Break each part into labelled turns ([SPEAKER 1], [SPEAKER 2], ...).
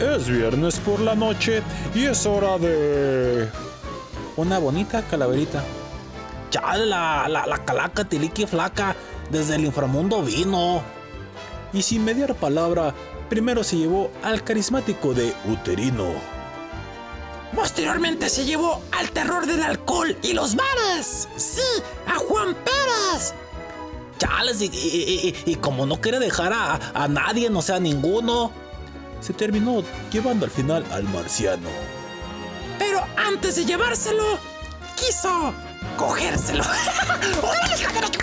[SPEAKER 1] Es viernes por la noche y es hora de...
[SPEAKER 2] Una bonita calaverita.
[SPEAKER 3] Chale, la, la, la calaca tiliqui flaca desde el inframundo vino.
[SPEAKER 1] Y sin mediar palabra, primero se llevó al carismático de Uterino.
[SPEAKER 4] Posteriormente se llevó al terror del alcohol y los bares. Sí, a Juan Pérez.
[SPEAKER 3] Chales, y, y- y- y como no quiere dejar a, a nadie, no sea ninguno.
[SPEAKER 1] Se terminó llevando al final al marciano.
[SPEAKER 4] Pero antes de llevárselo, quiso cogérselo. ¡Una hija de la que-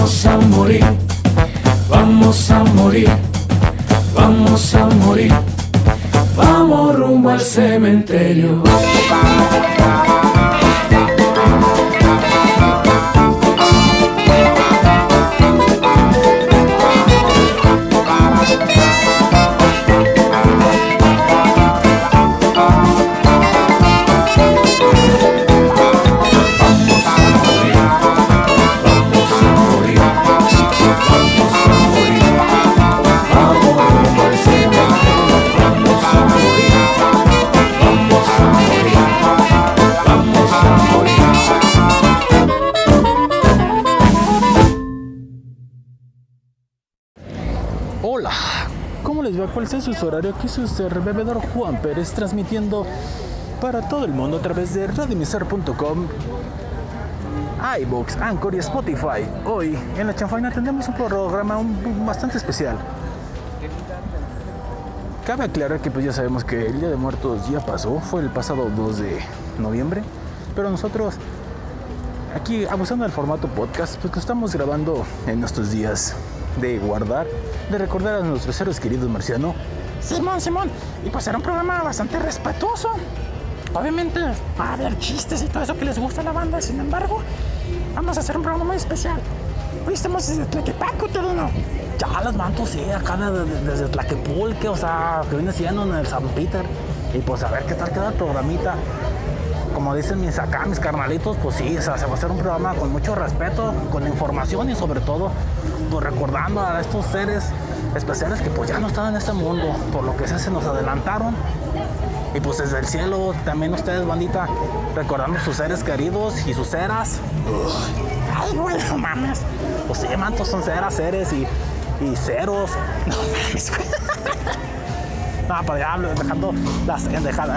[SPEAKER 5] vamos a morir, vamos a morir, vamos a morir. Vamos rumbo al cementerio.
[SPEAKER 1] Horario? Aquí su bebedor Juan Pérez transmitiendo para todo el mundo a través de radiomisar.com, iBooks, Anchor y Spotify. Hoy en la chanfaina tendremos un programa bastante especial. cabe aclarar que pues ya sabemos que el Día de Muertos ya pasó, fue el pasado 2 de noviembre, pero nosotros aquí abusando del formato podcast, pues lo estamos grabando en estos días de guardar, de recordar a nuestros seres queridos Marciano.
[SPEAKER 6] Simón, Simón. Y pues era un programa bastante respetuoso. Obviamente va a haber chistes y todo eso que les gusta a la banda. Sin embargo, vamos a hacer un programa muy especial. Hoy estamos desde Tlaquepaco, todo no.
[SPEAKER 3] Ya las mantos, sí, acá de- de- desde Tlaquepulque, o sea, que viene siendo en el San Peter. Y pues a ver qué tal queda el programita. Como dicen mis acá, mis carnalitos, pues sí, o sea, se va a hacer un programa con mucho respeto, con información y sobre todo, pues recordando a estos seres especiales que pues ya no están en este mundo, por lo que se, se nos adelantaron. Y pues desde el cielo, también ustedes, bandita, recordando sus seres queridos y sus ceras.
[SPEAKER 6] Ay, güey, no mames.
[SPEAKER 3] Pues sí, mantos son ceras, seres y, y ceros.
[SPEAKER 6] No mames, güey.
[SPEAKER 3] No, pero ya dejando las,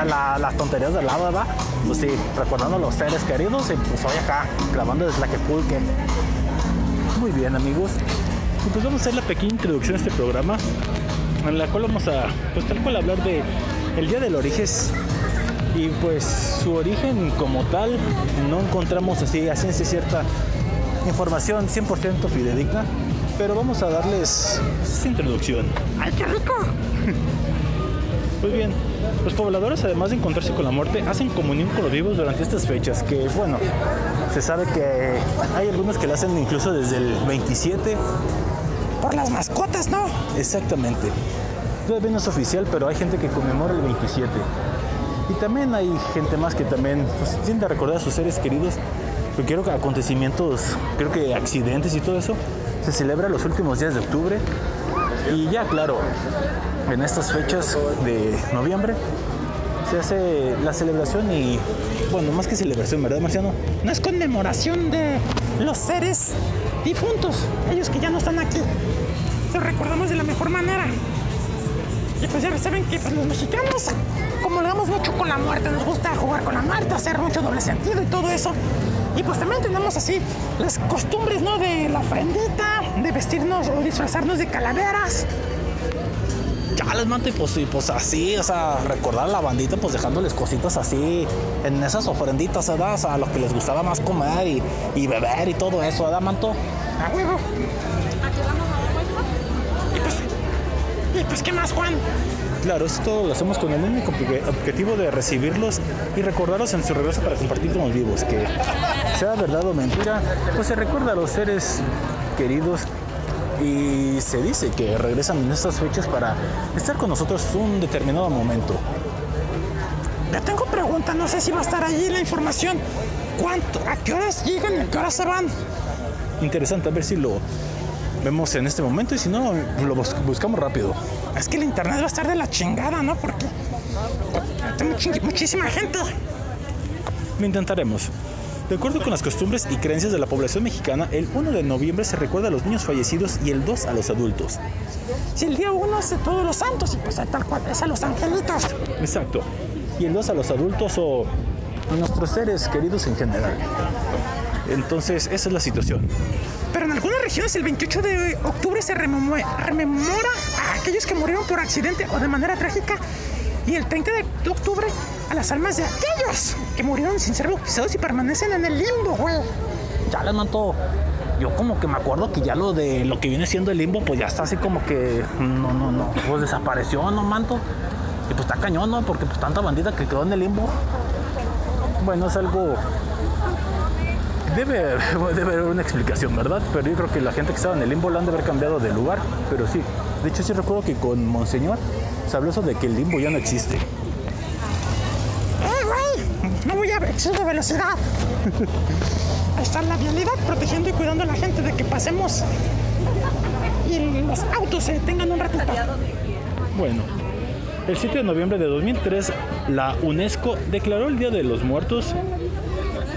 [SPEAKER 3] la- las tonterías de lado, ¿verdad? Pues sí, recordando los seres queridos y pues hoy acá, grabando desde la que pulque.
[SPEAKER 1] Muy bien amigos, pues vamos a hacer la pequeña introducción a este programa, en la cual vamos a, pues tal cual hablar de el Día del Origes y pues su origen como tal no encontramos así a ciencia cierta información 100% fidedigna, pero vamos a darles esta introducción.
[SPEAKER 6] Ay, qué rico.
[SPEAKER 1] Muy bien, los pobladores además de encontrarse con la muerte hacen comunión con los vivos durante estas fechas, que bueno, se sabe que hay algunos que lo hacen incluso desde el 27
[SPEAKER 6] Por las mascotas, ¿no?
[SPEAKER 1] Exactamente. Todavía no es oficial, pero hay gente que conmemora el 27. Y también hay gente más que también pues, tiende a recordar a sus seres queridos. Pero creo que acontecimientos, creo que accidentes y todo eso se celebra los últimos días de octubre. Y ya, claro, en estas fechas de noviembre se hace la celebración y, bueno, más que celebración, ¿verdad, Marciano?
[SPEAKER 6] No es conmemoración de los seres difuntos, ellos que ya no están aquí. Los recordamos de la mejor manera. Y pues ya saben que pues, los mexicanos comulgamos mucho con la muerte, nos gusta jugar con la muerte, hacer mucho doble sentido y todo eso. Y pues también tenemos así las costumbres, ¿no? De la ofrendita, de vestirnos o disfrazarnos de calaveras.
[SPEAKER 3] Ya les mante, pues, y pues así, o sea, recordar a la bandita, pues dejándoles cositas así en esas ofrenditas, ¿verdad? O sea, a los que les gustaba más comer y, y beber y todo eso, ¿verdad, manto?
[SPEAKER 6] A huevo. Y pues, y pues, ¿qué más, Juan?
[SPEAKER 1] Claro, esto lo hacemos con el único obje- objetivo de recibirlos y recordarlos en su regreso para compartir con los vivos, que sea verdad o mentira, pues se recuerda a los seres queridos y se dice que regresan en estas fechas para estar con nosotros un determinado momento.
[SPEAKER 6] Yo tengo pregunta, no sé si va a estar allí la información. ¿Cuánto? ¿A qué horas llegan y a qué horas se van?
[SPEAKER 1] Interesante, a ver si lo vemos en este momento y si no, lo bus- buscamos rápido.
[SPEAKER 6] Es que el internet va a estar de la chingada, ¿no? Porque muchísima gente.
[SPEAKER 1] Lo intentaremos. De acuerdo con las costumbres y creencias de la población mexicana, el 1 de noviembre se recuerda a los niños fallecidos y el 2 a los adultos.
[SPEAKER 6] Si el día uno es de todos los santos y pues tal cual es a los angelitos.
[SPEAKER 1] Exacto. Y el 2 a los adultos o a nuestros seres queridos en general. Entonces, esa es la situación.
[SPEAKER 6] Pero en algunas regiones el 28 de octubre se rememo- rememora a aquellos que murieron por accidente o de manera trágica. Y el 30 de octubre a las almas de aquellos que murieron sin ser bautizados y permanecen en el limbo, güey.
[SPEAKER 3] Ya les manto. Yo como que me acuerdo que ya lo de lo que viene siendo el limbo, pues ya está así como que no, no, no, pues desapareció, ¿no, manto? Y pues está cañón, ¿no? Porque pues tanta bandita que quedó en el limbo.
[SPEAKER 1] Bueno, es algo... Debe, debe haber una explicación, ¿verdad? Pero yo creo que la gente que estaba en el limbo lo han de haber cambiado de lugar. Pero sí, de hecho sí recuerdo que con Monseñor se habló eso de que el limbo ya no existe.
[SPEAKER 6] ¡Eh, güey! No voy a exceso de velocidad. Ahí está la vialidad protegiendo y cuidando a la gente de que pasemos y los autos se detengan un ratito.
[SPEAKER 1] Bueno, el 7 de noviembre de 2003, la UNESCO declaró el Día de los Muertos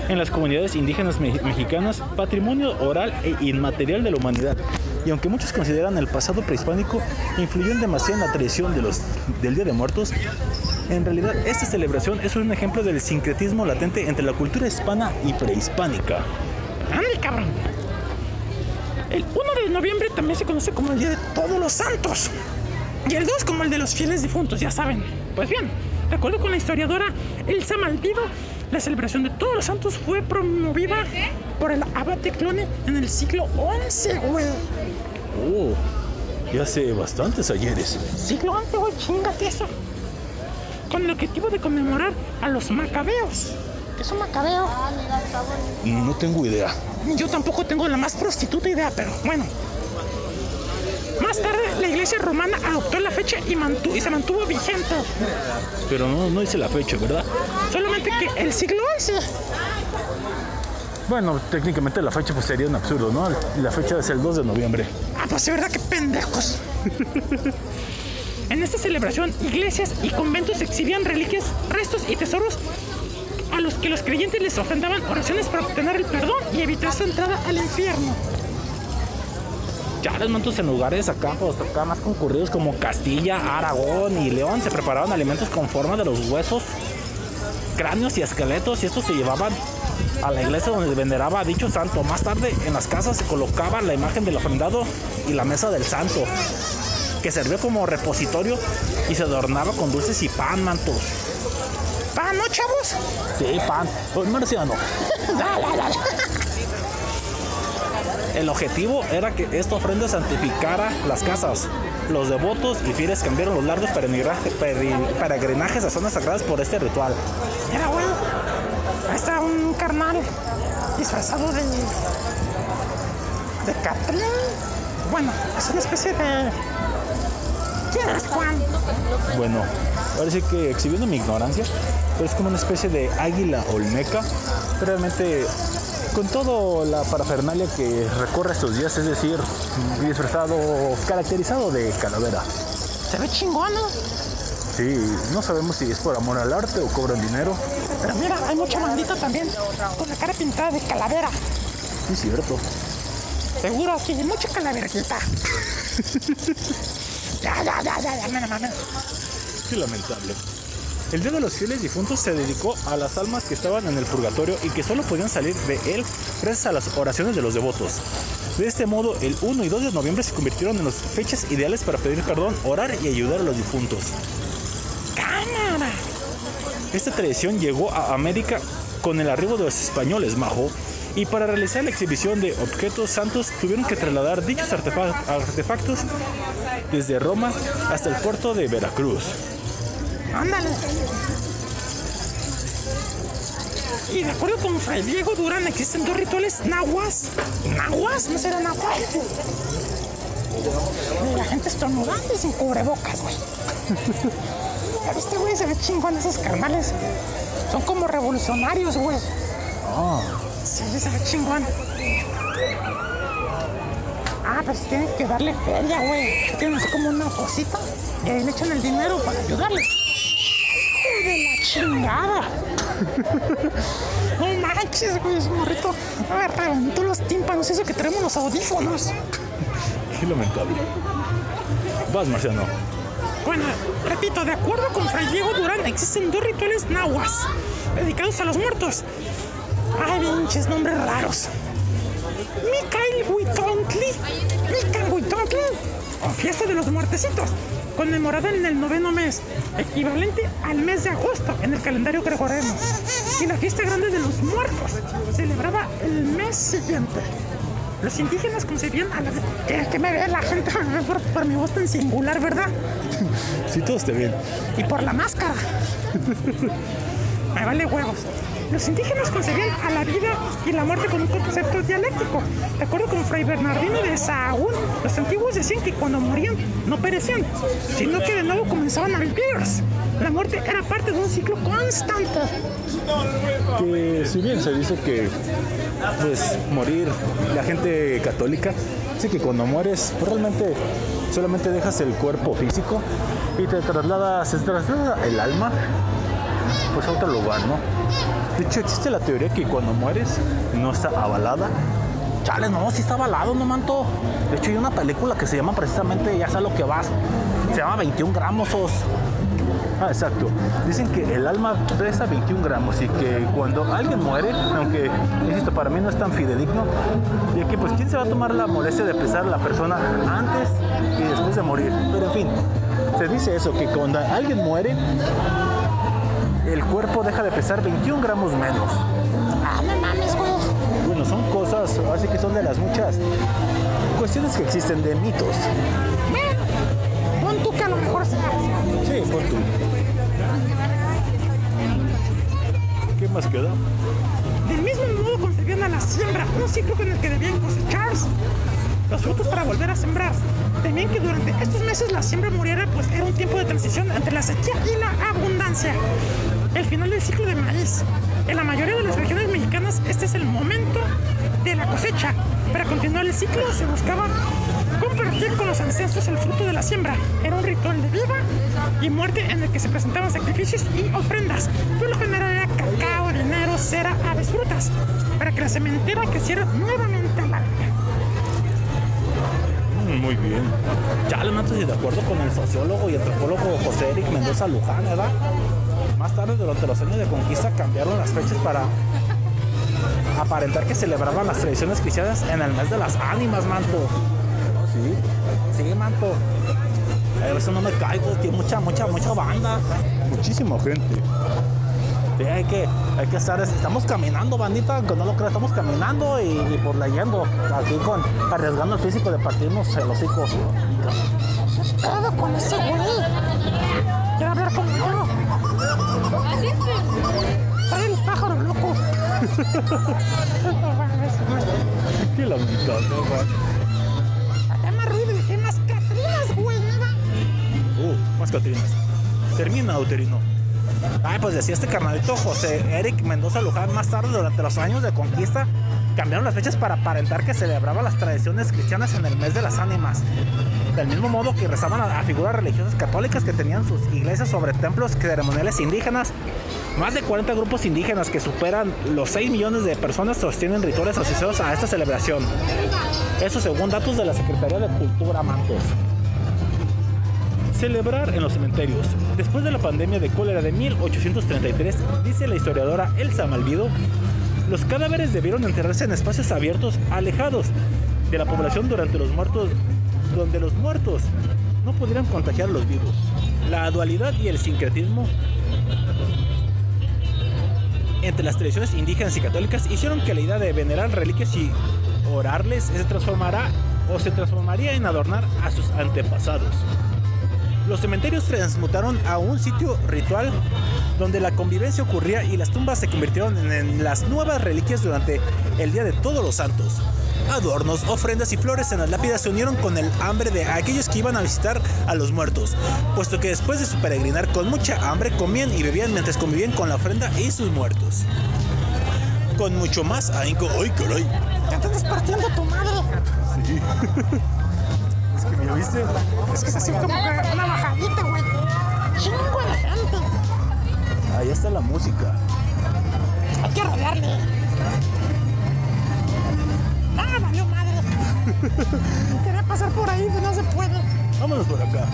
[SPEAKER 1] en las comunidades indígenas me- mexicanas patrimonio oral e inmaterial de la humanidad. Y aunque muchos consideran el pasado prehispánico influyó en demasiado en la tradición de los, del Día de Muertos, en realidad esta celebración es un ejemplo del sincretismo latente entre la cultura hispana y prehispánica.
[SPEAKER 6] ¡Ande, cabrón! El 1 de noviembre también se conoce como el Día de Todos los Santos. Y el 2 como el de los fieles difuntos, ya saben. Pues bien, de acuerdo con la historiadora Elsa Malvido, la celebración de todos los santos fue promovida por el abate Clone en el siglo XI, güey.
[SPEAKER 1] Oh, ya hace bastantes ayeres.
[SPEAKER 6] Siglo XI, güey, chingate eso. Con el objetivo de conmemorar a los macabeos. ¿Qué es un macabeo?
[SPEAKER 1] No tengo idea.
[SPEAKER 6] Yo tampoco tengo la más prostituta idea, pero bueno. Más tarde, la iglesia romana adoptó la fecha y, mantu- y se mantuvo vigente.
[SPEAKER 1] Pero no, no dice la fecha, ¿verdad?
[SPEAKER 6] Solamente que el siglo XI.
[SPEAKER 1] Bueno, técnicamente la fecha pues sería un absurdo, ¿no? La fecha es el 2 de noviembre.
[SPEAKER 6] Ah, pues es verdad que pendejos. en esta celebración, iglesias y conventos exhibían reliquias, restos y tesoros a los que los creyentes les ofrendaban oraciones para obtener el perdón y evitar su entrada al infierno.
[SPEAKER 1] Ya los mantos en lugares acá, pues acá más concurridos como Castilla, Aragón y León se preparaban alimentos con forma de los huesos, cráneos y esqueletos y estos se llevaban a la iglesia donde veneraba a dicho santo. Más tarde en las casas se colocaba la imagen del ofrendado y la mesa del santo, que servía como repositorio y se adornaba con dulces y pan, mantos.
[SPEAKER 6] ¿Pa, no, chavos?
[SPEAKER 1] Sí, pan. Oh, marciano. El objetivo era que esta ofrenda santificara las casas. Los devotos y fieles cambiaron los largos peregrinajes a zonas sagradas por este ritual.
[SPEAKER 6] Mira, güey. Ahí está un carnal disfrazado de. de Catlin. Bueno, es una especie de.
[SPEAKER 1] Bueno, sí que exhibiendo mi ignorancia, pero es como una especie de águila olmeca, pero realmente con toda la parafernalia que recorre estos días, es decir, disfrazado, caracterizado de calavera.
[SPEAKER 6] Se ve chingón.
[SPEAKER 1] Sí, no sabemos si es por amor al arte o cobran dinero.
[SPEAKER 6] Pero mira, hay mucha bandita también con la cara pintada de calavera.
[SPEAKER 1] Sí, cierto.
[SPEAKER 6] Seguro que hay mucha calaverita.
[SPEAKER 1] Qué lamentable. El Día de los Fieles Difuntos se dedicó a las almas que estaban en el purgatorio y que solo podían salir de él gracias a las oraciones de los devotos. De este modo, el 1 y 2 de noviembre se convirtieron en las fechas ideales para pedir perdón, orar y ayudar a los difuntos.
[SPEAKER 6] ¡Cámara!
[SPEAKER 1] Esta tradición llegó a América con el arribo de los españoles, Majo, y para realizar la exhibición de objetos santos tuvieron que trasladar dichos artefa- artefactos desde Roma hasta el puerto de Veracruz.
[SPEAKER 6] Ándale. Y de acuerdo con Fray Diego Durán, existen dos rituales nahuas. ¿Nahuas? ¿No será nahuas? La gente estornudando y sin cubrebocas, güey. ¿Ya viste, güey? Se ve chingón esos carnales. Son como revolucionarios, güey. Sí, se ve chingón. Ah, pero si tienen que darle feria, güey. Tienen así como una cosita y ahí le echan el dinero para ayudarles. ¡Hijo de la chingada! No manches, güey, ese morrito. Me reventó los tímpanos, eso que traemos los audífonos.
[SPEAKER 1] Qué lamentable. Vas, Marciano.
[SPEAKER 6] Bueno, repito, de acuerdo con Fray Diego Durán, existen dos rituales nahuas dedicados a los muertos. Ay, pinches nombres raros. Mikael Huitontli, Mikan Huitontli, o fiesta de los muertecitos, conmemorada en el noveno mes, equivalente al mes de agosto en el calendario gregoriano. Y la fiesta grande de los muertos, celebrada el mes siguiente. Los indígenas concebían a la... Que, que me ve la gente por, por mi voz tan singular, ¿verdad?
[SPEAKER 1] Si todo esté bien.
[SPEAKER 6] y por la máscara. Me vale huevos. Los indígenas concebían a la vida y la muerte con un concepto dialéctico. De acuerdo con Fray Bernardino de Sahagún, los antiguos decían que cuando morían no perecían, sino que de nuevo comenzaban a vivir. La muerte era parte de un ciclo constante.
[SPEAKER 1] Si bien se dice que pues morir, la gente católica dice que cuando mueres pues, realmente solamente dejas el cuerpo físico y te trasladas, se traslada el alma pues a otro lugar, ¿no? De hecho existe la teoría que cuando mueres no está avalada. Chale, no, sí está avalado, no manto. De hecho hay una película que se llama precisamente Ya a lo que vas. Se llama 21 gramos. os. Ah, exacto. Dicen que el alma pesa 21 gramos y que cuando alguien muere, aunque, insisto, para mí no es tan fidedigno, y que pues quién se va a tomar la molestia de pesar a la persona antes y después de morir. Pero en fin, se dice eso, que cuando alguien muere, el cuerpo deja de pesar 21 gramos menos.
[SPEAKER 6] Ah, no mames, güey.
[SPEAKER 1] Bueno, son cosas, así que son de las muchas cuestiones que existen de mitos.
[SPEAKER 6] Bueno, pon tú que a lo mejor sea.
[SPEAKER 1] Sí, por tú. ¿Qué más queda?
[SPEAKER 6] Del mismo modo concebían a la siembra, un ciclo con el que debían cosecharse los frutos para volver a sembrar. Temían que durante estos meses la siembra muriera, pues era un tiempo de transición entre la sequía y la abundancia. El final del ciclo de maíz. En la mayoría de las regiones mexicanas este es el momento de la cosecha. Para continuar el ciclo se buscaba compartir con los ancestros el fruto de la siembra. Era un ritual de vida y muerte en el que se presentaban sacrificios y ofrendas. Por lo general era cacao, dinero, cera, aves, frutas, para que la cementera creciera nuevamente al aire.
[SPEAKER 1] Mm, Muy bien. Ya le mato de acuerdo con el sociólogo y antropólogo José Eric Mendoza Luján, ¿verdad? Más tarde, durante los años de conquista, cambiaron las fechas para aparentar que celebraban las tradiciones cristianas en el mes de las ánimas, manto. Sí, sí, manto. A veces no me caigo, tiene mucha, mucha, mucha banda. Muchísima gente. Sí, hay que, hay que estar, estamos caminando, bandita, aunque no lo creas, estamos caminando y, y por leyendo, aquí con, arriesgando el físico de partirnos el hocico.
[SPEAKER 6] ¿Qué pedo con ese güey? No.
[SPEAKER 1] Qué lamentable, ¿no?
[SPEAKER 6] Hay más ruido y más catrinas, güey, nada.
[SPEAKER 1] Uh, más Catrinas. Termina, uterino. Ay, pues decía este carnalito José Eric Mendoza Luján, más tarde, durante los años de conquista, cambiaron las fechas para aparentar que celebraba las tradiciones cristianas en el mes de las ánimas. Del mismo modo que rezaban a figuras religiosas católicas que tenían sus iglesias sobre templos ceremoniales indígenas, más de 40 grupos indígenas que superan los 6 millones de personas sostienen rituales asociados a esta celebración. Eso según datos de la Secretaría de Cultura Mantos. Celebrar en los cementerios. Después de la pandemia de cólera de 1833, dice la historiadora Elsa Malvido, los cadáveres debieron enterrarse en espacios abiertos, alejados de la población durante los muertos, donde los muertos no pudieran contagiar a los vivos. La dualidad y el sincretismo entre las tradiciones indígenas y católicas hicieron que la idea de venerar reliquias y orarles se transformará o se transformaría en adornar a sus antepasados. Los cementerios transmutaron a un sitio ritual donde la convivencia ocurría y las tumbas se convirtieron en, en las nuevas reliquias durante el Día de Todos los Santos. Adornos, ofrendas y flores en las lápidas se unieron con el hambre de aquellos que iban a visitar a los muertos, puesto que después de su peregrinar con mucha hambre comían y bebían mientras convivían con la ofrenda y sus muertos. Con mucho más ahínco, ¡ay caray!
[SPEAKER 6] Ya te estás partiendo tu madre.
[SPEAKER 1] Sí. es que mira, ¿viste?
[SPEAKER 6] Es que es así como que una bajadita, güey. Chingo de gente.
[SPEAKER 1] Ahí está la música.
[SPEAKER 6] Hay que rodearle. Quería pasar por ahí, pero no se puede.
[SPEAKER 1] Vámonos por acá.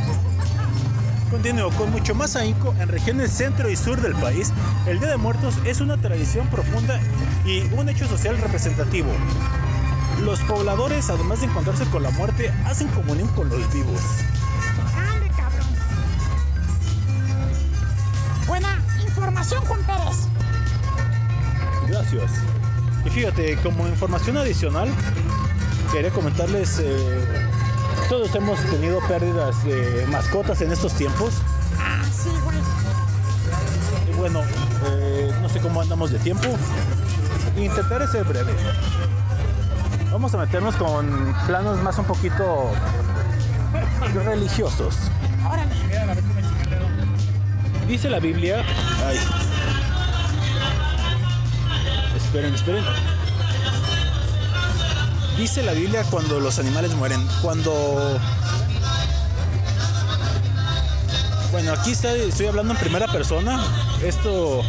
[SPEAKER 1] Continúo con mucho más ahínco en regiones centro y sur del país. El Día de Muertos es una tradición profunda y un hecho social representativo. Los pobladores, además de encontrarse con la muerte, hacen comunión con los vivos.
[SPEAKER 6] Ande, cabrón. Buena información, Juan Pérez.
[SPEAKER 1] Gracias. Y fíjate, como información adicional, quería comentarles, eh, todos hemos tenido pérdidas de mascotas en estos tiempos.
[SPEAKER 6] Ah, sí, güey.
[SPEAKER 1] Y bueno, eh, no sé cómo andamos de tiempo. Intentaré ser breve. Vamos a meternos con planos más un poquito religiosos. Dice la Biblia. Ay. Esperen, esperen. Dice la Biblia cuando los animales mueren. Cuando. Bueno, aquí estoy hablando en primera persona. Esto.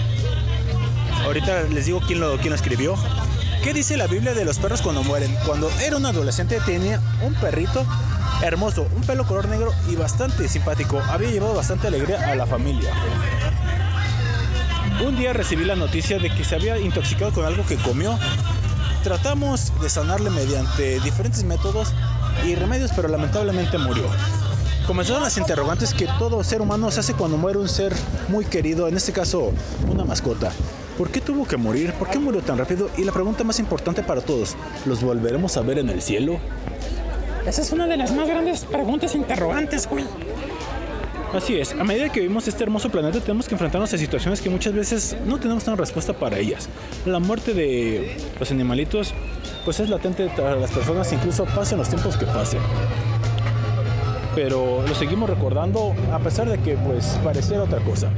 [SPEAKER 1] Ahorita les digo quién lo, quién lo escribió. ¿Qué dice la Biblia de los perros cuando mueren? Cuando era un adolescente tenía un perrito hermoso, un pelo color negro y bastante simpático. Había llevado bastante alegría a la familia. Un día recibí la noticia de que se había intoxicado con algo que comió. Tratamos de sanarle mediante diferentes métodos y remedios, pero lamentablemente murió. Comenzaron las interrogantes que todo ser humano se hace cuando muere un ser muy querido, en este caso una mascota. ¿Por qué tuvo que morir? ¿Por qué murió tan rápido? Y la pregunta más importante para todos, ¿los volveremos a ver en el cielo?
[SPEAKER 6] Esa es una de las más grandes preguntas interrogantes, güey.
[SPEAKER 1] Así es, a medida que vivimos este hermoso planeta tenemos que enfrentarnos a situaciones que muchas veces no tenemos una respuesta para ellas. La muerte de los animalitos pues es latente para las personas incluso pasen los tiempos que pasen. Pero lo seguimos recordando a pesar de que pues pareciera otra cosa.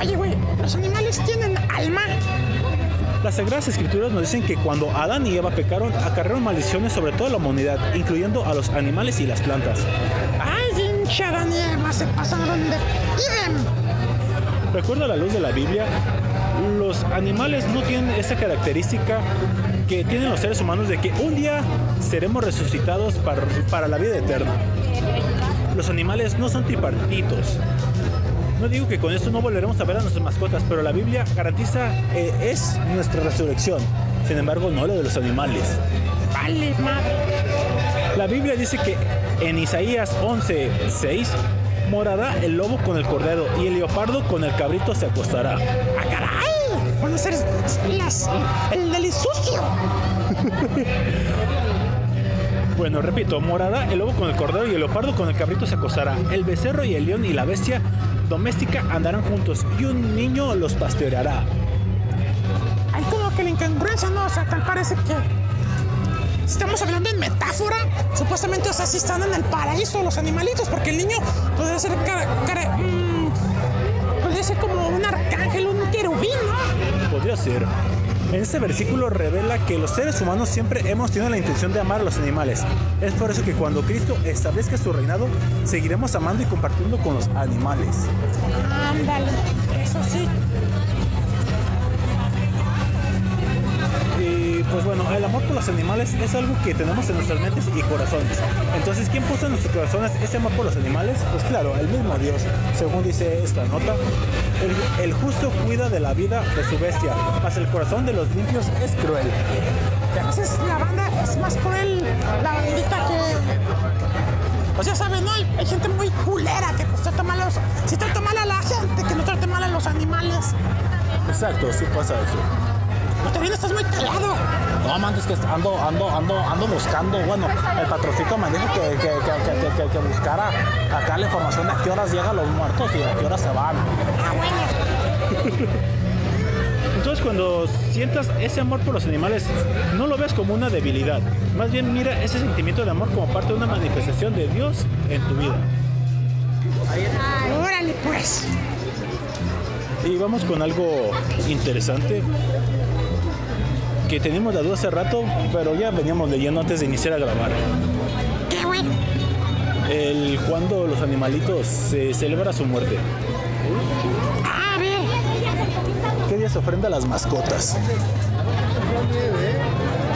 [SPEAKER 6] Oye, güey, ¿los animales tienen alma?
[SPEAKER 1] Las Sagradas Escrituras nos dicen que cuando Adán y Eva pecaron, acarrearon maldiciones sobre toda la humanidad, incluyendo a los animales y las plantas.
[SPEAKER 6] Ay, Eva se pasaron de idem.
[SPEAKER 1] Recuerda la luz de la Biblia, los animales no tienen esa característica que tienen los seres humanos de que un día seremos resucitados para, para la vida eterna. Los animales no son tripartitos. No digo que con esto no volveremos a ver a nuestras mascotas, pero la Biblia garantiza eh, es nuestra resurrección. Sin embargo, no lo de los animales.
[SPEAKER 6] Vale, madre.
[SPEAKER 1] La Biblia dice que en Isaías 11, 6, morará el lobo con el cordero y el leopardo con el cabrito se acostará.
[SPEAKER 6] ¡Ah, caray! Van a ser las, el del sucio.
[SPEAKER 1] Bueno, repito, morará el lobo con el cordero y el leopardo con el cabrito se acostará. El becerro y el león y la bestia doméstica andarán juntos y un niño los pastoreará.
[SPEAKER 6] Hay como que la incongruencia, ¿no? O sea, tal parece que estamos hablando en metáfora. Supuestamente, o sea, si están en el paraíso los animalitos, porque el niño podría ser mm, ser como un arcángel, un querubín, ¿no?
[SPEAKER 1] Podría ser. En este versículo revela que los seres humanos siempre hemos tenido la intención de amar a los animales. Es por eso que cuando Cristo establezca su reinado, seguiremos amando y compartiendo con los animales.
[SPEAKER 6] Ándale, eso sí.
[SPEAKER 1] Pues bueno, el amor por los animales es algo que tenemos en nuestras mentes y corazones. Entonces, ¿quién puso en nuestros corazones ese amor por los animales? Pues claro, el mismo Dios, según dice esta nota. El, el justo cuida de la vida de su bestia, mas el corazón de los limpios es cruel.
[SPEAKER 6] Veces la banda es más cruel, la bandita que. Pues ya saben, ¿no? Hay, hay gente muy culera que pues, trata mal a los. Si trata mal a la gente, que no trate mal a los animales.
[SPEAKER 1] Exacto, sí pasa eso.
[SPEAKER 6] Pues también estás muy callado.
[SPEAKER 3] No, man, es que ando, ando, ando, ando buscando. Bueno, el patrocito me dijo que, que, que, que, que- que buscara acá la información de a qué horas llegan los muertos y a qué horas se van.
[SPEAKER 6] Ah, bueno.
[SPEAKER 1] Entonces, cuando sientas ese amor por los animales, no lo ves como una debilidad. Más bien, mira ese sentimiento de amor como parte de una manifestación de Dios en tu vida.
[SPEAKER 6] Órale, pues.
[SPEAKER 1] Y vamos con algo interesante que teníamos la duda hace rato, pero ya veníamos leyendo antes de iniciar a grabar.
[SPEAKER 6] ¿Qué, güey?
[SPEAKER 1] El cuando los animalitos se celebra su muerte.
[SPEAKER 6] Ah.
[SPEAKER 1] ¿Qué día se ofrenda a las mascotas?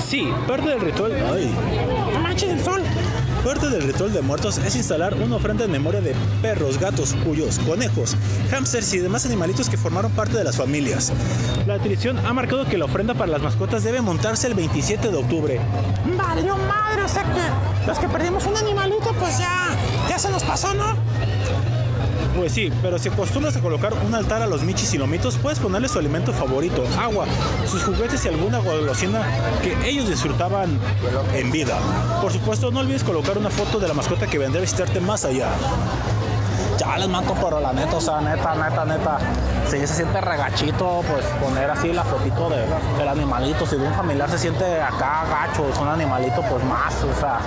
[SPEAKER 1] Sí, parte del ritual. Ay,
[SPEAKER 6] No manches el sol.
[SPEAKER 1] Parte del ritual de muertos es instalar una ofrenda en memoria de perros, gatos, cuyos, conejos, hámsters y demás animalitos que formaron parte de las familias. La tradición ha marcado que la ofrenda para las mascotas debe montarse el 27 de octubre.
[SPEAKER 6] Valió madre, o sea que los que perdimos un animalito, pues ya, ya se nos pasó, ¿no?
[SPEAKER 1] Pues sí, pero si acostumbras a colocar un altar a los michis y lomitos, puedes ponerle su alimento favorito, agua, sus juguetes y alguna golosina que ellos disfrutaban en vida. Por supuesto, no olvides colocar una foto de la mascota que vendrá a visitarte más allá.
[SPEAKER 3] Ya les manco, pero la neta, o sea, neta, neta, neta. Si se siente regachito, pues poner así la fotito de, del animalito. Si de un familiar se siente acá gacho, es un animalito, pues más, o sea.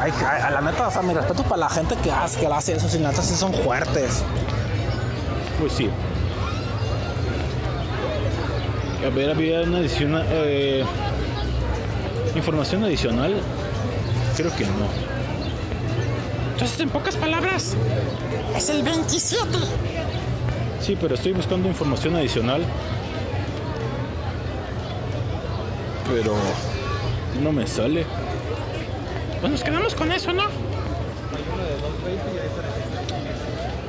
[SPEAKER 3] Ay, ay, la neta, o sea, mi respeto para la gente que hace, que hace eso, si neta sí son fuertes.
[SPEAKER 1] Pues sí. A ver, había una adicional. eh, información adicional. Creo que no.
[SPEAKER 6] Entonces, en pocas palabras, es el 27.
[SPEAKER 1] Sí, pero estoy buscando información adicional. Pero no me sale.
[SPEAKER 6] Pues nos quedamos con eso, ¿no?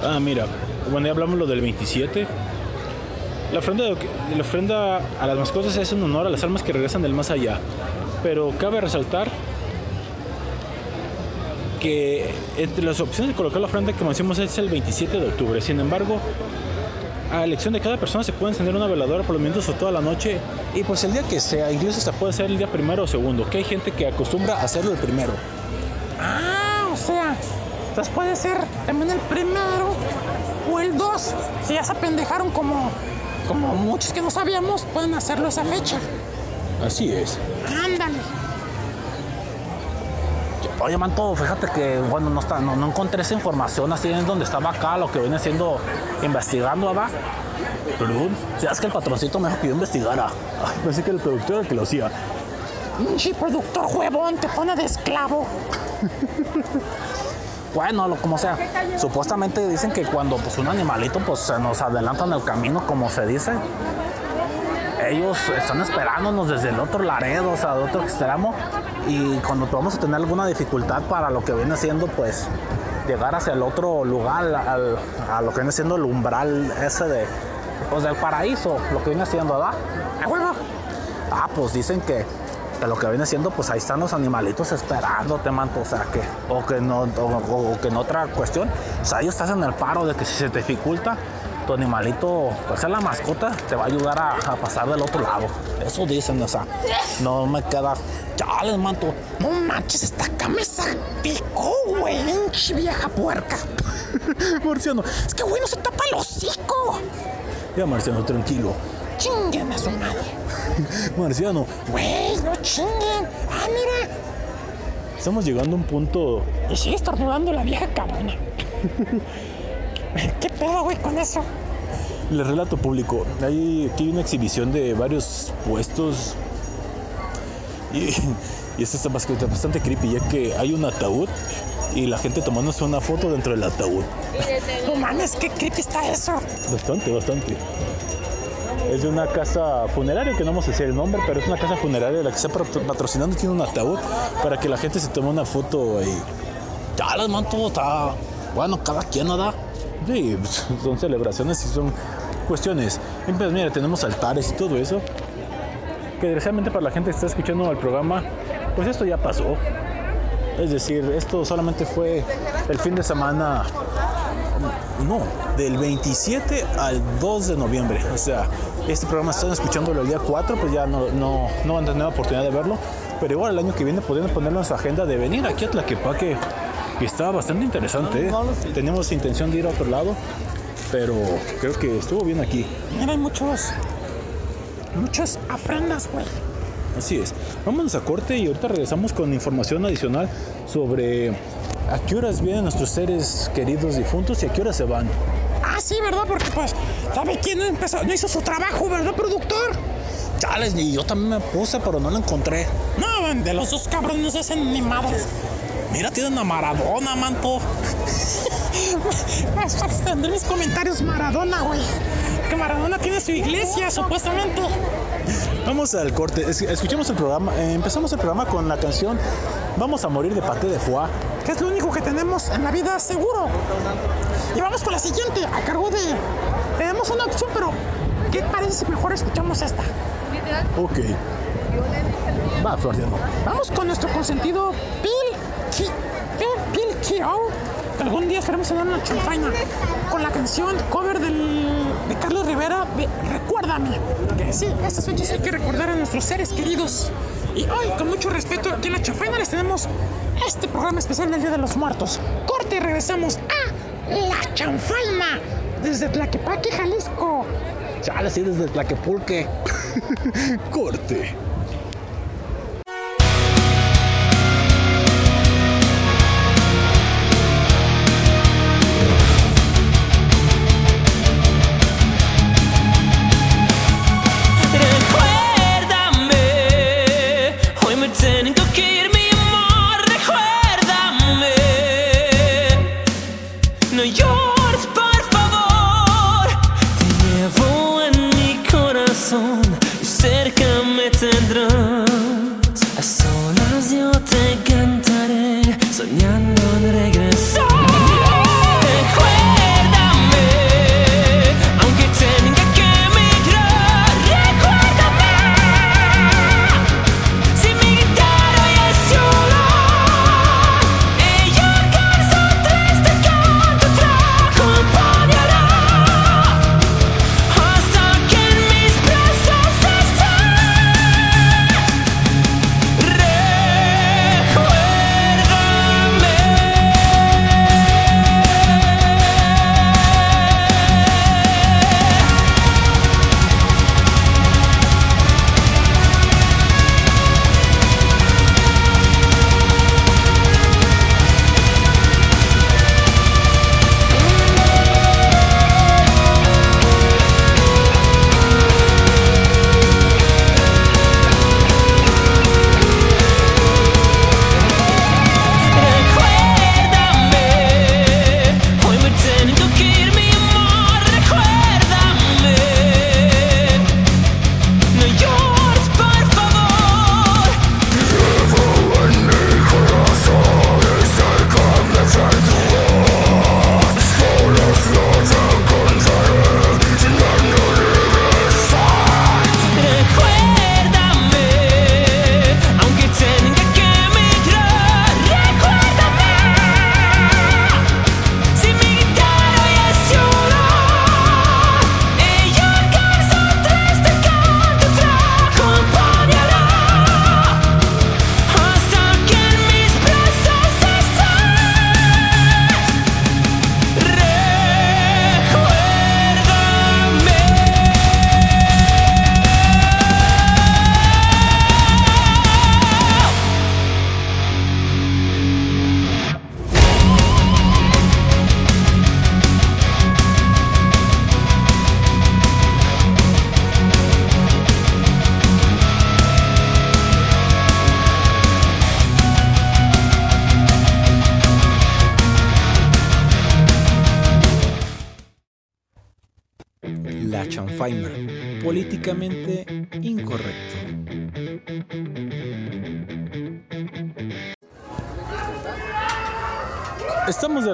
[SPEAKER 1] Ah, mira, bueno, ya hablamos lo del 27. La ofrenda, la ofrenda a las mascotas es un honor a las almas que regresan del más allá. Pero cabe resaltar que entre las opciones de colocar la ofrenda que mencionamos es el 27 de octubre. Sin embargo, a elección de cada persona se puede encender una veladora por los minutos o toda la noche y pues el día que sea, incluso hasta puede ser el día primero o segundo, que hay gente que acostumbra a hacerlo el primero.
[SPEAKER 6] Ah, o sea, entonces puede ser también el primero o el 2. Si ya se apendejaron como, como muchos que no sabíamos, pueden hacerlo esa fecha.
[SPEAKER 1] Así es.
[SPEAKER 6] Ándale.
[SPEAKER 3] Oye, manto, fíjate que, bueno, no, está, no, no encontré esa información así en donde estaba acá, lo que viene siendo investigando, ¿verdad? Perdón, si es que el patroncito me dijo que yo investigara.
[SPEAKER 1] Ay, pensé que era el productor el que lo hacía.
[SPEAKER 6] Pinche productor huevón, te pone de esclavo.
[SPEAKER 3] Bueno, lo como sea. Supuestamente dicen que cuando pues un animalito pues se nos adelanta en el camino, como se dice, ellos están esperándonos desde el otro laredo, o sea, de otro extremo, y cuando vamos a tener alguna dificultad para lo que viene siendo pues llegar hacia el otro lugar, al- a lo que viene siendo el umbral ese de pues del paraíso, lo que viene siendo, ¿verdad?
[SPEAKER 6] A huevo.
[SPEAKER 3] Ah, pues dicen que, que lo que viene siendo, pues ahí están los animalitos esperándote, manto. O sea, que, o que no, o que en otra cuestión, o sea, ellos estás en el paro de que si se te dificulta, animalito, pues es la mascota, te va a ayudar a, pasar del otro lado. Eso dicen, o sea, no me queda. Chales, manto.
[SPEAKER 6] No manches, esta camisa picó, güey. Pinche vieja puerca.
[SPEAKER 1] Marciano,
[SPEAKER 6] Es que, güey, no se tapa el hocico.
[SPEAKER 1] ya Marciano, tranquilo.
[SPEAKER 6] Chinguen a su madre.
[SPEAKER 1] Marciano,
[SPEAKER 6] Güey, no chinguen. Ah, mira.
[SPEAKER 1] estamos llegando a un punto
[SPEAKER 6] Y sigue estornudando la vieja cabrona. ¿Qué pedo, güey, con eso?
[SPEAKER 1] Les relato público. Hay aquí una exhibición de varios puestos. Y, y esto está bastante, bastante creepy, ya que hay un ataúd y la gente tomándose una foto dentro del ataúd.
[SPEAKER 6] No mames, qué creepy está eso.
[SPEAKER 1] Bastante, bastante. Es de una casa funeraria, que no vamos a decir el nombre, pero es una casa funeraria la que está patro- patrocinando, tiene un ataúd para que la gente se tome una foto ahí.
[SPEAKER 3] Chales, manto, está. Bueno, cada quien, ¿verdad?
[SPEAKER 1] Sí, son celebraciones y son cuestiones. Y pues mira, tenemos altares y todo eso. Que desgraciadamente para la gente que está escuchando el programa, pues esto ya pasó. Es decir, esto solamente fue el fin de semana, no, del 27 al 2 de noviembre. O sea, este programa están escuchándolo el día 4, pues ya no, no, no van a tener la oportunidad de verlo. Pero igual el año que viene podrían ponerlo en su agenda de venir aquí a Tlaquepaque, que está bastante interesante. ¿eh? Tenemos intención de ir a otro lado, pero creo que estuvo bien aquí.
[SPEAKER 6] Mira, hay muchos. Muchas ofrendas, güey.
[SPEAKER 1] Así es. Vámonos a corte y ahorita regresamos con información adicional sobre a qué horas vienen nuestros seres queridos difuntos y a qué horas se van.
[SPEAKER 6] Ah, sí, ¿verdad? Porque, pues, ¿sabe quién no empezó? No hizo su trabajo, ¿verdad, productor?
[SPEAKER 3] Chales, y yo también me puse, pero no lo encontré.
[SPEAKER 6] No, de los dos cabrones no se hacen ni madres.
[SPEAKER 3] Mira, tienen a Maradona, manto.
[SPEAKER 6] Tendré mis comentarios Maradona, güey. Que Maradona tiene su iglesia, supuestamente.
[SPEAKER 1] Vamos al corte. Es- Escuchemos el programa. eh, empezamos el programa con la canción Vamos a morir de paté de foie.
[SPEAKER 6] Que es lo único que tenemos en la vida seguro. Y vamos con la siguiente, a cargo de. Tenemos una opción, pero. ¿Qué parece si mejor escuchamos esta?
[SPEAKER 1] Ok. Va, Floriano.
[SPEAKER 6] Vamos con nuestro consentido Bill ¿qué? Que algún día esperemos tener una champaña con la canción cover del, de Carlos Rivera de Recuérdame. Que sí, estas fechas hay que recordar a nuestros seres queridos. Y hoy, con mucho respeto, aquí en la champaña les tenemos este programa especial del Día de los Muertos. Corte y regresamos a la chanfaina desde Tlaquepaque, Jalisco.
[SPEAKER 3] Chales, sí, desde Tlaquepulque.
[SPEAKER 1] Corte.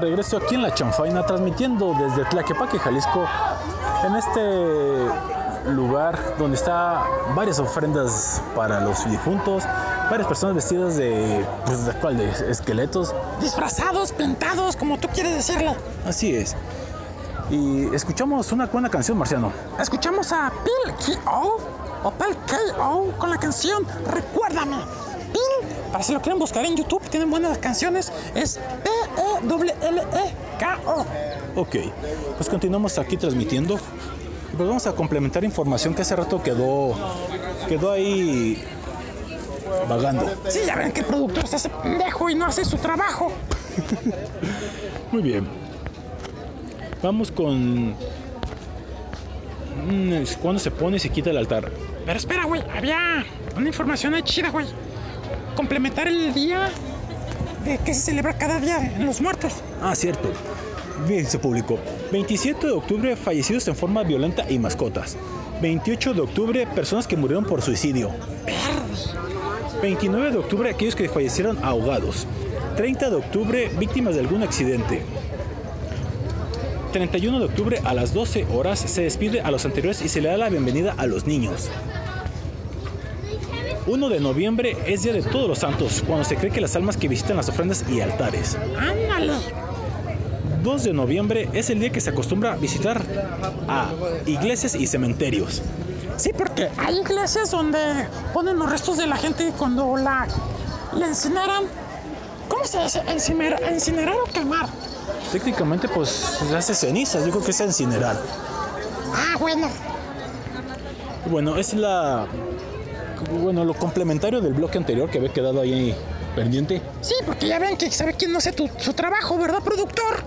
[SPEAKER 1] Regreso aquí en La Chanfaina, transmitiendo desde Tlaquepaque, Jalisco, en este lugar donde está varias ofrendas para los difuntos, varias personas vestidas de, pues, ¿de cuál? De esqueletos.
[SPEAKER 6] Disfrazados, pintados, como tú quieres decirlo.
[SPEAKER 1] Así es. Y escuchamos una buena canción, Marciano.
[SPEAKER 6] Escuchamos a Bill K.O. o Pal K.O. con la canción Recuérdame. Bill, para si lo quieren buscar en YouTube, tienen buenas canciones. Es P-E-L-L-E-K-O.
[SPEAKER 1] Ok, pues continuamos aquí transmitiendo. Pues vamos a complementar información que hace rato quedó, quedó ahí vagando.
[SPEAKER 6] Sí, ya ven que el productor se hace pendejo y no hace su trabajo.
[SPEAKER 1] Muy bien. Vamos con... mm, ¿Cuándo se pone y se quita el altar?
[SPEAKER 6] Pero espera, güey, había una información ahí chida, güey. Complementar el día de que se celebra cada día en los muertos.
[SPEAKER 1] Ah, cierto. Bien, se publicó. 27 de octubre, fallecidos en forma violenta y mascotas. 28 de octubre, personas que murieron por suicidio. 29 de octubre, aquellos que fallecieron ahogados. 30 de octubre, víctimas de algún accidente. 31 de octubre a las 12 horas se despide a los anteriores y se le da la bienvenida a los niños. 1 de noviembre es Día de Todos los Santos, cuando se cree que las almas que visitan las ofrendas y altares.
[SPEAKER 6] Ándale.
[SPEAKER 1] 2 de noviembre es el día que se acostumbra a visitar a iglesias y cementerios.
[SPEAKER 6] Sí, porque hay iglesias donde ponen los restos de la gente cuando la, la incineran. ¿Cómo se dice? Encinerar, incinerar o quemar.
[SPEAKER 1] Técnicamente, pues se hace cenizas, yo creo que es incinerar.
[SPEAKER 6] Ah, bueno.
[SPEAKER 1] Bueno, es la. Bueno, lo complementario del bloque anterior que había quedado ahí pendiente.
[SPEAKER 6] Sí, porque ya ven que sabe quién no hace tu- su trabajo, ¿verdad, productor?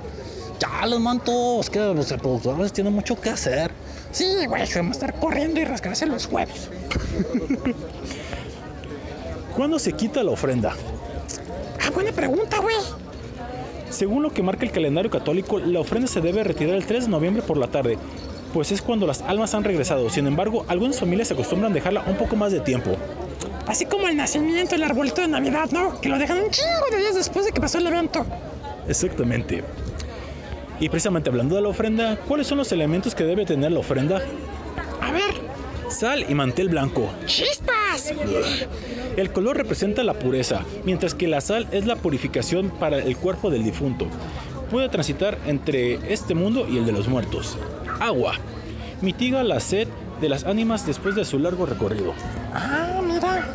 [SPEAKER 1] Ya, los mantos, que los productores tienen mucho que hacer.
[SPEAKER 6] Sí, güey, se va a estar corriendo y rascarse los huevos.
[SPEAKER 1] ¿Cuándo se quita la ofrenda?
[SPEAKER 6] Ah, buena pregunta, güey.
[SPEAKER 1] Según lo que marca el calendario católico, la ofrenda se debe retirar el 3 de noviembre por la tarde, pues es cuando las almas han regresado. Sin embargo, algunas familias se acostumbran a dejarla un poco más de tiempo.
[SPEAKER 6] Así como el nacimiento, el arbolito de Navidad, ¿no? Que lo dejan un chingo de días después de que pasó el evento.
[SPEAKER 1] Exactamente. Y precisamente hablando de la ofrenda, ¿cuáles son los elementos que debe tener la ofrenda?
[SPEAKER 6] A ver,
[SPEAKER 1] Sal y mantel blanco.
[SPEAKER 6] chispas.
[SPEAKER 1] El color representa la pureza, mientras que la sal es la purificación para el cuerpo del difunto. Puede transitar entre este mundo y el de los muertos. Agua. Mitiga la sed de las ánimas después de su largo recorrido.
[SPEAKER 6] Ah, mira.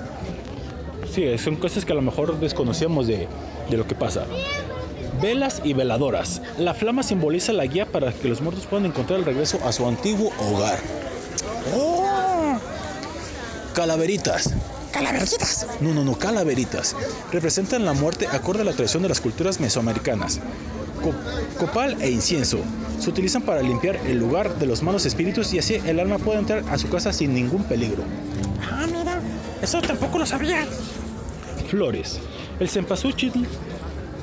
[SPEAKER 1] Sí, son cosas que a lo mejor desconocíamos de, de lo que pasa. Velas y veladoras. La flama simboliza la guía para que los muertos puedan encontrar el regreso a su antiguo hogar.
[SPEAKER 6] Oh,
[SPEAKER 1] Calaveritas.
[SPEAKER 6] calaveritas.
[SPEAKER 1] No, no, no, calaveritas. Representan la muerte acorde a la tradición de las culturas mesoamericanas. Co- copal e incienso. Se utilizan para limpiar el lugar de los malos espíritus y así el alma puede entrar a su casa sin ningún peligro.
[SPEAKER 6] Ah, mira. Eso tampoco lo sabía.
[SPEAKER 1] Flores. El cempasúchil,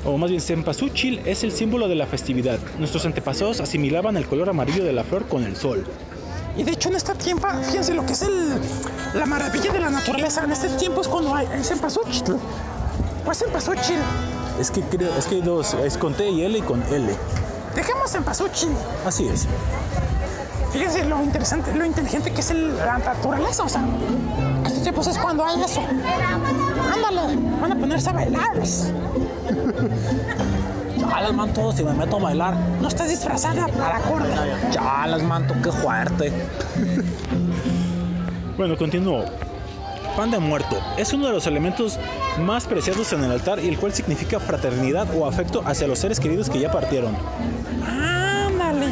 [SPEAKER 1] o más bien cempasúchil, es el símbolo de la festividad. Nuestros antepasados asimilaban el color amarillo de la flor con el sol.
[SPEAKER 6] Y de hecho en este tiempo, fíjense lo que es el, la maravilla de la naturaleza. En este tiempo es cuando hay el cempasúchil. Pues cempasúchil.
[SPEAKER 1] Es que creo, es que hay dos, es con T y L y con L.
[SPEAKER 6] Dejemos cempasúchil.
[SPEAKER 1] Así es.
[SPEAKER 6] Fíjense lo interesante, lo inteligente que es el- la naturaleza. O sea, en estos tiempos es cuando hay eso. Ándale, van a ponerse a bailar.
[SPEAKER 3] Ya las manto si me meto a bailar.
[SPEAKER 6] No estás disfrazada para acorde.
[SPEAKER 3] Ya las manto, qué fuerte.
[SPEAKER 1] Bueno, continúo. Pan de muerto es uno de los elementos más preciados en el altar y el cual significa fraternidad o afecto hacia los seres queridos que ya partieron.
[SPEAKER 6] Ándale.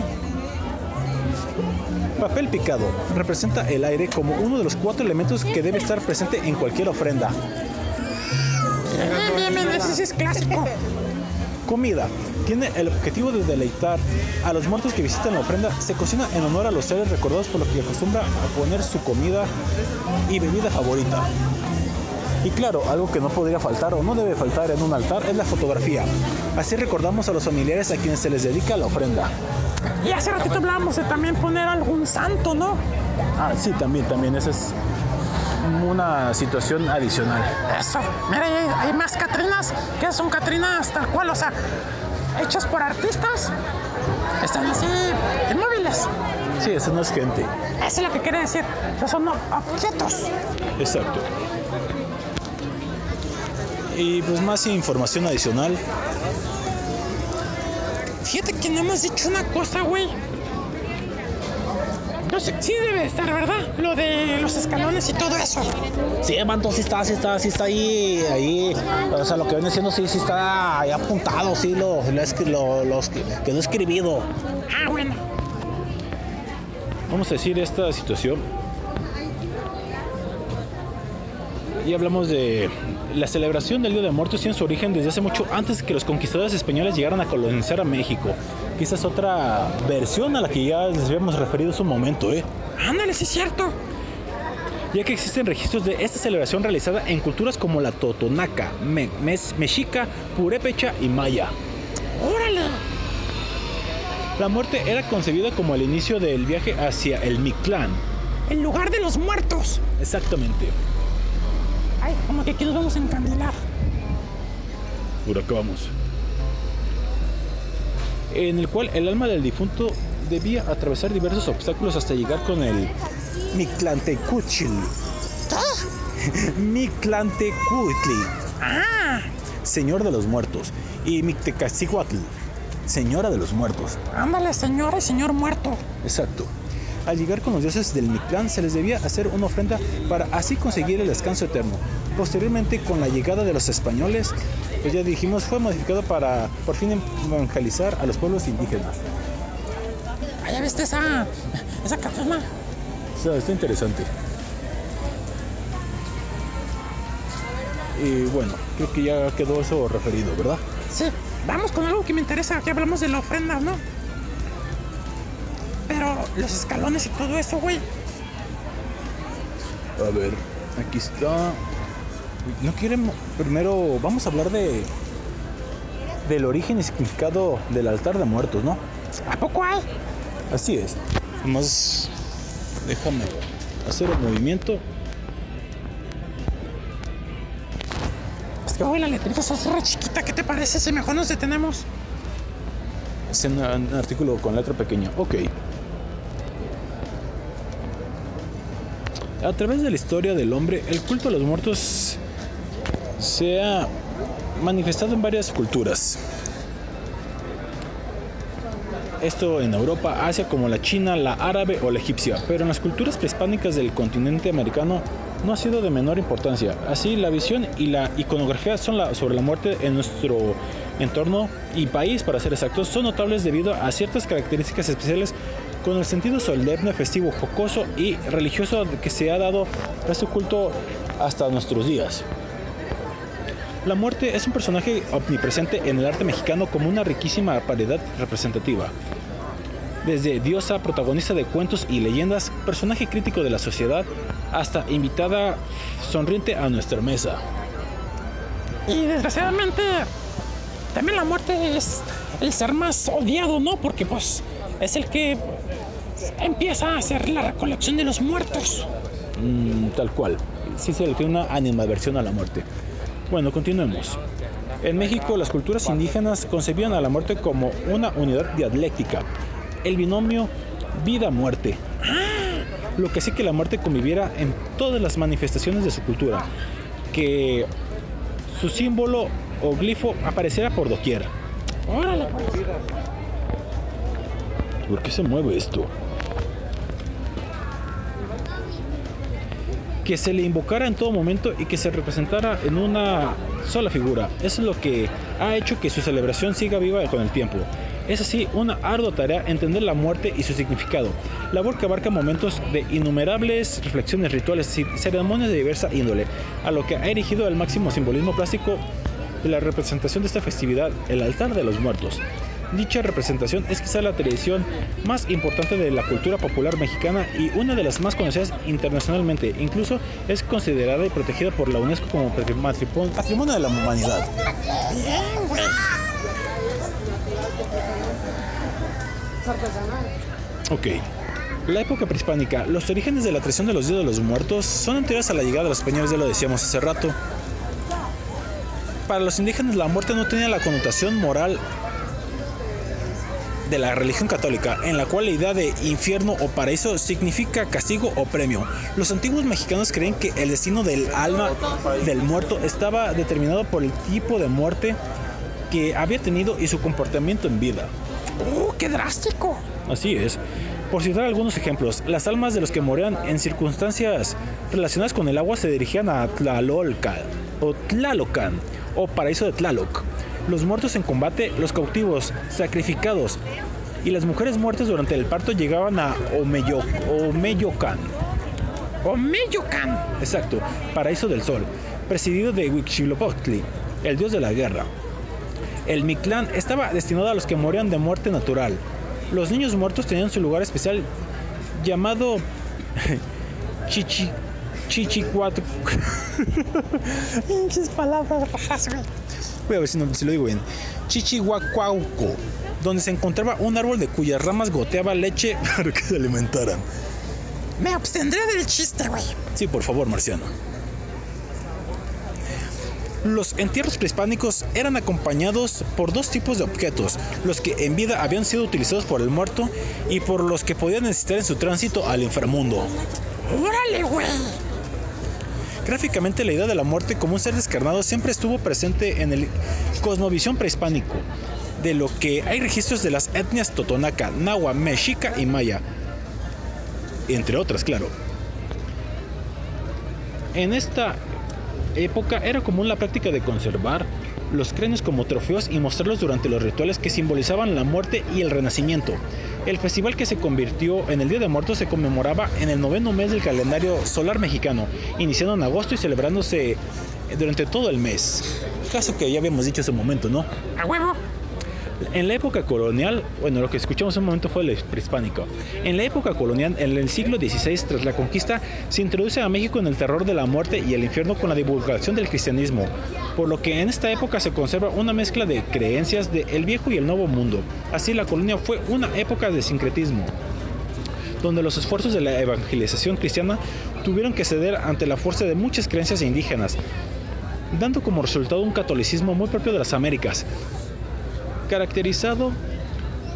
[SPEAKER 1] Papel picado representa el aire como uno de los cuatro elementos que debe estar presente en cualquier ofrenda.
[SPEAKER 6] Bien, bien, bien, ese es clásico.
[SPEAKER 1] Comida. Tiene el objetivo de deleitar a los muertos que visitan la ofrenda. Se cocina en honor a los seres recordados por lo que acostumbra a poner su comida y bebida favorita. Y claro, algo que no podría faltar o no debe faltar en un altar es la fotografía. Así recordamos a los familiares a quienes se les dedica la ofrenda.
[SPEAKER 6] Y hace ratito hablábamos de también poner algún santo, ¿no?
[SPEAKER 1] Ah, sí, también, también. Esa es una situación adicional.
[SPEAKER 6] Eso. Mira, hay, hay más Catrinas que son Catrinas tal cual, o sea, hechas por artistas. Están así, inmóviles.
[SPEAKER 1] Sí, eso no es gente.
[SPEAKER 6] Eso es lo que quiere decir. Esos son objetos.
[SPEAKER 1] Exacto. Y pues más información adicional.
[SPEAKER 6] Fíjate que no hemos dicho una cosa, güey. No sé, sí debe estar, ¿verdad? Lo de los escalones y todo eso.
[SPEAKER 3] Sí, manto, sí está, sí está, sí está ahí, ahí. O sea, lo que viene siendo, sí, sí está ahí apuntado, sí, lo, lo, lo- los que- quedó escribido.
[SPEAKER 6] Ah, bueno.
[SPEAKER 1] Vamos a decir esta situación. Y hablamos de la celebración del Día de Muertos tiene su origen desde hace mucho antes que los conquistadores españoles llegaran a colonizar a México. Quizás otra versión a la que ya les habíamos referido hace un momento, ¿eh?
[SPEAKER 6] Ándale, sí es cierto.
[SPEAKER 1] ya que existen registros de esta celebración realizada en culturas como la totonaca, me- mes- mexica, purépecha y maya.
[SPEAKER 6] Órale.
[SPEAKER 1] La muerte era concebida como el inicio del viaje hacia el Mictlán.
[SPEAKER 6] El lugar de los muertos.
[SPEAKER 1] Exactamente.
[SPEAKER 6] Ay, como que aquí nos vamos a encandilar.
[SPEAKER 1] Por acá vamos. En el cual el alma del difunto debía atravesar diversos obstáculos hasta llegar con el Mictlantecuhtli. Mictlantecuhtli,
[SPEAKER 6] Ah,
[SPEAKER 1] señor de los muertos, y Mictecacihuatl, señora de los muertos.
[SPEAKER 6] ándale, señor y señor muerto.
[SPEAKER 1] Exacto. Al llegar con los dioses del Mictlán se les debía hacer una ofrenda para así conseguir el descanso eterno. Posteriormente, con la llegada de los españoles, pues ya dijimos, fue modificado para por fin evangelizar a los pueblos indígenas.
[SPEAKER 6] ¿ya viste esa, esa Catrina?
[SPEAKER 1] O sea, está interesante. Y bueno, creo que ya quedó eso referido, ¿verdad?
[SPEAKER 6] Sí, vamos con algo que me interesa, que hablamos de la ofrenda, ¿no? Pero los escalones y todo eso, güey.
[SPEAKER 1] A ver, aquí está. No quieren. Primero, vamos a hablar de. del origen y significado del altar de muertos, ¿no?
[SPEAKER 6] ¿A poco hay?
[SPEAKER 1] Así es. Más. Déjame hacer el movimiento.
[SPEAKER 6] Uy, la letrita está re chiquita. ¿Qué te parece si mejor nos detenemos?
[SPEAKER 1] Es un, un artículo con letra pequeña. Ok. A través de la historia del hombre, el culto a los muertos se ha manifestado en varias culturas. Esto en Europa, Asia como la china, la árabe o la egipcia, pero en las culturas prehispánicas del continente americano no ha sido de menor importancia. Así, la visión y la iconografía sobre la muerte en nuestro entorno y país, para ser exactos, son notables debido a ciertas características especiales con el sentido solemne, festivo, jocoso y religioso que se ha dado a este culto hasta nuestros días. La muerte es un personaje omnipresente en el arte mexicano como una riquísima variedad representativa. Desde diosa, protagonista de cuentos y leyendas, personaje crítico de la sociedad, hasta invitada sonriente a nuestra mesa.
[SPEAKER 6] Y desgraciadamente, también la muerte es el ser más odiado, ¿no? Porque pues es el que empieza a hacer la recolección de los muertos.
[SPEAKER 1] Mm, tal cual. Sí se le tiene una animadversión a la muerte. Bueno, continuemos. En México, las culturas indígenas concebían a la muerte como una unidad dialéctica, el binomio vida-muerte. Lo que hace que la muerte conviviera en todas las manifestaciones de su cultura, que su símbolo o glifo apareciera por doquier. ¿Por qué se mueve esto? Que se le invocara en todo momento y que se representara en una sola figura. Eso es lo que ha hecho que su celebración siga viva con el tiempo. Es así una ardua tarea entender la muerte y su significado, labor que abarca momentos de innumerables reflexiones rituales y ceremonias de diversa índole, a lo que ha erigido el máximo simbolismo plástico de la representación de esta festividad, el altar de los muertos. Dicha representación es quizá la tradición más importante de la cultura popular mexicana y una de las más conocidas internacionalmente. Incluso es considerada y protegida por la UNESCO como patri- patrimonio de la humanidad. Ok. La época prehispánica, los orígenes de la tradición de los días de los muertos son anteriores a la llegada de los españoles, ya lo decíamos hace rato. Para los indígenas la muerte no tenía la connotación moral de la religión católica, en la cual la idea de infierno o paraíso significa castigo o premio. Los antiguos mexicanos creen que el destino del alma del muerto estaba determinado por el tipo de muerte que había tenido y su comportamiento en vida.
[SPEAKER 6] ¡Uh, qué drástico!
[SPEAKER 1] Así es. Por citar algunos ejemplos, las almas de los que morían en circunstancias relacionadas con el agua se dirigían a Tlalolcan o Tlalocan o paraíso de Tlaloc. Los muertos en combate, los cautivos, sacrificados y las mujeres muertas durante el parto llegaban a Omeyo, Omeyocan.
[SPEAKER 6] Omeyocan.
[SPEAKER 1] Exacto, paraíso del sol, presidido de Huitzilopochtli, el dios de la guerra. El Mictlán estaba destinado a los que morían de muerte natural. Los niños muertos tenían su lugar especial llamado Chichi Chichicuatl.
[SPEAKER 6] Pinches palabras.
[SPEAKER 1] Voy a ver si, no- si lo digo bien. Chichihuacuauco, donde se encontraba un árbol de cuyas ramas goteaba leche para que se alimentaran.
[SPEAKER 6] Me abstendré del chiste, güey.
[SPEAKER 1] Sí, por favor, marciano. Los entierros prehispánicos eran acompañados por dos tipos de objetos, los que en vida habían sido utilizados por el muerto y por los que podían necesitar en su tránsito al inframundo.
[SPEAKER 6] Órale, güey.
[SPEAKER 1] Gráficamente la idea de la muerte como un ser descarnado siempre estuvo presente en el cosmovisión prehispánico, de lo que hay registros de las etnias totonaca, nahua, mexica y maya, entre otras, claro. En esta época era común la práctica de conservar los cráneos como trofeos y mostrarlos durante los rituales que simbolizaban la muerte y el renacimiento. El festival que se convirtió en el Día de Muertos se conmemoraba en el noveno mes del calendario solar mexicano, iniciando en agosto y celebrándose durante todo el mes. Caso que ya habíamos dicho hace un momento, ¿no?
[SPEAKER 6] A huevo.
[SPEAKER 1] En la época colonial, bueno, lo que escuchamos un momento fue el prehispánico. En la época colonial, en el siglo XVI, tras la conquista, se introduce a México en el terror de la muerte y el infierno con la divulgación del cristianismo, por lo que en esta época se conserva una mezcla de creencias del viejo y el nuevo mundo. Así, la colonia fue una época de sincretismo donde los esfuerzos de la evangelización cristiana tuvieron que ceder ante la fuerza de muchas creencias indígenas. dando como resultado un catolicismo muy propio de las Américas, caracterizado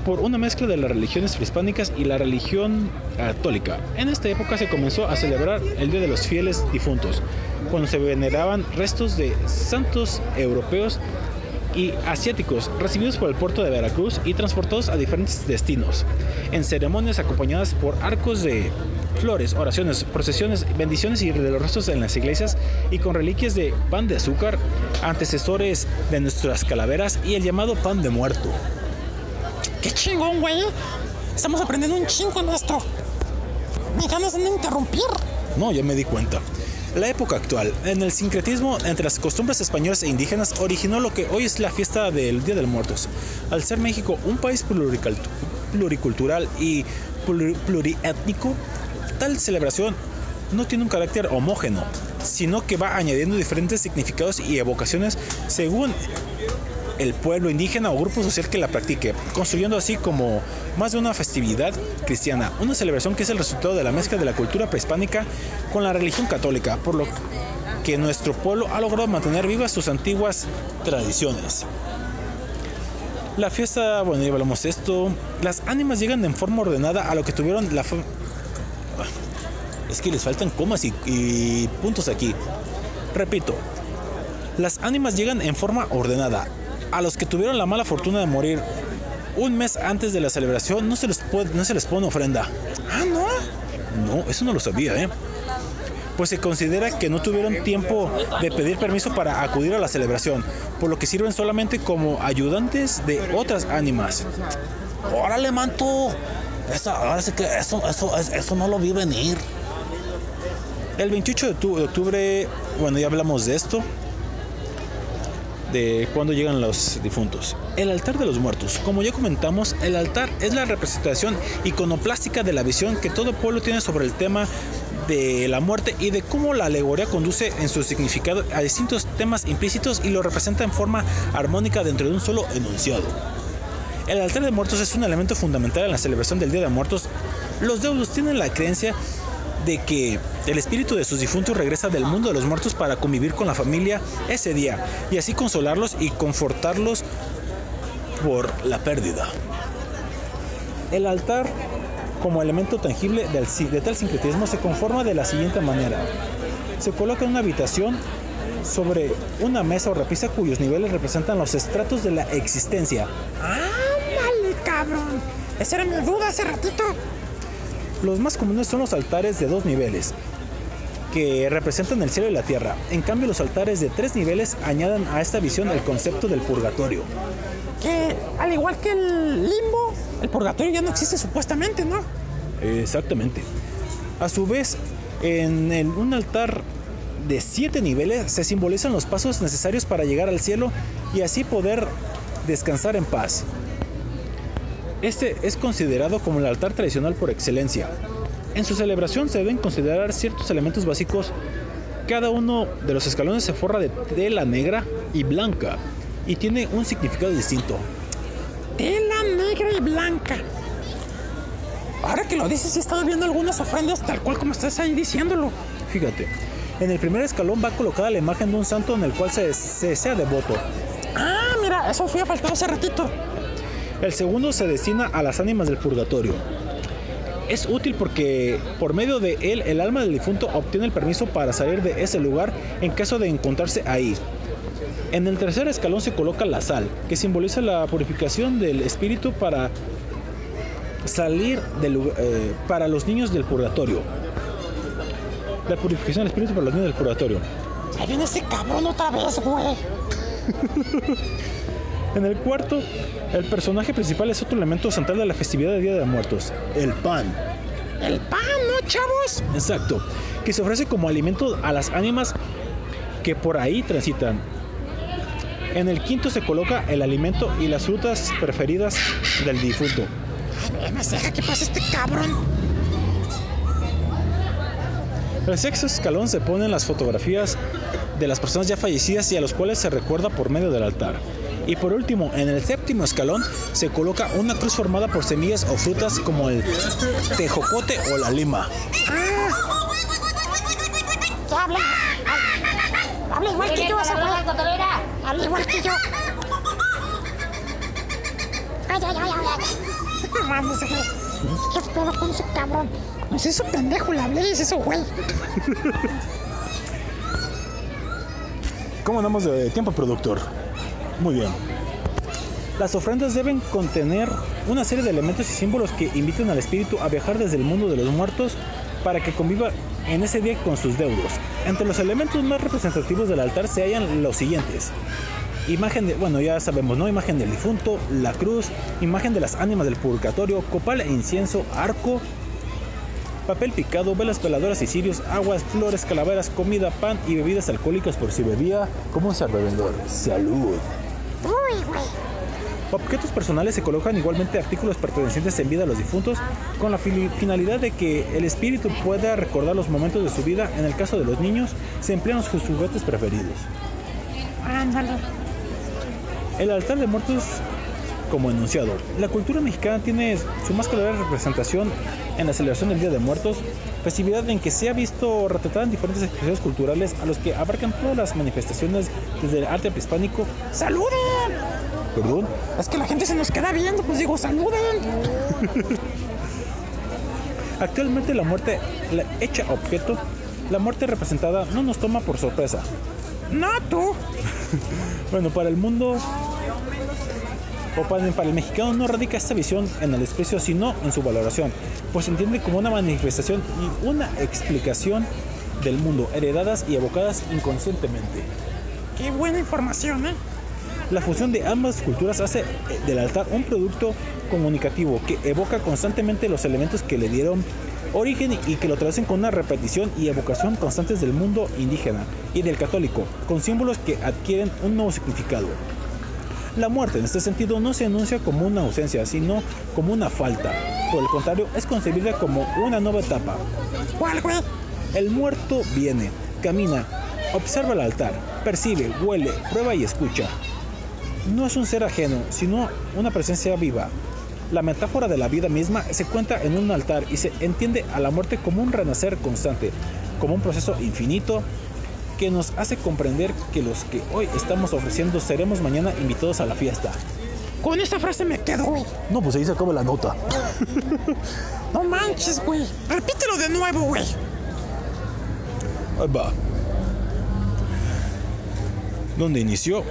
[SPEAKER 1] por una mezcla de las religiones prehispánicas y la religión católica. En esta época se comenzó a celebrar el Día de los Fieles Difuntos, cuando se veneraban restos de santos europeos y asiáticos recibidos por el puerto de Veracruz y transportados a diferentes destinos, en ceremonias acompañadas por arcos de flores, oraciones, procesiones, bendiciones y de los restos en las iglesias y con reliquias de pan de azúcar, antecesores de nuestras calaveras y el llamado pan de muerto.
[SPEAKER 6] ¡Qué chingón, güey! Estamos aprendiendo un chingo en esto. Me ganas de interrumpir.
[SPEAKER 1] No, ya me di cuenta. La época actual, en el sincretismo entre las costumbres españolas e indígenas, originó lo que hoy es la fiesta del Día de los Muertos. Al ser México un país pluricultural y pluri- pluriétnico, tal celebración no tiene un carácter homógeno, sino que va añadiendo diferentes significados y evocaciones según el pueblo indígena o grupo social que la practique, construyendo así como más de una festividad cristiana, una celebración que es el resultado de la mezcla de la cultura prehispánica con la religión católica, por lo que nuestro pueblo ha logrado mantener vivas sus antiguas tradiciones. La fiesta, bueno, ya hablamos esto. Las ánimas llegan en forma ordenada a lo que tuvieron la... Es que les faltan comas y, y puntos aquí. Repito, las ánimas llegan en forma ordenada. A los que tuvieron la mala fortuna de morir un mes antes de la celebración no se les, puede- no se les pone ofrenda.
[SPEAKER 6] Ah, ¿no?
[SPEAKER 1] No, eso no lo sabía, ¿eh? Pues se considera que no tuvieron tiempo de pedir permiso para acudir a la celebración, por lo que sirven solamente como ayudantes de otras ánimas.
[SPEAKER 3] Órale, manto. Eso, ahora sí que eso, eso, es- eso no lo vi venir.
[SPEAKER 1] El 28 de octu- de octubre, bueno, ya hablamos de esto, de cuándo llegan los difuntos. El altar de los muertos. Como ya comentamos, el altar es la representación iconoplástica de la visión que todo pueblo tiene sobre el tema de la muerte y de cómo la alegoría conduce en su significado a distintos temas implícitos y lo representa en forma armónica dentro de un solo enunciado. El altar de muertos es un elemento fundamental en la celebración del Día de Muertos. Los deudos tienen la creencia de que el espíritu de sus difuntos regresa del mundo de los muertos para convivir con la familia ese día y así consolarlos y confortarlos por la pérdida. El altar, como elemento tangible del de tal sincretismo, se conforma de la siguiente manera. Se coloca en una habitación sobre una mesa o repisa cuyos niveles representan los estratos de la existencia.
[SPEAKER 6] ¡Ándale, cabrón! Esa era mi duda hace ratito.
[SPEAKER 1] Los más comunes son los altares de dos niveles, que representan el cielo y la tierra. En cambio, los altares de tres niveles añaden a esta visión el concepto del purgatorio.
[SPEAKER 6] Que al igual que el limbo, el purgatorio ya no existe supuestamente, ¿no?
[SPEAKER 1] Exactamente. A su vez, en el- un altar de siete niveles se simbolizan los pasos necesarios para llegar al cielo y así poder descansar en paz. Este es considerado como el altar tradicional por excelencia. En su celebración se deben considerar ciertos elementos básicos. Cada uno de los escalones se forra de tela negra y blanca y tiene un significado distinto.
[SPEAKER 6] Tela negra y blanca. Ahora que lo dices, he estado viendo algunas ofrendas tal cual como estás ahí diciéndolo.
[SPEAKER 1] Fíjate, en el primer escalón va colocada la imagen de un santo en el cual se, se sea devoto.
[SPEAKER 6] Ah, mira, eso fue faltado hace ratito.
[SPEAKER 1] El segundo se destina a las ánimas del purgatorio. Es útil porque por medio de él el alma del difunto obtiene el permiso para salir de ese lugar en caso de encontrarse ahí. En el tercer escalón se coloca la sal, que simboliza la purificación del espíritu para salir del eh, para los niños del purgatorio. La purificación del espíritu para los niños del purgatorio.
[SPEAKER 6] Ahí viene ese cabrón otra vez, güey.
[SPEAKER 1] En el cuarto, el personaje principal es otro elemento central de la festividad del Día de Muertos, el pan.
[SPEAKER 6] El pan, ¿no, chavos?
[SPEAKER 1] Exacto, que se ofrece como alimento a las ánimas que por ahí transitan. En el quinto se coloca el alimento y las frutas preferidas del difunto.
[SPEAKER 6] Ay, me deja que pase este cabrón.
[SPEAKER 1] El sexto escalón se ponen las fotografías de las personas ya fallecidas y a los cuales se recuerda por medio del altar. Y por último, en el séptimo escalón se coloca una cruz formada por semillas o frutas como el tejocote o la lima.
[SPEAKER 6] Habla. Habla igual que yo. Habla igual que yo. Ay, ay, ay, ay, ay. ¿Qué pedo con ese cabrón? No es eso pendejo, le hablé, es eso, güey.
[SPEAKER 1] ¿Cómo andamos de tiempo, productor? Muy bien. Las ofrendas deben contener una serie de elementos y símbolos que invitan al espíritu a viajar desde el mundo de los muertos para que conviva en ese día con sus deudos. Entre los elementos más representativos del altar se hallan los siguientes. Imagen de, bueno, ya sabemos, ¿no? Imagen del difunto, la cruz, imagen de las ánimas del purgatorio, copal e incienso, arco, papel picado, velas peladoras y cirios, aguas, flores, calaveras, comida, pan y bebidas alcohólicas por si bebía como un bebedor. Salud.
[SPEAKER 6] Uy, güey.
[SPEAKER 1] Objetos personales se colocan igualmente artículos pertenecientes en vida a los difuntos con la finalidad de que el espíritu pueda recordar los momentos de su vida. En el caso de los niños, se emplean sus juguetes preferidos.
[SPEAKER 6] Ándale.
[SPEAKER 1] El altar de muertos como enunciado. La cultura mexicana tiene su más clara representación en la celebración del Día de Muertos, festividad en que se ha visto retratada en diferentes expresiones culturales a los que abarcan todas las manifestaciones desde el arte prehispánico.
[SPEAKER 6] ¡Saluden!
[SPEAKER 1] Perdón.
[SPEAKER 6] Es que la gente se nos queda viendo, pues digo, saluden.
[SPEAKER 1] Actualmente la muerte la hecha objeto, la muerte representada no nos toma por sorpresa.
[SPEAKER 6] No, tú.
[SPEAKER 1] Bueno, para el mundo o para, el mexicano no radica esta visión en el desprecio, sino en su valoración, pues se entiende como una manifestación y una explicación del mundo, heredadas y evocadas inconscientemente.
[SPEAKER 6] Qué buena información, ¿eh?
[SPEAKER 1] La fusión de ambas culturas hace del altar un producto comunicativo que evoca constantemente los elementos que le dieron origen y que lo traducen con una repetición y evocación constantes del mundo indígena y del católico, con símbolos que adquieren un nuevo significado. La muerte en este sentido no se anuncia como una ausencia, sino como una falta. Por el contrario, es concebida como una nueva etapa. El muerto viene, camina, observa el altar, percibe, huele, prueba y escucha. No es un ser ajeno, sino una presencia viva. La metáfora de la vida misma se cuenta en un altar y se entiende a la muerte como un renacer constante, como un proceso infinito que nos hace comprender que los que hoy estamos ofreciendo seremos mañana invitados a la fiesta.
[SPEAKER 6] Con esta frase me quedo, güey.
[SPEAKER 1] No, pues ahí se acaba la nota.
[SPEAKER 6] No manches, güey. Repítelo de nuevo, güey.
[SPEAKER 1] Ahí va. Donde inició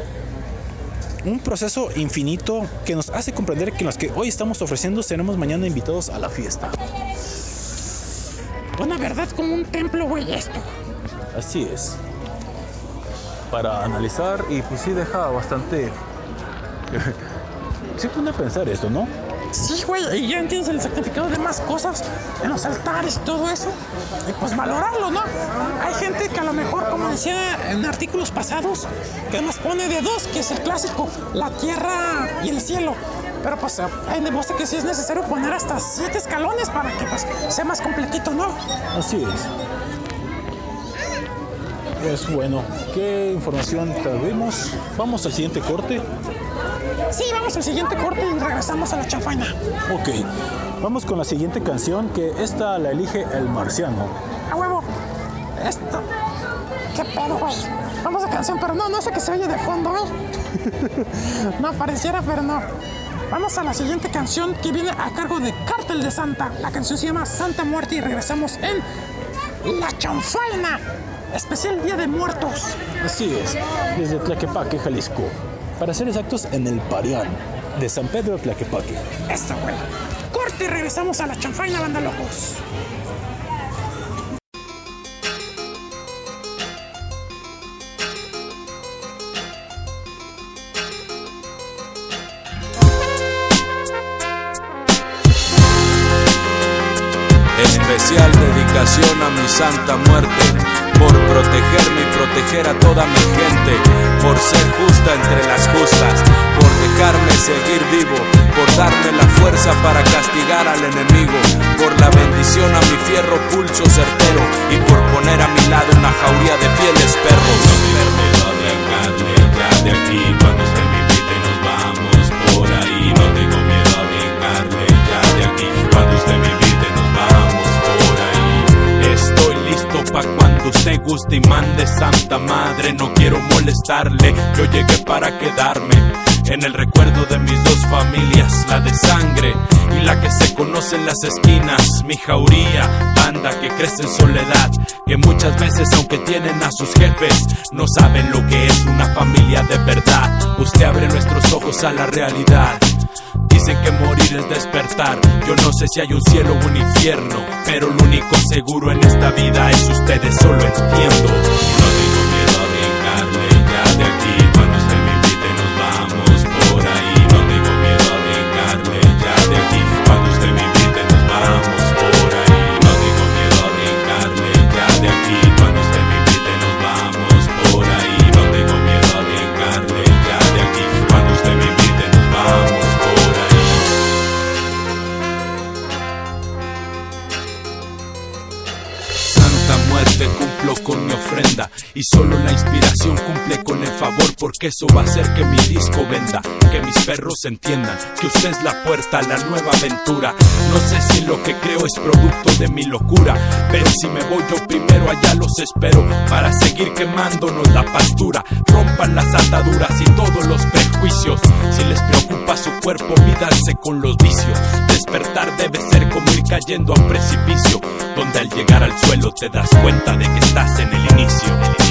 [SPEAKER 1] un proceso infinito que nos hace comprender que los que hoy estamos ofreciendo seremos mañana invitados a la fiesta.
[SPEAKER 6] Una verdad como un templo, güey, esto.
[SPEAKER 1] Así es. Para analizar y pues sí deja bastante... sí pone a pensar esto, ¿no?
[SPEAKER 6] Sí, güey, y ya entiendes el significado de más cosas en los altares y todo eso. Y pues valorarlo, ¿no? Hay gente que a lo mejor, como decía en artículos pasados, que más pone de dos, que es el clásico, la tierra y el cielo. Pero pues ahí demuestra que sí es necesario poner hasta siete escalones para que pues sea más completito, ¿no?
[SPEAKER 1] Así es. Pues bueno, ¿qué información tuvimos? Vamos al siguiente corte.
[SPEAKER 6] Sí, vamos al siguiente corte y regresamos a la chafaina.
[SPEAKER 1] Ok, vamos con la siguiente canción que esta la elige el marciano.
[SPEAKER 6] A huevo. Esto. ¿Qué pedo, güey? Vamos a canción, pero no, no sé qué se oye de fondo, güey. no pareciera, pero no. Vamos a la siguiente canción que viene a cargo de Cártel de Santa. La canción se llama Santa Muerte y regresamos en La Chanfaina. Especial Día de Muertos.
[SPEAKER 1] Así es, desde Tlaquepaque, Jalisco. Para ser exactos, en el Parián de San Pedro Tlaquepaque.
[SPEAKER 6] Esto, güey. Corte y regresamos a La Chanfaina, banda locos.
[SPEAKER 7] Especial dedicación a mi santa muerte, para quedarme. En el recuerdo de mis dos familias, la de sangre y la que se conoce en las esquinas, mi jauría, banda que crece en soledad, que muchas veces aunque tienen a sus jefes, no saben lo que es una familia de verdad. Usted abre nuestros ojos a la realidad. Dicen que morir es despertar. Yo no sé si hay un cielo o un infierno, pero lo único seguro en esta vida es ustedes, solo que mi disco venda, que mis perros entiendan que usted es la puerta a la nueva aventura. No sé si lo que creo es producto de mi locura, pero si me voy yo primero allá los espero para seguir quemándonos la pastura. Rompan las ataduras y todos los prejuicios. Si les preocupa su cuerpo, mídanse con los vicios. Despertar debe ser como ir cayendo a un precipicio, donde al llegar al suelo te das cuenta de que estás en el inicio.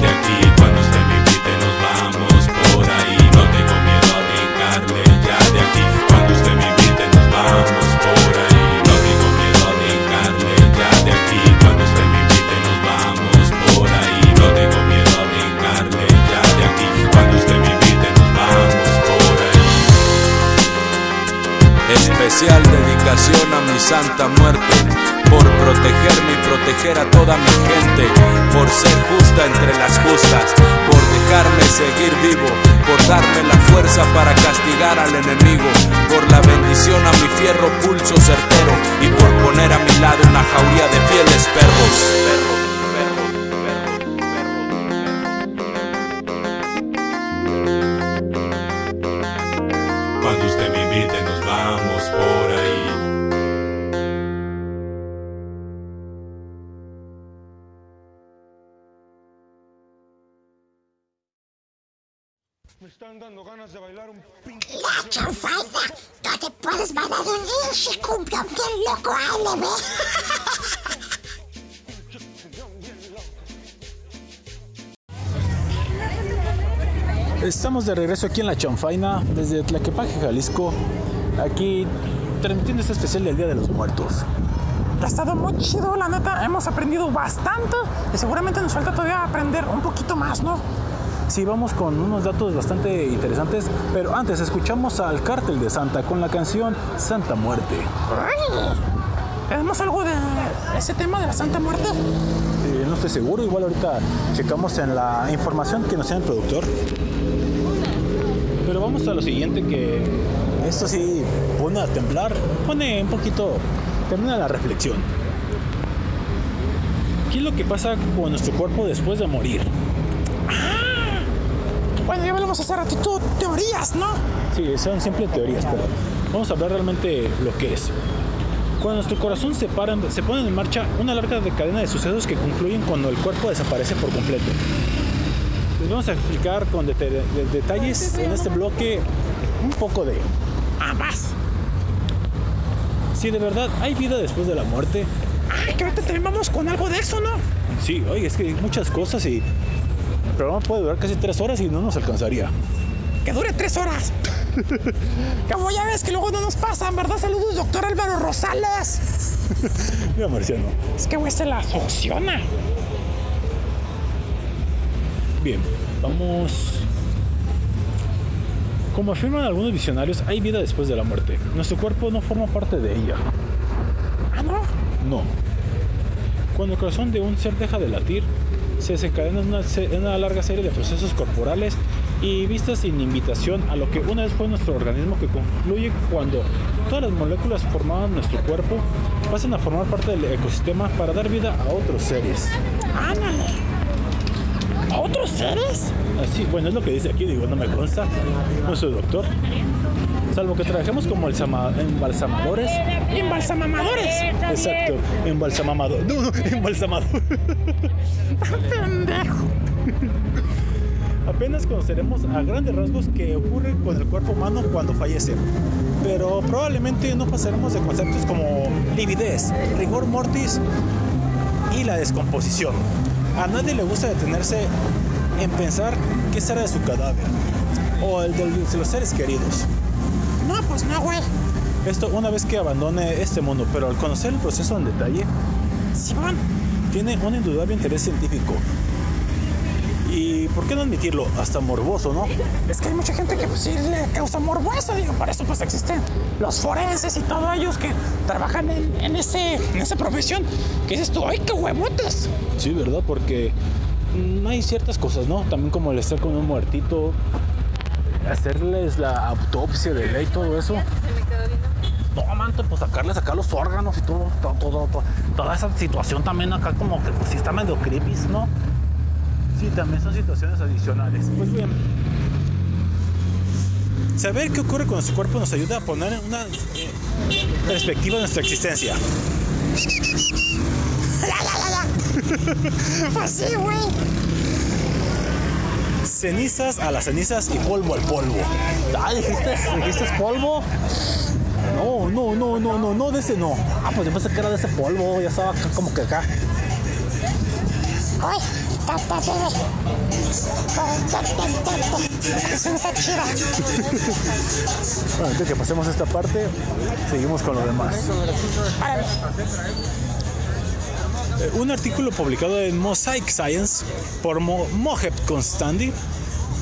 [SPEAKER 7] De aquí. Cuando usted me invite, nos vamos por ahí. No tengo miedo a brincarle ya de aquí. Cuando usted me invite, nos vamos por ahí. No tengo miedo a brincarle ya de aquí. Cuando usted me invite, nos vamos por ahí. No tengo miedo a brincarle ya de aquí. Cuando usted me invite, nos vamos por ahí. Especial dedicación a mi santa muerte, por protegerme y proteger a toda mi gente, por ser justa entre las justas, por dejarme seguir vivo, por darme la fuerza para castigar al enemigo, por la bendición a mi fierro pulso certero y por poner a mi lado una jauría de fieles perros.
[SPEAKER 8] La chanfaina, no te puedes mandar un pinche cumbión bien loco, ándeme.
[SPEAKER 1] Estamos de regreso aquí en la Chanfaina, desde Tlaquepaque, Jalisco. Aquí transmitiendo este especial del Día de los Muertos.
[SPEAKER 6] Ha estado muy chido, la neta. Hemos aprendido bastante y seguramente nos falta todavía aprender un poquito más, ¿no?
[SPEAKER 1] Sí, vamos con unos datos bastante interesantes, pero antes escuchamos al Cártel de Santa con la canción Santa Muerte.
[SPEAKER 6] ¿Tenemos algo de ese tema de la Santa Muerte?
[SPEAKER 1] Eh, no estoy seguro, igual ahorita checamos en la información que nos tiene el productor. Pero vamos a lo siguiente que esto sí pone a temblar, pone un poquito, termina la reflexión. ¿Qué es lo que pasa con nuestro cuerpo después de morir?
[SPEAKER 6] Bueno, ya hablamos hace ratito teorías, ¿no?
[SPEAKER 1] Sí, son siempre teorías, pero vamos a hablar realmente lo que es. Cuando nuestro corazón se para, se pone en marcha una larga cadena de sucesos que concluyen cuando el cuerpo desaparece por completo. Les vamos a explicar con detalles en este bloque un poco de
[SPEAKER 6] Ambas.
[SPEAKER 1] si de verdad hay vida después de la muerte.
[SPEAKER 6] Ay, que ahorita también vamos con algo de eso, ¿no?
[SPEAKER 1] Sí, oye, es que hay muchas cosas y programa puede durar casi tres horas y no nos alcanzaría.
[SPEAKER 6] Que dure tres horas. Como ya ves que luego no nos pasan, ¿verdad? Saludos, doctor Álvaro Rosales.
[SPEAKER 1] Mira, Marciano.
[SPEAKER 6] Es que güey se la soluciona.
[SPEAKER 1] Bien, vamos. Como afirman algunos visionarios, hay vida después de la muerte. Nuestro cuerpo no forma parte de ella.
[SPEAKER 6] Ah, no.
[SPEAKER 1] No. Cuando el corazón de un ser deja de latir, se desencadena una, una larga serie de procesos corporales y vistas sin invitación a lo que una vez fue nuestro organismo que concluye cuando todas las moléculas formadas en nuestro cuerpo pasan a formar parte del ecosistema para dar vida a otros seres.
[SPEAKER 6] Ándale. ¿A otros seres?
[SPEAKER 1] Así, bueno, es lo que dice aquí, digo, no me consta, no soy doctor. Salvo que trabajemos como elzama- embalsamadores.
[SPEAKER 6] Embalsamamadores.
[SPEAKER 1] Exacto, embalsamamado. No, no, embalsamador.
[SPEAKER 6] Pendejo.
[SPEAKER 1] Apenas conoceremos a grandes rasgos qué ocurre con el cuerpo humano cuando fallece. Pero probablemente no pasaremos de conceptos como lividez, rigor mortis y la descomposición. A nadie le gusta detenerse en pensar qué será de su cadáver o el de los seres queridos.
[SPEAKER 6] No, pues no, güey.
[SPEAKER 1] Esto una vez que abandone este mundo, pero al conocer el proceso en detalle,
[SPEAKER 6] Simón.
[SPEAKER 1] tiene un indudable interés científico. Y por qué no admitirlo, hasta morboso, ¿no?
[SPEAKER 6] Es que hay mucha gente que pues, sí le causa morbo eso, digo, por eso pues existen los forenses y todos ellos que trabajan en, en ese, en esa profesión. Que dices tú, ¡ay, qué huevotes!
[SPEAKER 1] Sí, ¿verdad? Porque mm, hay ciertas cosas, ¿no? También como el estar con un muertito, hacerles la autopsia de ley, todo eso. No, amante, pues sacarles acá los órganos y todo, todo, todo, todo- toda esa situación también acá como que pues sí está medio creepy, ¿no? Sí, también son situaciones adicionales. Pues bien. Saber qué ocurre con nuestro cuerpo nos ayuda a poner en una eh, perspectiva de nuestra existencia.
[SPEAKER 6] Pues sí, güey.
[SPEAKER 1] Cenizas a las cenizas y polvo al polvo. Ah, dijiste, dijiste polvo. No, no, no, no, no, no, de ese no. Ah, pues yo pensé que era de ese polvo, ya estaba acá como que acá.
[SPEAKER 8] Uy, ta, ta, ta, ta. Ta, ta, ta, ta.
[SPEAKER 6] Eso está chida.
[SPEAKER 1] Bueno, antes que pasemos esta parte, seguimos con lo demás. Eh, Un artículo publicado en Mosaic Science por Mo Moheb Constandi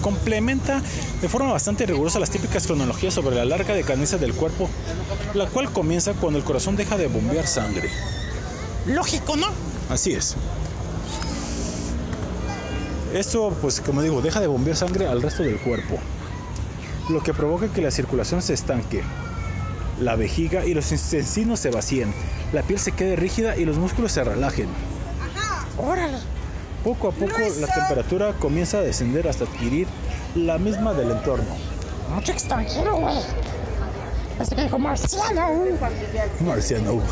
[SPEAKER 1] complementa de forma bastante rigurosa las típicas cronologías sobre la larga decadencia del cuerpo, la cual comienza cuando el corazón deja de bombear sangre.
[SPEAKER 6] Lógico, ¿no?
[SPEAKER 1] Así es. Esto, pues como digo, deja de bombear sangre al resto del cuerpo, lo que provoca que la circulación se estanque, la vejiga y los intestinos se vacíen, la piel se quede rígida y los músculos se relajen.
[SPEAKER 6] Órale.
[SPEAKER 1] Poco a poco la temperatura comienza a descender hasta adquirir la misma del entorno.
[SPEAKER 6] Mucho extranjero, güey. Este que dijo marciano.
[SPEAKER 1] Marciano.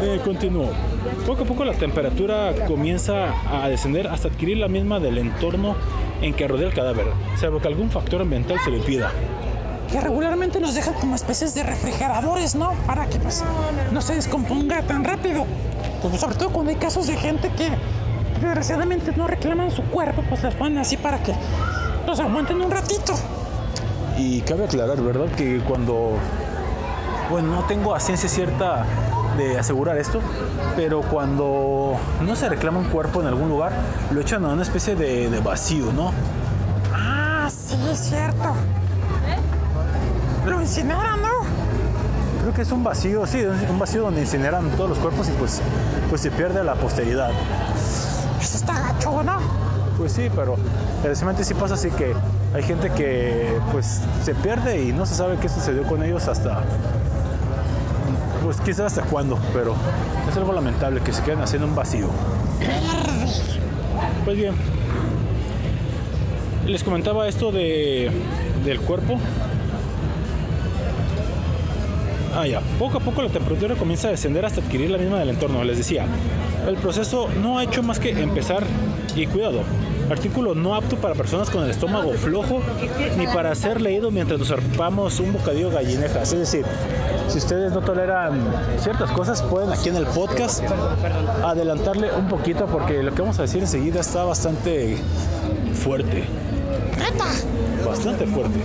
[SPEAKER 1] Eh, continúo. Poco a poco la temperatura comienza a descender hasta adquirir la misma del entorno en que rodea el cadáver, salvo que algún factor ambiental se lo impida.
[SPEAKER 6] Que regularmente nos dejan como especies de refrigeradores, ¿no? Para que pues no se descomponga tan rápido. Pues, sobre todo cuando hay casos de gente que desgraciadamente no reclaman su cuerpo, pues les ponen así para que los aguanten un ratito.
[SPEAKER 1] Y cabe aclarar, ¿verdad? Que cuando... Bueno, no tengo a ciencia cierta de asegurar esto, pero cuando no se reclama un cuerpo en algún lugar, lo echan a una especie de, de vacío, ¿no?
[SPEAKER 6] Ah, sí, es cierto. Lo incineran, ¿no?
[SPEAKER 1] Creo que es un vacío, sí, un vacío donde incineran todos los cuerpos y pues, pues se pierde la posteridad.
[SPEAKER 6] Eso está gacho, ¿no?
[SPEAKER 1] Pues sí, pero precisamente sí pasa así que hay gente que pues se pierde y no se sabe qué sucedió con ellos hasta pues quizás hasta cuándo, pero es algo lamentable que se queden haciendo un vacío. Pues bien, les comentaba esto de del cuerpo. Ah, ya. Poco a poco la temperatura comienza a descender hasta adquirir la misma del entorno. Les decía, el proceso no ha hecho más que empezar y cuidado. Artículo no apto para personas con el estómago flojo ni para ser leído mientras nos arpamos un bocadillo de gallinejas. Es decir, si ustedes no toleran ciertas cosas, pueden aquí en el podcast adelantarle un poquito porque lo que vamos a decir enseguida está bastante fuerte. Bastante fuerte.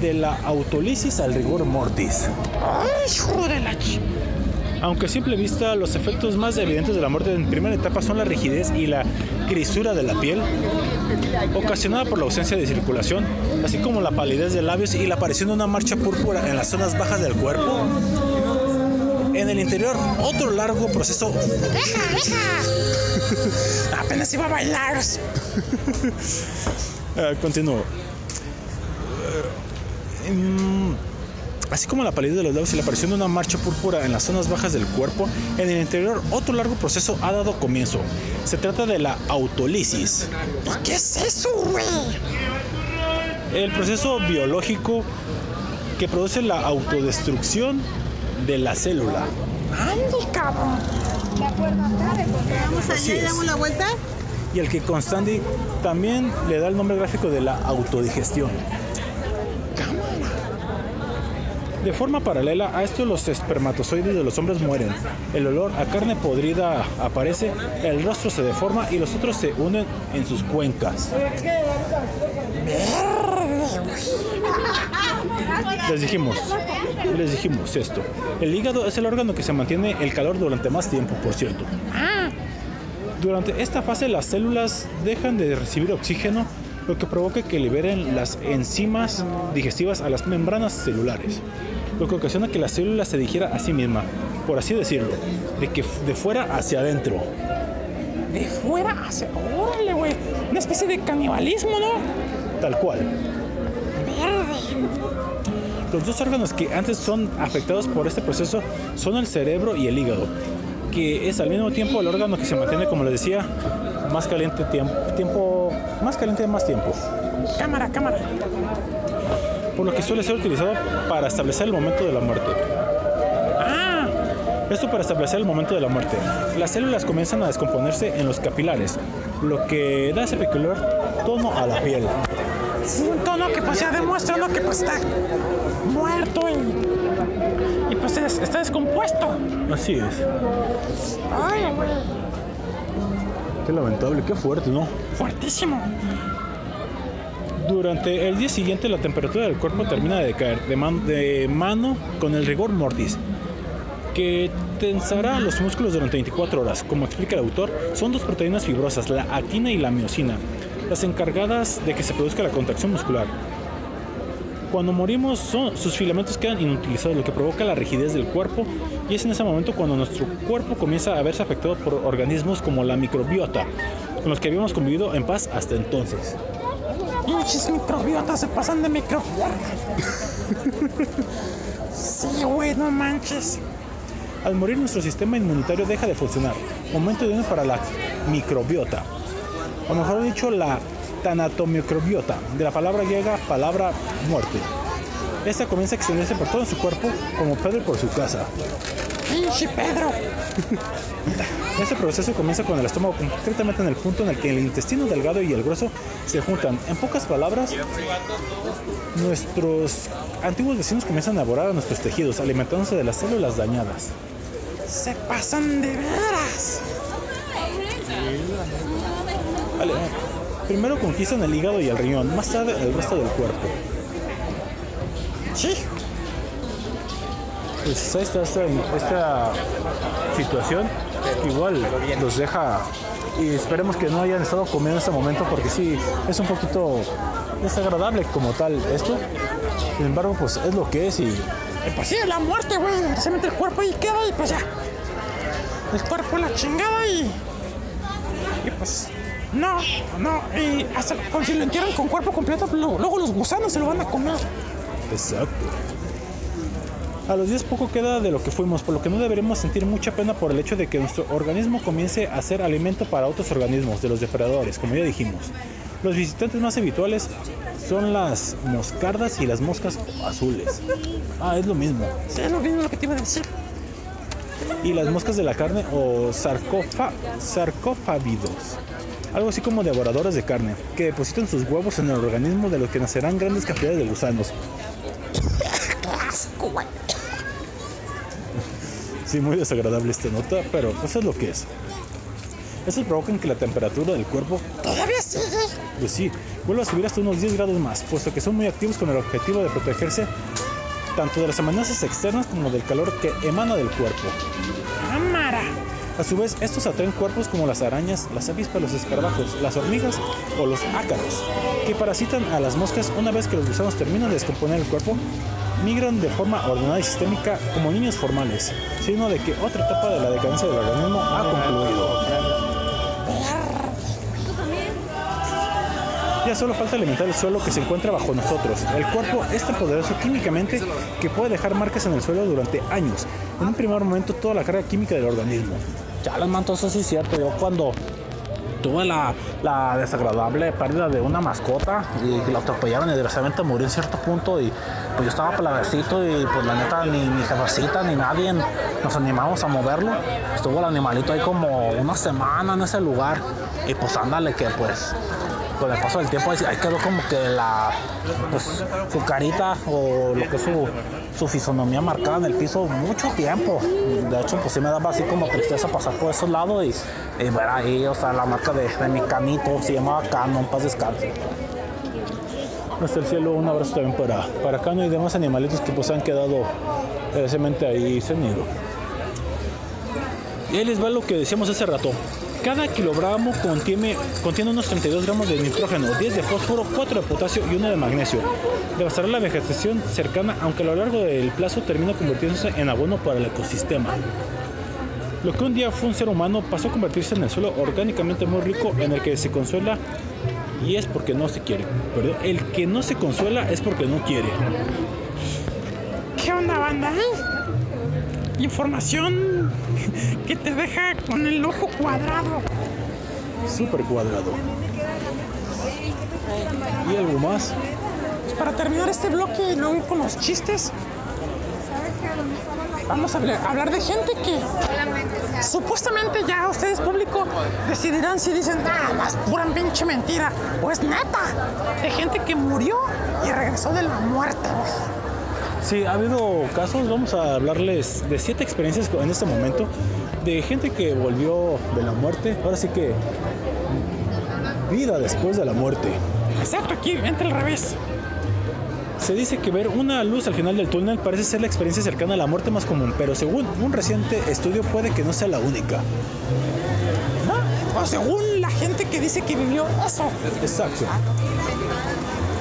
[SPEAKER 1] De la autolisis al rigor mortis.
[SPEAKER 6] Ay, hijo de la ch...
[SPEAKER 1] Aunque a simple vista los efectos más evidentes de la muerte en primera etapa son la rigidez y la grisura de la piel, ocasionada por la ausencia de circulación, así como la palidez de labios y la aparición de una marcha púrpura en las zonas bajas del cuerpo. En el interior, otro largo proceso
[SPEAKER 6] ¡Deja, deja! Apenas iba a bailar.
[SPEAKER 1] Eh, continúo. Así como la palidez de los labios y la aparición de una marcha púrpura en las zonas bajas del cuerpo, en el interior otro largo proceso ha dado comienzo. Se trata de la autolisis.
[SPEAKER 6] ¿Qué es eso, güey?
[SPEAKER 1] el proceso biológico que produce la autodestrucción de la célula.
[SPEAKER 6] Ande, cabrón.
[SPEAKER 9] Vamos
[SPEAKER 1] Así
[SPEAKER 9] allá y damos la vuelta.
[SPEAKER 1] Y el que Constandi también le da el nombre gráfico de la autodigestión. De forma paralela a esto, los espermatozoides de los hombres mueren. El olor a carne podrida aparece, el rostro se deforma y los otros se unen en sus cuencas. Les dijimos, les dijimos esto. El hígado es el órgano que se mantiene el calor durante más tiempo, por cierto. Durante esta fase las células dejan de recibir oxígeno, lo que provoca que liberen las enzimas digestivas a las membranas celulares, lo que ocasiona que la célula se digiera a sí misma, por así decirlo, de que de fuera hacia adentro.
[SPEAKER 6] De fuera hacia. Órale, güey. Una especie de canibalismo, ¿no?
[SPEAKER 1] Tal cual. Los dos órganos que antes son afectados por este proceso son el cerebro y el hígado, que es al mismo tiempo el órgano que se mantiene, como les decía, más caliente tiempo, tiempo más caliente más tiempo,
[SPEAKER 6] Cámara, cámara.
[SPEAKER 1] por lo que suele ser utilizado para establecer el momento de la muerte.
[SPEAKER 6] Ah,
[SPEAKER 1] Esto para establecer el momento de la muerte. Las células comienzan a descomponerse en los capilares, lo que da ese peculiar tono a la piel.
[SPEAKER 6] un tono que pues ya demuestra, ¿no? Que pues está muerto y. Y pues es- está descompuesto.
[SPEAKER 1] Así es.
[SPEAKER 6] Ay.
[SPEAKER 1] Qué lamentable, qué fuerte, ¿no?
[SPEAKER 6] Fuertísimo.
[SPEAKER 1] Durante el día siguiente la temperatura del cuerpo termina de decaer de, man- de mano con el rigor mortis, que tensará los músculos durante 24 horas. Como explica el autor, son dos proteínas fibrosas, la actina y la miocina, las encargadas de que se produzca la contracción muscular. Cuando morimos, son- sus filamentos quedan inutilizados, lo que provoca la rigidez del cuerpo, y es en ese momento cuando nuestro cuerpo comienza a verse afectado por organismos como la microbiota, con los que habíamos convivido en paz hasta entonces.
[SPEAKER 6] Pinches microbiotas se pasan de micro. Sí, güey, no manches.
[SPEAKER 1] Al morir nuestro sistema inmunitario deja de funcionar. Momento idóneo para la microbiota. O mejor dicho, la tanatomicrobiota, de la palabra griega palabra muerte. Esta comienza a extenderse por todo su cuerpo como Pedro por su casa.
[SPEAKER 6] Pinche Pedro.
[SPEAKER 1] Este proceso comienza con el estómago, concretamente en el punto en el que el intestino delgado y el grueso se juntan. En pocas palabras, nuestros antiguos vecinos comienzan a devorar a nuestros tejidos, alimentándose de las células dañadas.
[SPEAKER 6] Se pasan de veras.
[SPEAKER 1] Vale, primero conquistan el hígado y el riñón, más tarde el resto del cuerpo.
[SPEAKER 6] Sí.
[SPEAKER 1] Pues ahí está esta, esta situación igual los deja y esperemos que no hayan estado comiendo en este momento porque sí, es un poquito desagradable como tal esto. Sin embargo, pues es lo que es y
[SPEAKER 6] Y pues sí, la muerte, güey. Se mete el cuerpo y queda y pues ya. El cuerpo la chingada y. Y pues. No, no. Y hasta con- si lo entierran con cuerpo completo, lo- luego los gusanos se lo van a comer.
[SPEAKER 1] Exacto. A los días poco queda de lo que fuimos, por lo que no deberemos sentir mucha pena por el hecho de que nuestro organismo comience a ser alimento para otros organismos, de los depredadores, como ya dijimos. Los visitantes más habituales son las moscardas y las moscas azules. Ah, es lo mismo.
[SPEAKER 6] Sí, es lo mismo lo que te iba a decir.
[SPEAKER 1] Y las moscas de la carne o sarcofa, sarcófagidos. Algo así como devoradores de carne, que depositan sus huevos en el organismo de los que nacerán grandes cantidades de gusanos. Sí, muy desagradable esta nota, pero eso es lo que es. Eso provoca que la temperatura del cuerpo,
[SPEAKER 6] Todavía sigue.
[SPEAKER 1] pues sí, vuelva a subir hasta unos 10 grados más, puesto que son muy activos con el objetivo de protegerse tanto de las amenazas externas como del calor que emana del cuerpo. A su vez, estos atraen cuerpos como las arañas, las avispas, los escarabajos, las hormigas o los ácaros, que parasitan a las moscas una vez que los gusanos terminan de descomponer el cuerpo, migran de forma ordenada y sistémica como niños formales, signo de que otra etapa de la decadencia del organismo ha concluido. Ya solo falta alimentar el suelo que se encuentra bajo nosotros. El cuerpo es tan poderoso químicamente que puede dejar marcas en el suelo durante años. En un primer momento toda la carga química del organismo. Ya los mantos, eso sí es cierto. Yo cuando
[SPEAKER 3] tuve la, la desagradable pérdida de una mascota y lo atropellaron y desgraciadamente murió en cierto punto y pues yo estaba plavecito y pues la neta ni mi jefecita ni nadie nos animamos a moverlo. Estuvo el animalito ahí como una semana en ese lugar y pues ándale que pues con el paso del tiempo ahí, quedó como que la pues, su carita o lo que es su, su fisonomía marcada en el piso mucho tiempo. De hecho, pues sí me daba así como tristeza pasar por esos lados y, y ver ahí, o sea, la marca de, de mi canito, se llamaba Cano, paz descanse.
[SPEAKER 1] Hasta el cielo, un abrazo también para, para Cano y demás animalitos que pues han quedado precisamente ahí cenido. Y ahí les va lo que decíamos hace rato. Cada kilogramo contiene, contiene unos 32 gramos de nitrógeno, 10 de fósforo, 4 de potasio y 1 de magnesio. Devastará la vegetación cercana, aunque a lo largo del plazo termina convirtiéndose en abono para el ecosistema. Lo que un día fue un ser humano pasó a convertirse en el suelo orgánicamente muy rico en el que se consuela y es porque no se quiere. El que no se consuela es porque no quiere.
[SPEAKER 6] ¿Qué onda, banda? Información que te deja con el ojo cuadrado.
[SPEAKER 1] Súper cuadrado. ¿Y algo más?
[SPEAKER 6] Pues para terminar este bloque y luego con los chistes, vamos a hablar, de gente que supuestamente ya ustedes público decidirán si dicen, ah, más pura pinche mentira, o es neta, de gente que murió y regresó de la muerte.
[SPEAKER 1] Sí, ha habido casos, vamos a hablarles de siete experiencias en este momento de gente que volvió de la muerte. Ahora sí que vida después de la muerte.
[SPEAKER 6] Exacto, aquí entra al revés.
[SPEAKER 1] Se dice que ver una luz al final del túnel parece ser la experiencia cercana a la muerte más común, pero según un reciente estudio puede que no sea la única.
[SPEAKER 6] ¿no? O según la gente que dice que vivió eso.
[SPEAKER 1] Exacto.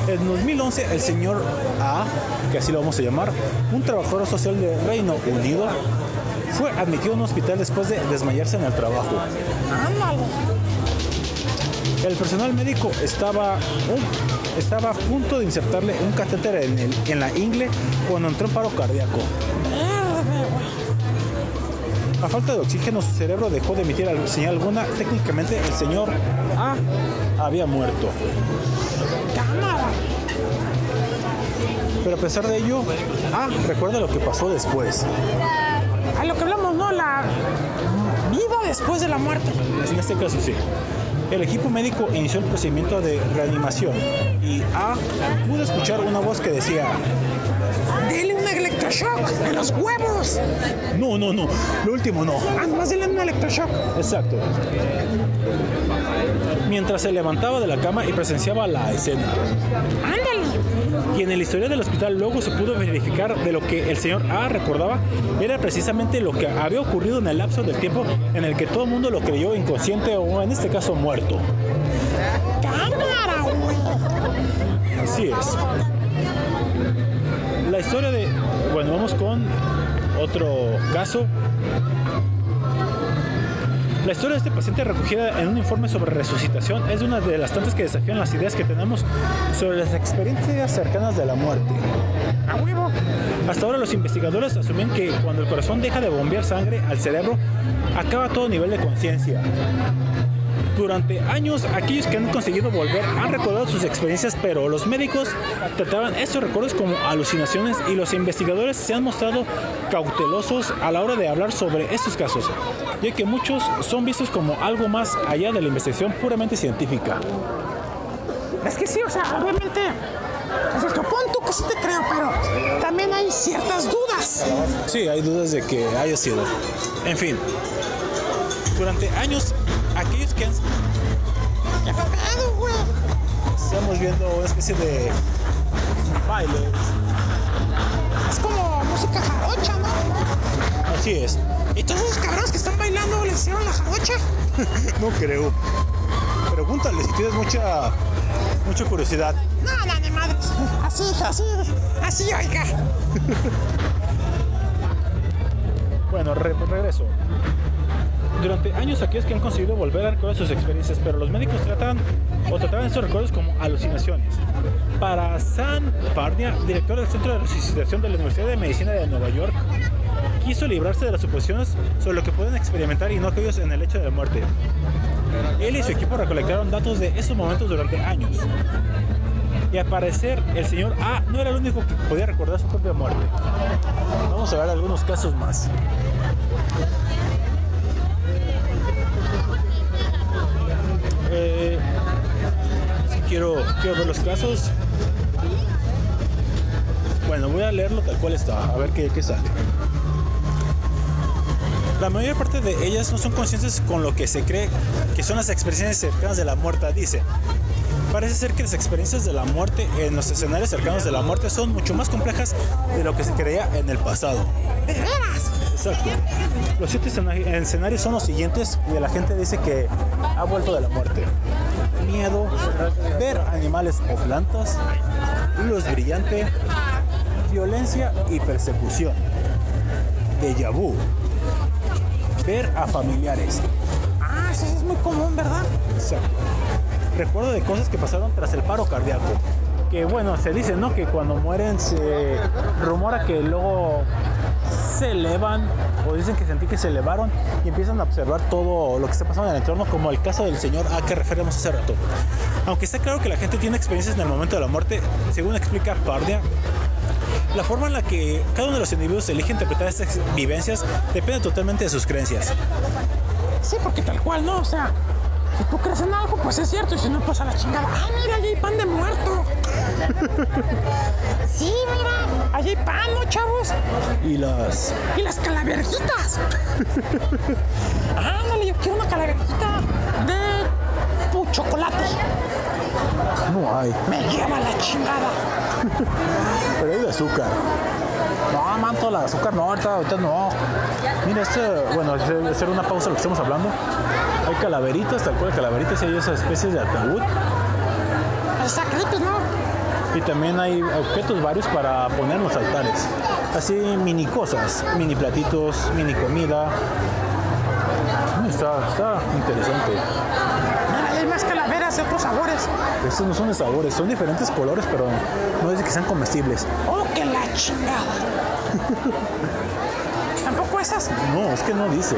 [SPEAKER 1] En 2011, el señor A, que así lo vamos a llamar, un trabajador social de Reino Unido, fue admitido en un hospital después de desmayarse en el trabajo. El personal médico estaba, estaba a punto de insertarle un catéter en, en la ingle cuando entró en paro cardíaco. A falta de oxígeno, su cerebro dejó de emitir al- señal alguna. Técnicamente, el señor A había muerto.
[SPEAKER 6] Cámara.
[SPEAKER 1] Pero a pesar de ello, A recuerda lo que pasó después.
[SPEAKER 6] A lo que hablamos, ¿no? La vida después de la muerte.
[SPEAKER 1] En este caso, sí. El equipo médico inició el procedimiento de reanimación y A pudo escuchar una voz que decía,
[SPEAKER 6] Dele un electroshock en los huevos.
[SPEAKER 1] no, no, no, lo último no.
[SPEAKER 6] Además, dele un electroshock.
[SPEAKER 1] Exacto. Mientras se levantaba de la cama y presenciaba la escena.
[SPEAKER 6] Ándale.
[SPEAKER 1] Y en el historial del hospital luego se pudo verificar de lo que el señor A recordaba era precisamente lo que había ocurrido en el lapso del tiempo en el que todo el mundo lo creyó inconsciente o en este caso muerto. Así es. La historia de... Bueno, vamos con otro caso. La historia de este paciente recogida en un informe sobre resucitación es una de las tantas que desafían las ideas que tenemos sobre las experiencias cercanas de la muerte.
[SPEAKER 6] A huevo.
[SPEAKER 1] Hasta ahora los investigadores asumen que cuando el corazón deja de bombear sangre al cerebro, acaba todo nivel de conciencia. Durante años, aquellos que han conseguido volver han recordado sus experiencias, pero los médicos trataban estos recuerdos como alucinaciones y los investigadores se han mostrado cautelosos a la hora de hablar sobre estos casos, ya que muchos son vistos como algo más allá de la investigación puramente científica.
[SPEAKER 6] Es que sí, o sea, obviamente. O sea, supón tú que sí te creo, pero también hay ciertas dudas.
[SPEAKER 1] Sí, hay dudas de que haya sido. En fin, durante años, aquellos han
[SPEAKER 6] ¿Qué güey?
[SPEAKER 1] estamos viendo una especie de bailes.
[SPEAKER 6] Es como música jarocha, ¿no?
[SPEAKER 1] Así es.
[SPEAKER 6] Y todos esos cabrones que están bailando le hicieron la jarocha.
[SPEAKER 1] No creo. Pregúntale si tienes mucha mucha curiosidad.
[SPEAKER 6] No, no, ni madres. Así, así, así, oiga.
[SPEAKER 1] Bueno, re- regreso. Durante años aquellos que han conseguido volver a recordar sus experiencias, pero los médicos tratan o trataban estos recuerdos como alucinaciones. Para Sam Parnia, director del Centro de Resucitación de la Universidad de Medicina de Nueva York, quiso librarse de las suposiciones sobre lo que pueden experimentar y no aquellos en el hecho de la muerte. Él y su equipo recolectaron datos de esos momentos durante años. Y al parecer, el señor A no era el único que podía recordar su propia muerte. Vamos a ver algunos casos más. Eh, quiero, quiero ver los casos. Bueno, voy a leerlo tal cual está, a ver qué, qué sale. La mayor parte de ellas no son conscientes con lo que se cree que son las experiencias cercanas de la muerte, dice. Parece ser que las experiencias de la muerte en los escenarios cercanos de la muerte son mucho más complejas de lo que se creía en el pasado. Los siete escena- escenarios son los siguientes y la gente dice que ha vuelto de la muerte. Miedo, ver animales o plantas, luz brillante, violencia y persecución. Déjà vu. Ver a familiares.
[SPEAKER 6] Ah, eso es muy común, ¿verdad?
[SPEAKER 1] Exacto. Recuerdo de cosas que pasaron tras el paro cardíaco. Que bueno, se dice, ¿no? Que cuando mueren se rumora que luego se elevan o dicen que sentí que se elevaron y empiezan a observar todo lo que está pasando en el entorno, como el caso del señor A que referimos hace rato. Aunque está claro que la gente tiene experiencias en el momento de la muerte, según explica Pardia, la forma en la que cada uno de los individuos elige interpretar estas vivencias depende totalmente de sus creencias.
[SPEAKER 6] Sí, porque tal cual, ¿no? O sea, si tú crees en algo, pues es cierto. Y si no, pues a la chingada. ¡Ah, mira, allí hay pan de muerto! sí, mira, allí hay pan, ¿no, chavos?
[SPEAKER 1] Y las
[SPEAKER 6] Y las calaverjitas. Ándale, yo quiero una calaverjita de pu- chocolate.
[SPEAKER 1] no hay.
[SPEAKER 6] Me lleva la chingada.
[SPEAKER 1] Pero hay de azúcar. No, manto, la azúcar no, ahorita, ahorita no. Mira, este, bueno, hacer una pausa lo que estamos hablando. Hay calaveritas, tal cual calaveritas, y hay esas especies de ataúd.
[SPEAKER 6] Sacritos, ¿no?
[SPEAKER 1] Y también hay objetos varios para poner en los altares. Así, mini cosas, mini platitos, mini comida. Mm, Está, está interesante.
[SPEAKER 6] Hay más calaveras de otros sabores.
[SPEAKER 1] Estos no son de sabores, son diferentes colores, pero no dice que sean comestibles.
[SPEAKER 6] ¡Oh, que la chingada! Tampoco esas.
[SPEAKER 1] No, es que no dice.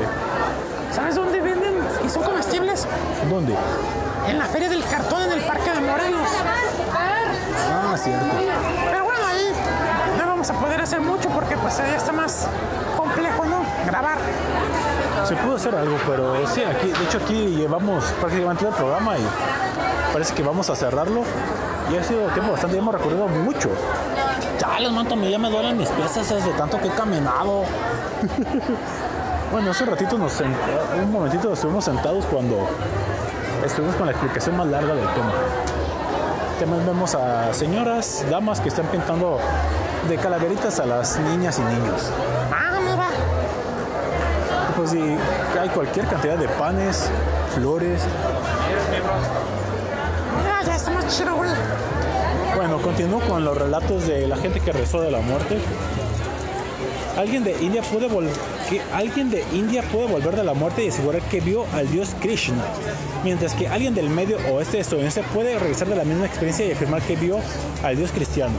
[SPEAKER 6] ¿Sabes dónde venden y son comestibles?
[SPEAKER 1] ¿Dónde?
[SPEAKER 6] En la Feria del Cartón en el Parque de Morelos.
[SPEAKER 1] Cierto.
[SPEAKER 6] Pero bueno, ahí no vamos a poder hacer mucho porque pues ya está más complejo, ¿no? Grabar.
[SPEAKER 1] Se pudo hacer algo, pero sí, aquí, de hecho aquí llevamos prácticamente todo el programa y parece que vamos a cerrarlo. Y ha sido tiempo bastante, ya hemos recorrido mucho. Ya, les manto, ya me duelen mis piezas de tanto que he caminado. bueno, hace ratito nos un momentito estuvimos sentados cuando estuvimos con la explicación más larga del tema. También vemos a señoras, damas que están pintando de calaveritas a las niñas y niños.
[SPEAKER 6] Ah, mira.
[SPEAKER 1] Pues sí, hay cualquier cantidad de panes, flores.
[SPEAKER 6] Mira, ya está más chido, güey.
[SPEAKER 1] Bueno, continúo con los relatos de la gente que rezó de la muerte. Alguien de India puede vol- que alguien de India puede volver de la muerte y asegurar que vio al dios Krishna, mientras que alguien del medio oeste estadounidense puede regresar de la misma experiencia y afirmar que vio al dios cristiano.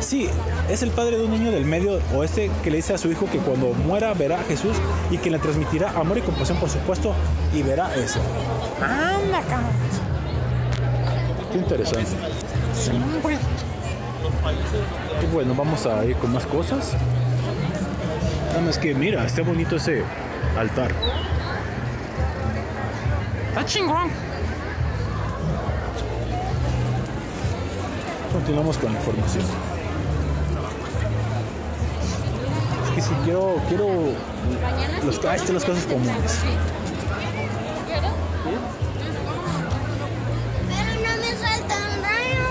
[SPEAKER 1] Sí, es el padre de un niño del medio oeste que le dice a su hijo que cuando muera verá a Jesús y que le transmitirá amor y compasión, por supuesto, y verá eso.
[SPEAKER 6] Anda.
[SPEAKER 1] Qué interesante.
[SPEAKER 6] Sí,
[SPEAKER 1] Y bueno, vamos a ir con más cosas. Nada más que mira, está bonito ese altar.
[SPEAKER 6] Está chingón.
[SPEAKER 1] Continuamos con la información. Es que si quiero, quiero los, ah, este, las cosas comunes.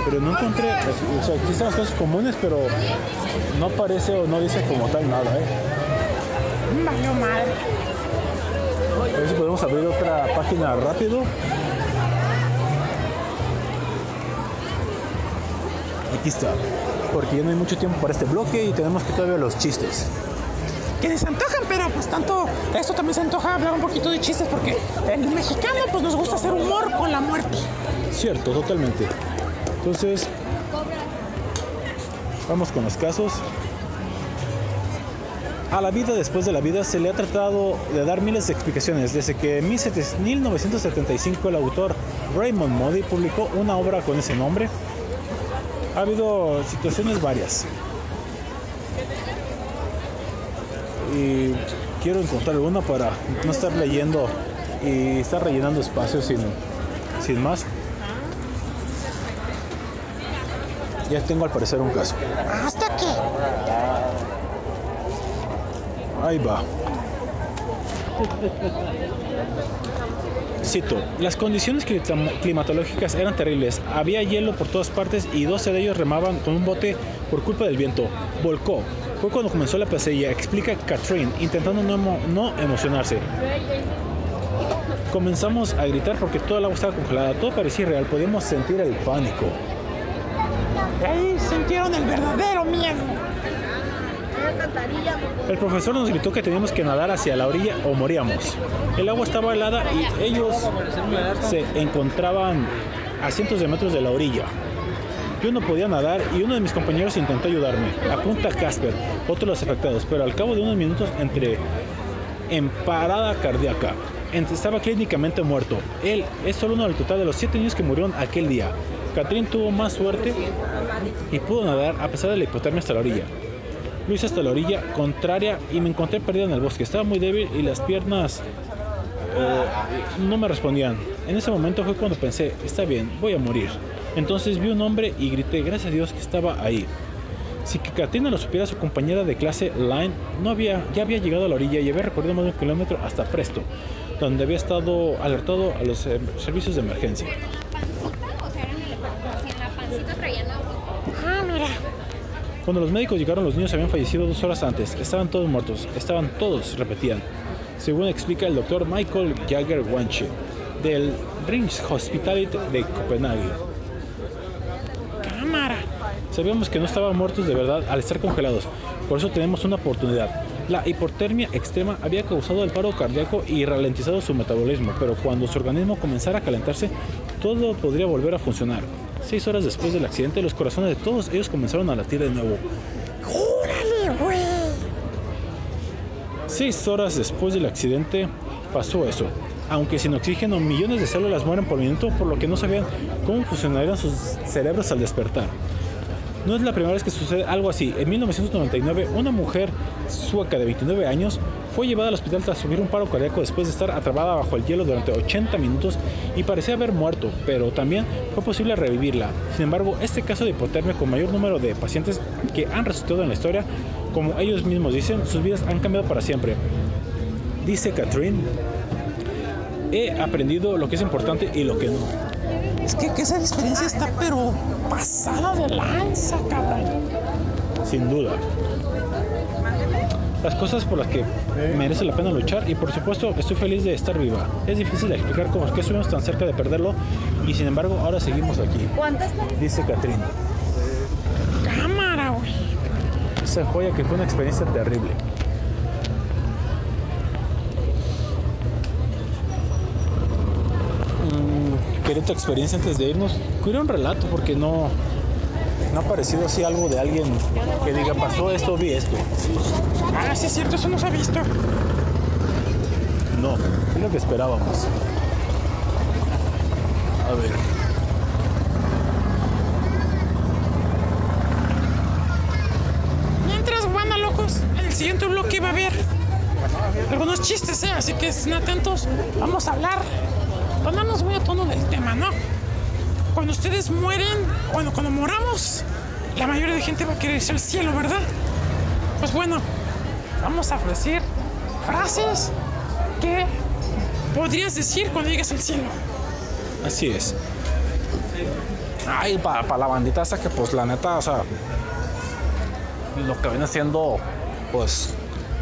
[SPEAKER 8] Pero no
[SPEAKER 1] encontré, o sea, existen las cosas comunes, pero no aparece o no dice como tal nada, ¿eh?
[SPEAKER 6] Valió madre.
[SPEAKER 1] A ver si podemos abrir otra página rápido. Aquí está. Porque ya no hay mucho tiempo para este bloque y tenemos que todavía los chistes.
[SPEAKER 6] Que se antojan, pero pues tanto esto también se antoja hablar un poquito de chistes porque el mexicano pues nos gusta hacer humor con la muerte.
[SPEAKER 1] Cierto, totalmente. Entonces, vamos con los casos. A la vida después de la vida se le ha tratado de dar miles de explicaciones. Desde que en 17- 1975 el autor Raymond Moody publicó una obra con ese nombre, ha habido situaciones varias. Y quiero encontrar una para no estar leyendo y estar rellenando espacios sin, sin más. Ya tengo al parecer un caso.
[SPEAKER 8] ¿Hasta qué?
[SPEAKER 1] Ahí va. Cito, las condiciones clima- climatológicas eran terribles. Había hielo por todas partes y 12 de ellos remaban con un bote por culpa del viento. Volcó. Fue cuando comenzó la pesadilla, explica Catherine, intentando no, emo- no emocionarse. Comenzamos a gritar porque toda el agua estaba congelada. Todo parecía real. Podíamos sentir el pánico.
[SPEAKER 6] Ahí sintieron el verdadero miedo.
[SPEAKER 1] El profesor nos gritó que teníamos que nadar hacia la orilla o moríamos. El agua estaba helada y ellos se encontraban a cientos de metros de la orilla. Yo no podía nadar y uno de mis compañeros intentó ayudarme. Apunta Casper, otro de los afectados, pero al cabo de unos minutos entre en parada cardíaca. Estaba clínicamente muerto. Él es solo uno del total de los siete niños que murieron aquel día. Catherine tuvo más suerte y pudo nadar a pesar de la hipotermia hasta la orilla. Lo hice hasta la orilla contraria y me encontré perdido en el bosque. Estaba muy débil y las piernas eh, no me respondían. En ese momento fue cuando pensé, está bien, voy a morir. Entonces vi un hombre y grité, gracias a Dios que estaba ahí. Si que Katrina lo supiera, su compañera de clase, Line, no había, ya había llegado a la orilla y había recorrido más de un kilómetro hasta Presto, donde había estado alertado a los eh, servicios de emergencia.
[SPEAKER 9] O sea, eran elefantes. Y en la pancita traían agua.
[SPEAKER 6] Ah, mira.
[SPEAKER 1] Cuando los médicos llegaron, los niños habían fallecido dos horas antes. Estaban todos muertos. Estaban todos, repetían. Según explica el doctor Michael Jagger Wanche, del Rings Hospital de Copenhague.
[SPEAKER 6] Cámara.
[SPEAKER 1] Sabíamos que no estaban muertos de verdad al estar congelados. Por eso tenemos una oportunidad. La hipotermia extrema había causado el paro cardíaco y ralentizado su metabolismo, pero cuando su organismo comenzara a calentarse, todo podría volver a funcionar. Seis horas después del accidente, los corazones de todos ellos comenzaron a latir de nuevo.
[SPEAKER 8] ¡Órale, güey!
[SPEAKER 1] Seis horas después del accidente pasó eso. Aunque sin oxígeno, millones de células mueren por minuto, por lo que no sabían cómo funcionarían sus cerebros al despertar. No es la primera vez que sucede algo así. En 1999, una mujer sueca de 29 años fue llevada al hospital tras sufrir un paro cardíaco después de estar atrapada bajo el hielo durante 80 minutos y parecía haber muerto, pero también fue posible revivirla. Sin embargo, este caso de hipotermia con mayor número de pacientes que han resucitado en la historia, como ellos mismos dicen, sus vidas han cambiado para siempre. Dice Catherine, he aprendido lo que es importante y lo que no.
[SPEAKER 6] Es que, que esa experiencia está pero pasada de lanza, cabrón.
[SPEAKER 1] sin duda. Las cosas por las que merece la pena luchar y por supuesto estoy feliz de estar viva. Es difícil de explicar cómo es que estuvimos tan cerca de perderlo y sin embargo ahora seguimos aquí. Dice Catherine.
[SPEAKER 6] Cámara, güey.
[SPEAKER 1] Esa joya que fue una experiencia terrible. Tu experiencia antes de irnos. Quería un relato porque no, no ha parecido así algo de alguien que diga pasó esto, vi esto.
[SPEAKER 6] Ah, sí es cierto, eso no se ha visto.
[SPEAKER 1] No, es lo que esperábamos. A ver.
[SPEAKER 6] Mientras, banda locos, en el siguiente bloque va a haber algunos chistes, ¿eh? Así que estén atentos. Vamos a hablar, ponernos muy a tono del tema, ¿no? Cuando ustedes mueren, bueno, cuando moramos, la mayoría de gente va a querer irse al cielo, ¿verdad? Pues bueno, vamos a ofrecer frases que podrías decir cuando llegues al cielo.
[SPEAKER 1] Así es. Ay, para la bandita esa que pues la neta, o sea, lo que viene siendo, pues,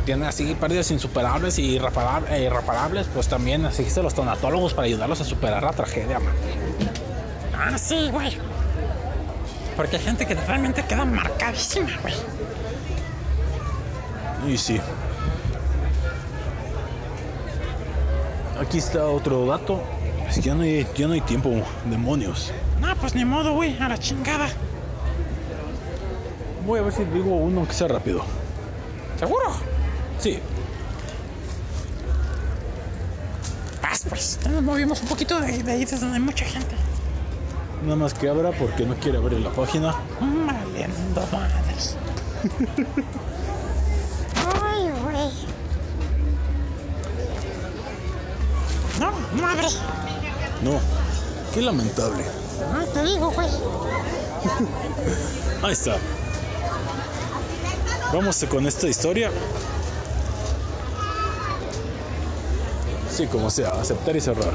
[SPEAKER 1] tiene así pérdidas insuperables y irrepara- e irreparables, pues también existen los tanatólogos para ayudarlos a superar la tragedia, man.
[SPEAKER 6] Ah, sí, güey. Porque hay gente que realmente queda marcadísima, güey.
[SPEAKER 1] Y sí. Aquí está otro dato. Es que ya no hay, ya no hay tiempo, demonios.
[SPEAKER 6] No, pues ni modo, güey, a la chingada.
[SPEAKER 1] Voy a ver si digo uno que sea rápido.
[SPEAKER 6] ¿Seguro?
[SPEAKER 1] Sí,
[SPEAKER 6] Paz, pues. ya Nos movimos un poquito de, de ahí, desde donde hay mucha gente.
[SPEAKER 1] nada más que abra porque no quiere abrir la página.
[SPEAKER 6] Valiendo madres.
[SPEAKER 8] Ay, güey.
[SPEAKER 6] No, no abre.
[SPEAKER 1] No, qué lamentable.
[SPEAKER 8] No te digo, güey.
[SPEAKER 1] Ahí está. Vamos con esta historia. Sí, como sea, aceptar y cerrar.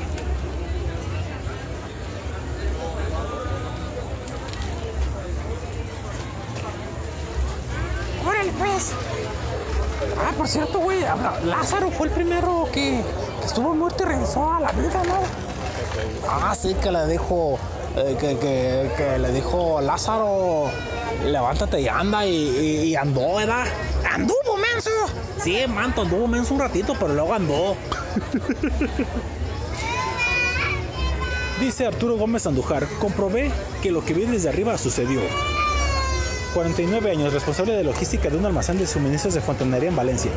[SPEAKER 6] Órale, pues. Ah, por cierto, güey, Lázaro fue el primero que, estuvo muerto y regresó a la vida, ¿no?
[SPEAKER 3] Ah, sí, que le dijo, eh, que, le dijo Lázaro, levántate y anda, y, y- andó, ¿verdad?
[SPEAKER 6] ¡Anduvo, menso!
[SPEAKER 3] Sí, manto, anduvo menos un ratito, pero luego andó.
[SPEAKER 1] Dice Arturo Gómez Andújar, comprobé que lo que vi desde arriba sucedió. 49 años, responsable de logística de un almacén de suministros de fontanería en Valencia.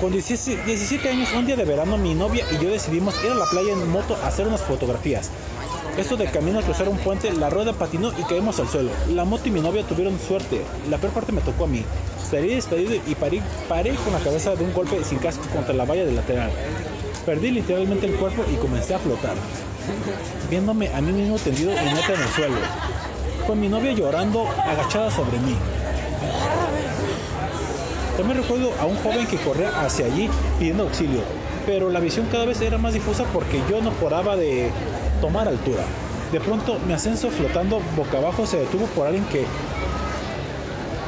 [SPEAKER 1] Con 17 17 años, un día de verano, mi novia y yo decidimos ir a la playa en moto a hacer unas fotografías. Esto de camino a cruzar un puente, la rueda patinó y caímos al suelo. La moto y mi novia tuvieron suerte. La peor parte me tocó a mí. Salí despedido y paré, paré con la cabeza de un golpe sin casco contra la valla del lateral. Perdí literalmente el cuerpo y comencé a flotar, viéndome a mí mismo tendido y neta en el suelo, con mi novia llorando agachada sobre mí. También recuerdo a un joven que corría hacia allí pidiendo auxilio, pero la visión cada vez era más difusa porque yo no paraba de tomar altura. De pronto mi ascenso flotando boca abajo se detuvo por alguien que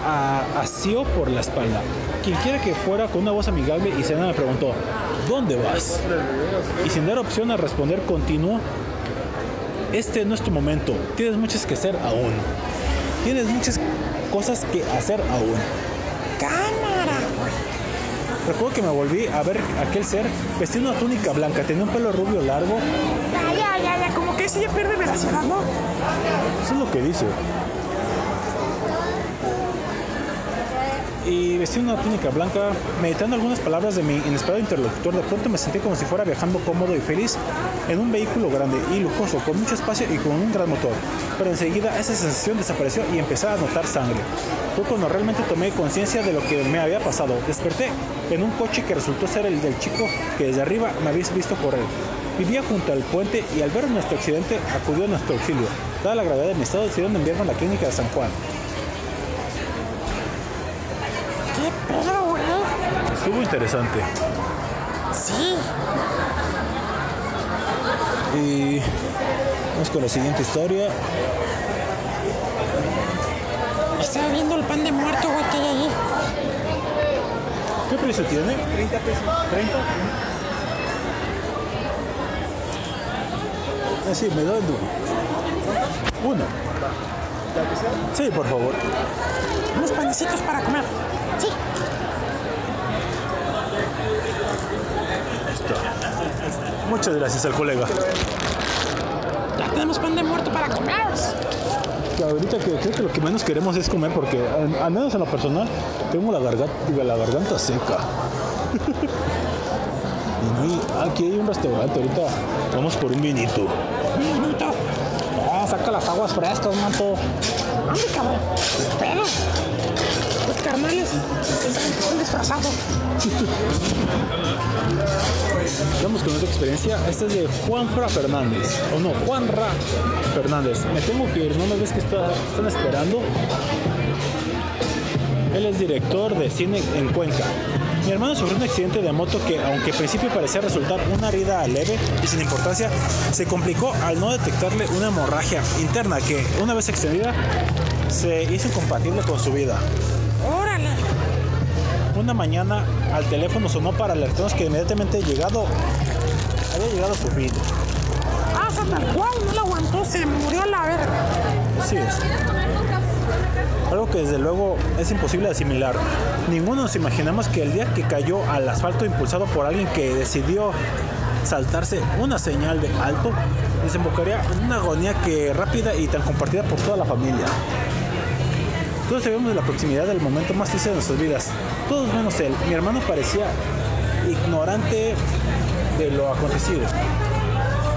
[SPEAKER 1] a- asió por la espalda. Quien quiera que fuera con una voz amigable y serena me preguntó, ¿dónde vas? Y sin dar opción a responder continuó, este no es tu momento, tienes muchas que hacer aún. Tienes muchas cosas que hacer aún.
[SPEAKER 6] ¡Cámara!
[SPEAKER 1] Recuerdo que me volví a ver aquel ser vestido una túnica blanca, tenía un pelo rubio largo,
[SPEAKER 6] Ya, ya, ya, ya, como que ese ya pierde veracidad, ¿no?
[SPEAKER 1] eso es lo que dice. Y vestía una túnica blanca, meditando algunas palabras de mi inesperado interlocutor, de pronto me sentí como si fuera viajando cómodo y feliz en un vehículo grande y lujoso, con mucho espacio y con un gran motor. Pero enseguida esa sensación desapareció y empecé a notar sangre. Fue cuando realmente tomé conciencia de lo que me había pasado. Desperté en un coche que resultó ser el del chico que desde arriba me habéis visto correr. Vivía junto al puente y al ver nuestro accidente acudió a nuestro auxilio. Dada la gravedad de mi estado, decidieron enviarme a la clínica de San Juan.
[SPEAKER 6] ¿Qué pedo, güey?
[SPEAKER 1] Estuvo interesante.
[SPEAKER 6] Sí.
[SPEAKER 1] Y vamos con la siguiente historia.
[SPEAKER 6] Estaba viendo el pan de muerto, güey, que hay ahí.
[SPEAKER 1] ¿Qué precio tiene? 30 pesos. ¿30? Ah, sí, me da el duro. Uno. Sí, por favor.
[SPEAKER 6] Unos panecitos para comer. Sí.
[SPEAKER 1] Muchas gracias al colega.
[SPEAKER 6] Ya tenemos pan de muerto para comer.
[SPEAKER 1] Ahorita que creo que lo que menos queremos es comer porque al, al menos en lo personal tengo la garganta, digo, la garganta seca. y aquí hay un restaurante, ahorita vamos por un vinito.
[SPEAKER 6] Vinito.
[SPEAKER 3] No, saca las aguas frescas, manto.
[SPEAKER 6] ¿Dónde, cabrón? Los carnales están disfrazados.
[SPEAKER 1] Vamos con otra experiencia. Esta es de Juanra Fernández. O no, Juanra Fernández. Me tengo que ir, no me ves que está- están esperando. Él es director de cine en Cuenca. Mi hermano sufrió un accidente de moto que, aunque al principio parecía resultar una herida leve y sin importancia, se complicó al no detectarle una hemorragia interna que, una vez extendida, se hizo incompatible con su vida. Una mañana al teléfono sonó para alertarnos que inmediatamente llegado, había llegado a su fin.
[SPEAKER 6] Ah, o sea, tal cual, no lo aguantó, se murió a la verga.
[SPEAKER 1] Así es. Algo que desde luego es imposible de asimilar. Ninguno nos imaginamos que el día que cayó al asfalto impulsado por alguien que decidió saltarse una señal de alto, desembocaría en una agonía que rápida y tan compartida por toda la familia. Todos sabemos de la proximidad del momento más triste de nuestras vidas. Todos menos él. Mi hermano parecía ignorante de lo acontecido.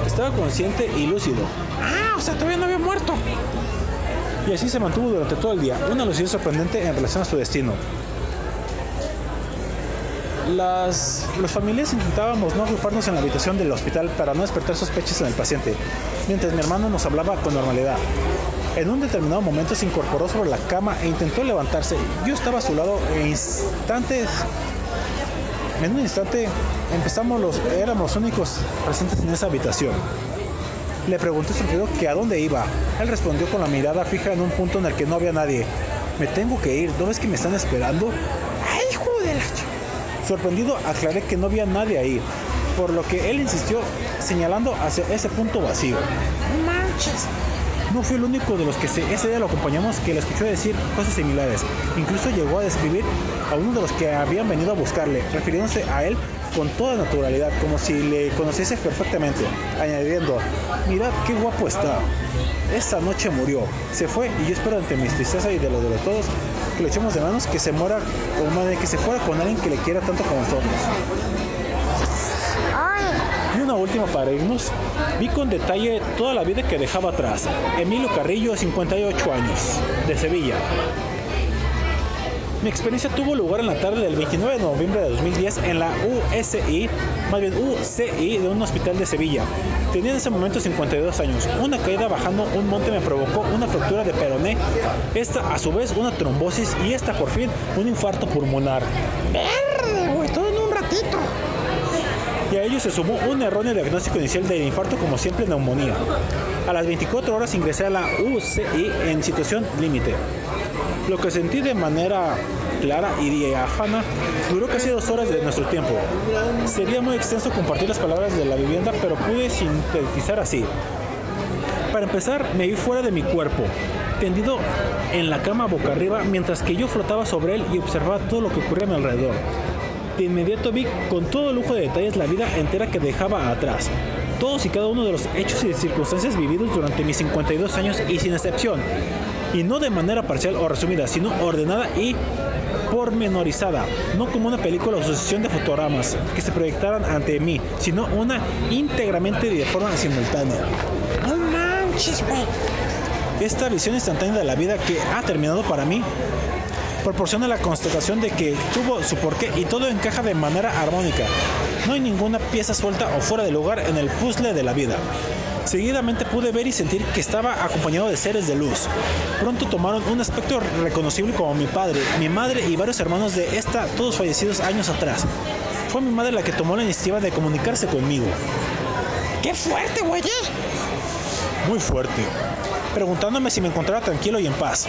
[SPEAKER 1] Estaba consciente y lúcido.
[SPEAKER 6] Ah, o sea, todavía no había muerto.
[SPEAKER 1] Y así se mantuvo durante todo el día. Una lucidez sorprendente en relación a su destino. Las, los familiares intentábamos no agruparnos en la habitación del hospital para no despertar sospechas en el paciente, mientras mi hermano nos hablaba con normalidad. En un determinado momento se incorporó sobre la cama e intentó levantarse. Yo estaba a su lado e instantes en un instante empezamos los, éramos los únicos presentes en esa habitación. Le pregunté sorprendido que a dónde iba. Él respondió con la mirada fija en un punto en el que no había nadie. Me tengo que ir, ¿no ves que me están esperando?
[SPEAKER 6] ¡Ay, hijo de la
[SPEAKER 1] Sorprendido aclaré que no había nadie ahí, por lo que él insistió señalando hacia ese punto vacío.
[SPEAKER 6] No manches.
[SPEAKER 1] No fui el único de los que se- ese día lo acompañamos que le escuchó decir cosas similares. Incluso llegó a describir a uno de los que habían venido a buscarle, refiriéndose a él con toda naturalidad, como si le conociese perfectamente, añadiendo, mirad qué guapo está. Esta noche murió, se fue y yo espero ante mi tristeza y de lo de todos que le echemos de manos que se muera con madre, que se fuera con alguien que le quiera tanto como nosotros. Y una última para irnos, vi con detalle toda la vida que dejaba atrás. Emilio Carrillo, 58 años, de Sevilla. Mi experiencia tuvo lugar en la tarde del 29 de noviembre de 2010 en la USI, más bien UCI de un hospital de Sevilla. Tenía en ese momento 52 años. Una caída bajando un monte me provocó una fractura de peroné, esta a su vez una trombosis y esta por fin un infarto pulmonar.
[SPEAKER 6] Verde, güey, todo en un ratito.
[SPEAKER 1] A ello se sumó un erróneo diagnóstico inicial del infarto, como siempre, neumonía. A las 24 horas ingresé a la UCI en situación límite. Lo que sentí de manera clara y diáfana duró casi dos horas de nuestro tiempo. Sería muy extenso compartir las palabras de la vivienda, pero pude sintetizar así. Para empezar, me vi fuera de mi cuerpo, tendido en la cama boca arriba, mientras que yo flotaba sobre él y observaba todo lo que ocurría a mi alrededor. De inmediato vi con todo lujo de detalles la vida entera que dejaba atrás. Todos y cada uno de los hechos y circunstancias vividos durante mis 52 años y sin excepción. Y no de manera parcial o resumida, sino ordenada y pormenorizada. No como una película o sucesión de fotogramas que se proyectaran ante mí, sino una íntegramente y de forma simultánea.
[SPEAKER 6] No manches, güey.
[SPEAKER 1] Esta visión instantánea de la vida que ha terminado para mí proporciona la constatación de que tuvo su porqué y todo encaja de manera armónica. No hay ninguna pieza suelta o fuera de lugar en el puzzle de la vida. Seguidamente pude ver y sentir que estaba acompañado de seres de luz. Pronto tomaron un aspecto reconocible como mi padre, mi madre y varios hermanos de esta, todos fallecidos años atrás. Fue mi madre la que tomó la iniciativa de comunicarse conmigo.
[SPEAKER 6] ¡Qué fuerte, güey!
[SPEAKER 1] muy fuerte, preguntándome si me encontraba tranquilo y en paz.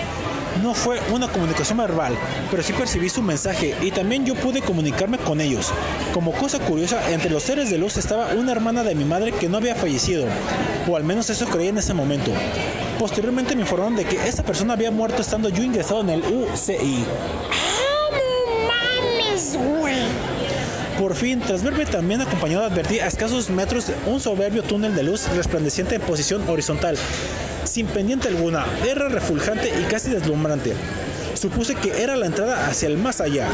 [SPEAKER 1] No fue una comunicación verbal, pero sí percibí su mensaje y también yo pude comunicarme con ellos. Como cosa curiosa, entre los seres de luz estaba una hermana de mi madre que no había fallecido, o al menos eso creía en ese momento. Posteriormente me informaron de que esa persona había muerto estando yo ingresado en el UCI. Por fin, tras verme también acompañado, advertí a escasos metros un soberbio túnel de luz resplandeciente en posición horizontal, sin pendiente alguna, era refulgente y casi deslumbrante. Supuse que era la entrada hacia el más allá.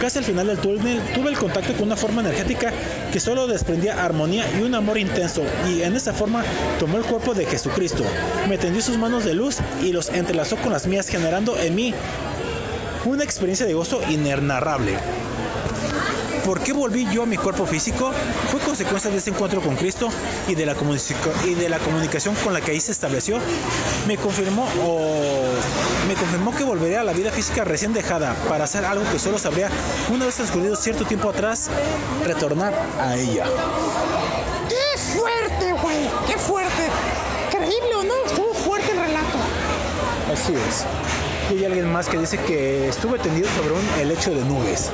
[SPEAKER 1] Casi al final del túnel tuve el contacto con una forma energética que solo desprendía armonía y un amor intenso, y en esa forma tomó el cuerpo de Jesucristo, me tendió sus manos de luz y los entrelazó con las mías, generando en mí una experiencia de gozo inenarrable. ¿Por qué volví yo a mi cuerpo físico? Fue consecuencia de ese encuentro con Cristo y de la, y de la comunicación con la que ahí se estableció. Me confirmó o me confirmó que volvería a la vida física recién dejada para hacer algo que solo sabría una vez transcurrido cierto tiempo atrás retornar a ella.
[SPEAKER 6] ¡Qué fuerte, güey! ¡Qué fuerte! Creíble o no, estuvo fuerte el relato.
[SPEAKER 1] Así es. Y hay alguien más que dice que estuve tendido sobre un helecho de nubes.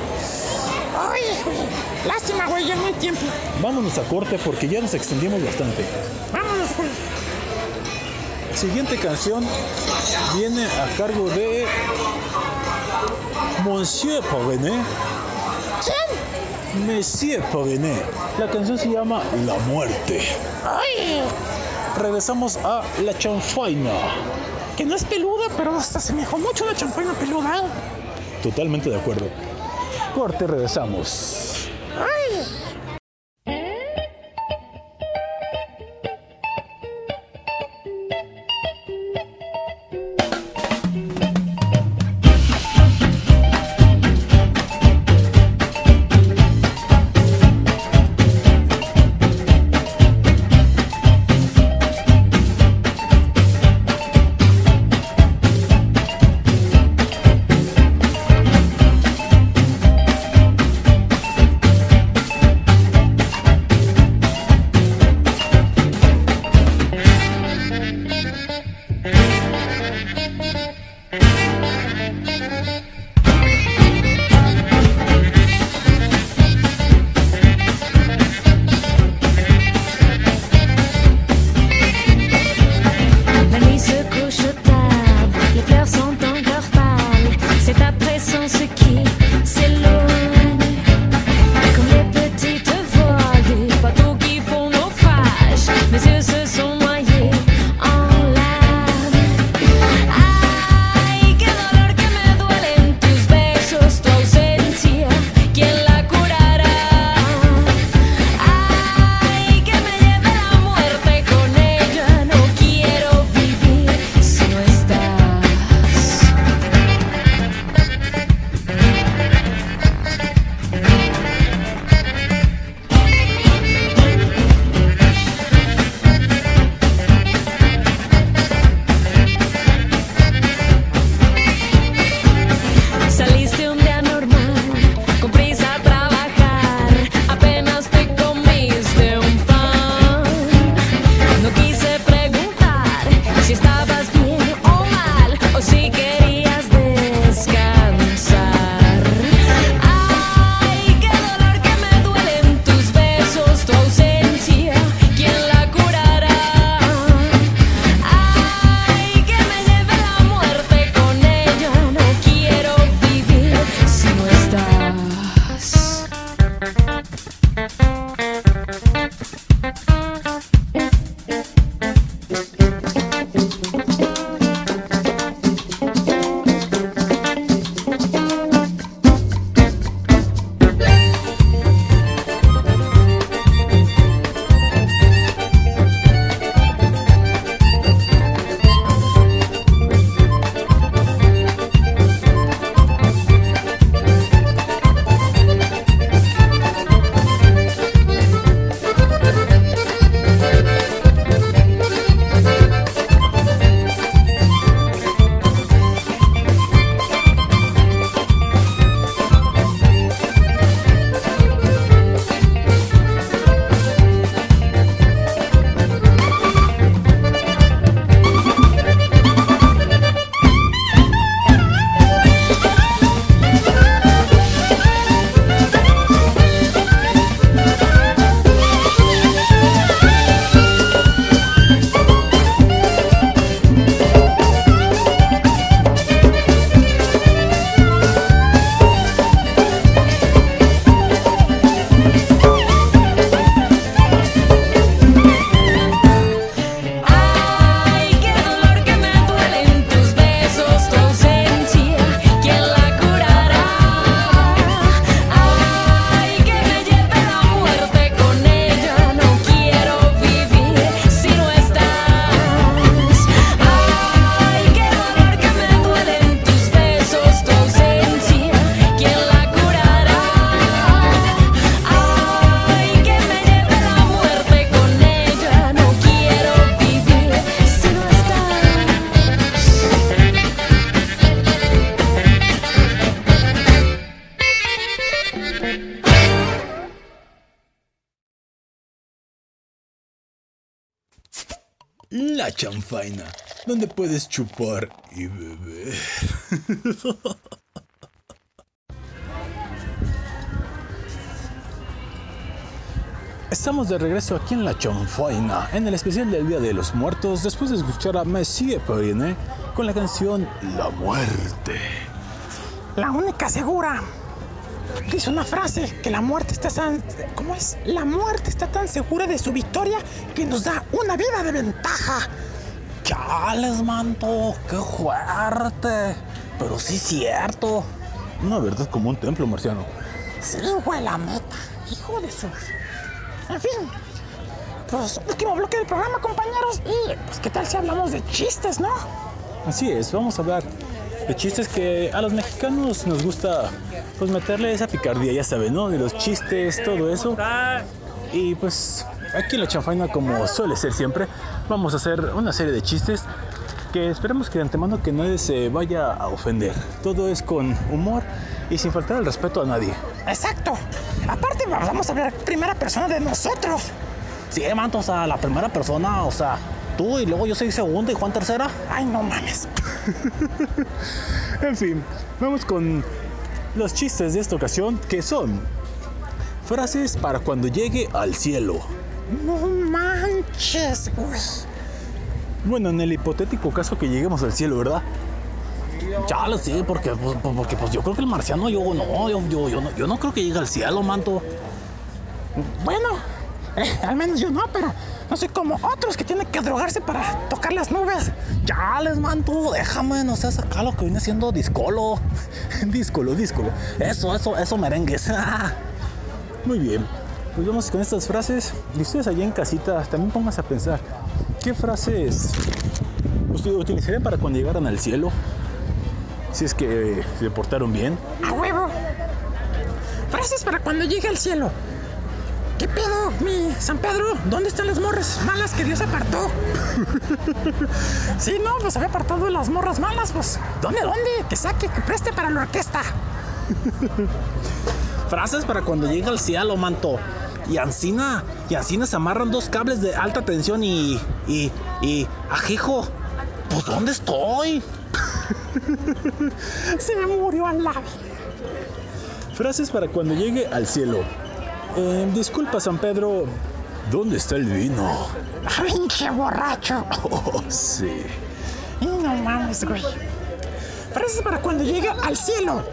[SPEAKER 6] Lástima, güey, ya no hay tiempo.
[SPEAKER 1] Vámonos a corte porque ya nos extendimos bastante.
[SPEAKER 6] Vámonos, güey.
[SPEAKER 1] Siguiente canción viene a cargo de Monsieur Pavené.
[SPEAKER 6] ¿Quién?
[SPEAKER 1] Monsieur Pavené. La canción se llama La Muerte.
[SPEAKER 6] Ay.
[SPEAKER 1] Regresamos a La Chanfaina.
[SPEAKER 6] Que no es peluda, pero hasta se me dejó mucho la chanfaina peluda.
[SPEAKER 4] Totalmente de acuerdo. Corte, regresamos.
[SPEAKER 1] La
[SPEAKER 4] Chanfaina, donde puedes chupar y beber. Estamos de regreso aquí en La Chanfaina, en el especial del Día de los Muertos, después de escuchar a Messie Perrine con la canción La Muerte.
[SPEAKER 6] La única segura dice una frase que la muerte está tan, ¿cómo es? La muerte está tan segura de su victoria que nos da una vida de ventaja.
[SPEAKER 3] Chales, manto, qué fuerte. Pero sí cierto.
[SPEAKER 1] Una verdad como un templo marciano.
[SPEAKER 6] Sí, güey, la meta. Hijo de su. En fin. Pues último bloque del programa, compañeros. Y pues qué tal si hablamos de chistes, ¿no?
[SPEAKER 1] Así es, vamos a hablar de chistes que a los mexicanos nos gusta pues meterle esa picardía, ya saben, ¿no? De los chistes, todo eso. Y pues aquí en la chafaina, como suele ser siempre, vamos a hacer una serie de chistes que esperemos que de antemano que nadie se vaya a ofender. Todo es con humor y sin faltar el respeto a nadie.
[SPEAKER 6] Exacto. Aparte, vamos a hablar primera persona de nosotros.
[SPEAKER 3] Sí, manto, o sea, la primera persona, o sea, tú y luego yo soy segunda y Juan tercera.
[SPEAKER 6] Ay, no mames.
[SPEAKER 1] En fin, vamos con los chistes de esta ocasión que son frases para cuando llegue al cielo.
[SPEAKER 6] No manches, güey.
[SPEAKER 1] Bueno, en el hipotético caso que lleguemos al cielo, ¿verdad?
[SPEAKER 3] Chale, sí, porque, pues, pues, porque pues yo creo que el marciano, yo no, yo, yo, yo no, yo no creo que llegue al cielo, manto.
[SPEAKER 6] Bueno, eh, al menos yo no, pero no soy como otros que tienen que drogarse para tocar las nubes.
[SPEAKER 3] Chales, manto, déjame, no seas acá lo que viene siendo discolo.
[SPEAKER 1] díscolo, díscolo.
[SPEAKER 3] Eso, eso, eso merengues.
[SPEAKER 1] Muy bien, pues vamos con estas frases. Y ustedes allá en casita también pónganse a pensar, ¿qué frases ustedes utilizarían para cuando llegaran al cielo? Si es que se portaron bien.
[SPEAKER 6] A huevo. Frases para cuando llegue al cielo. ¿Qué pedo, mi San Pedro? ¿Dónde están las morras malas que Dios apartó? sí, no, pues había apartado las morras malas, pues. ¿Dónde, dónde? Que saque, que preste para la orquesta.
[SPEAKER 3] Frases para cuando llegue al cielo, manto. Y Ancina, y Ancina se amarran dos cables de alta tensión y. y. y. ajijo. Pues ¿dónde estoy?
[SPEAKER 6] Se me murió al lado.
[SPEAKER 1] Frases para cuando llegue al cielo. Eh, disculpa, San Pedro. ¿Dónde está el vino?
[SPEAKER 6] Pinche borracho.
[SPEAKER 1] Oh, sí.
[SPEAKER 6] No mames, güey. Frases para cuando llegue al cielo.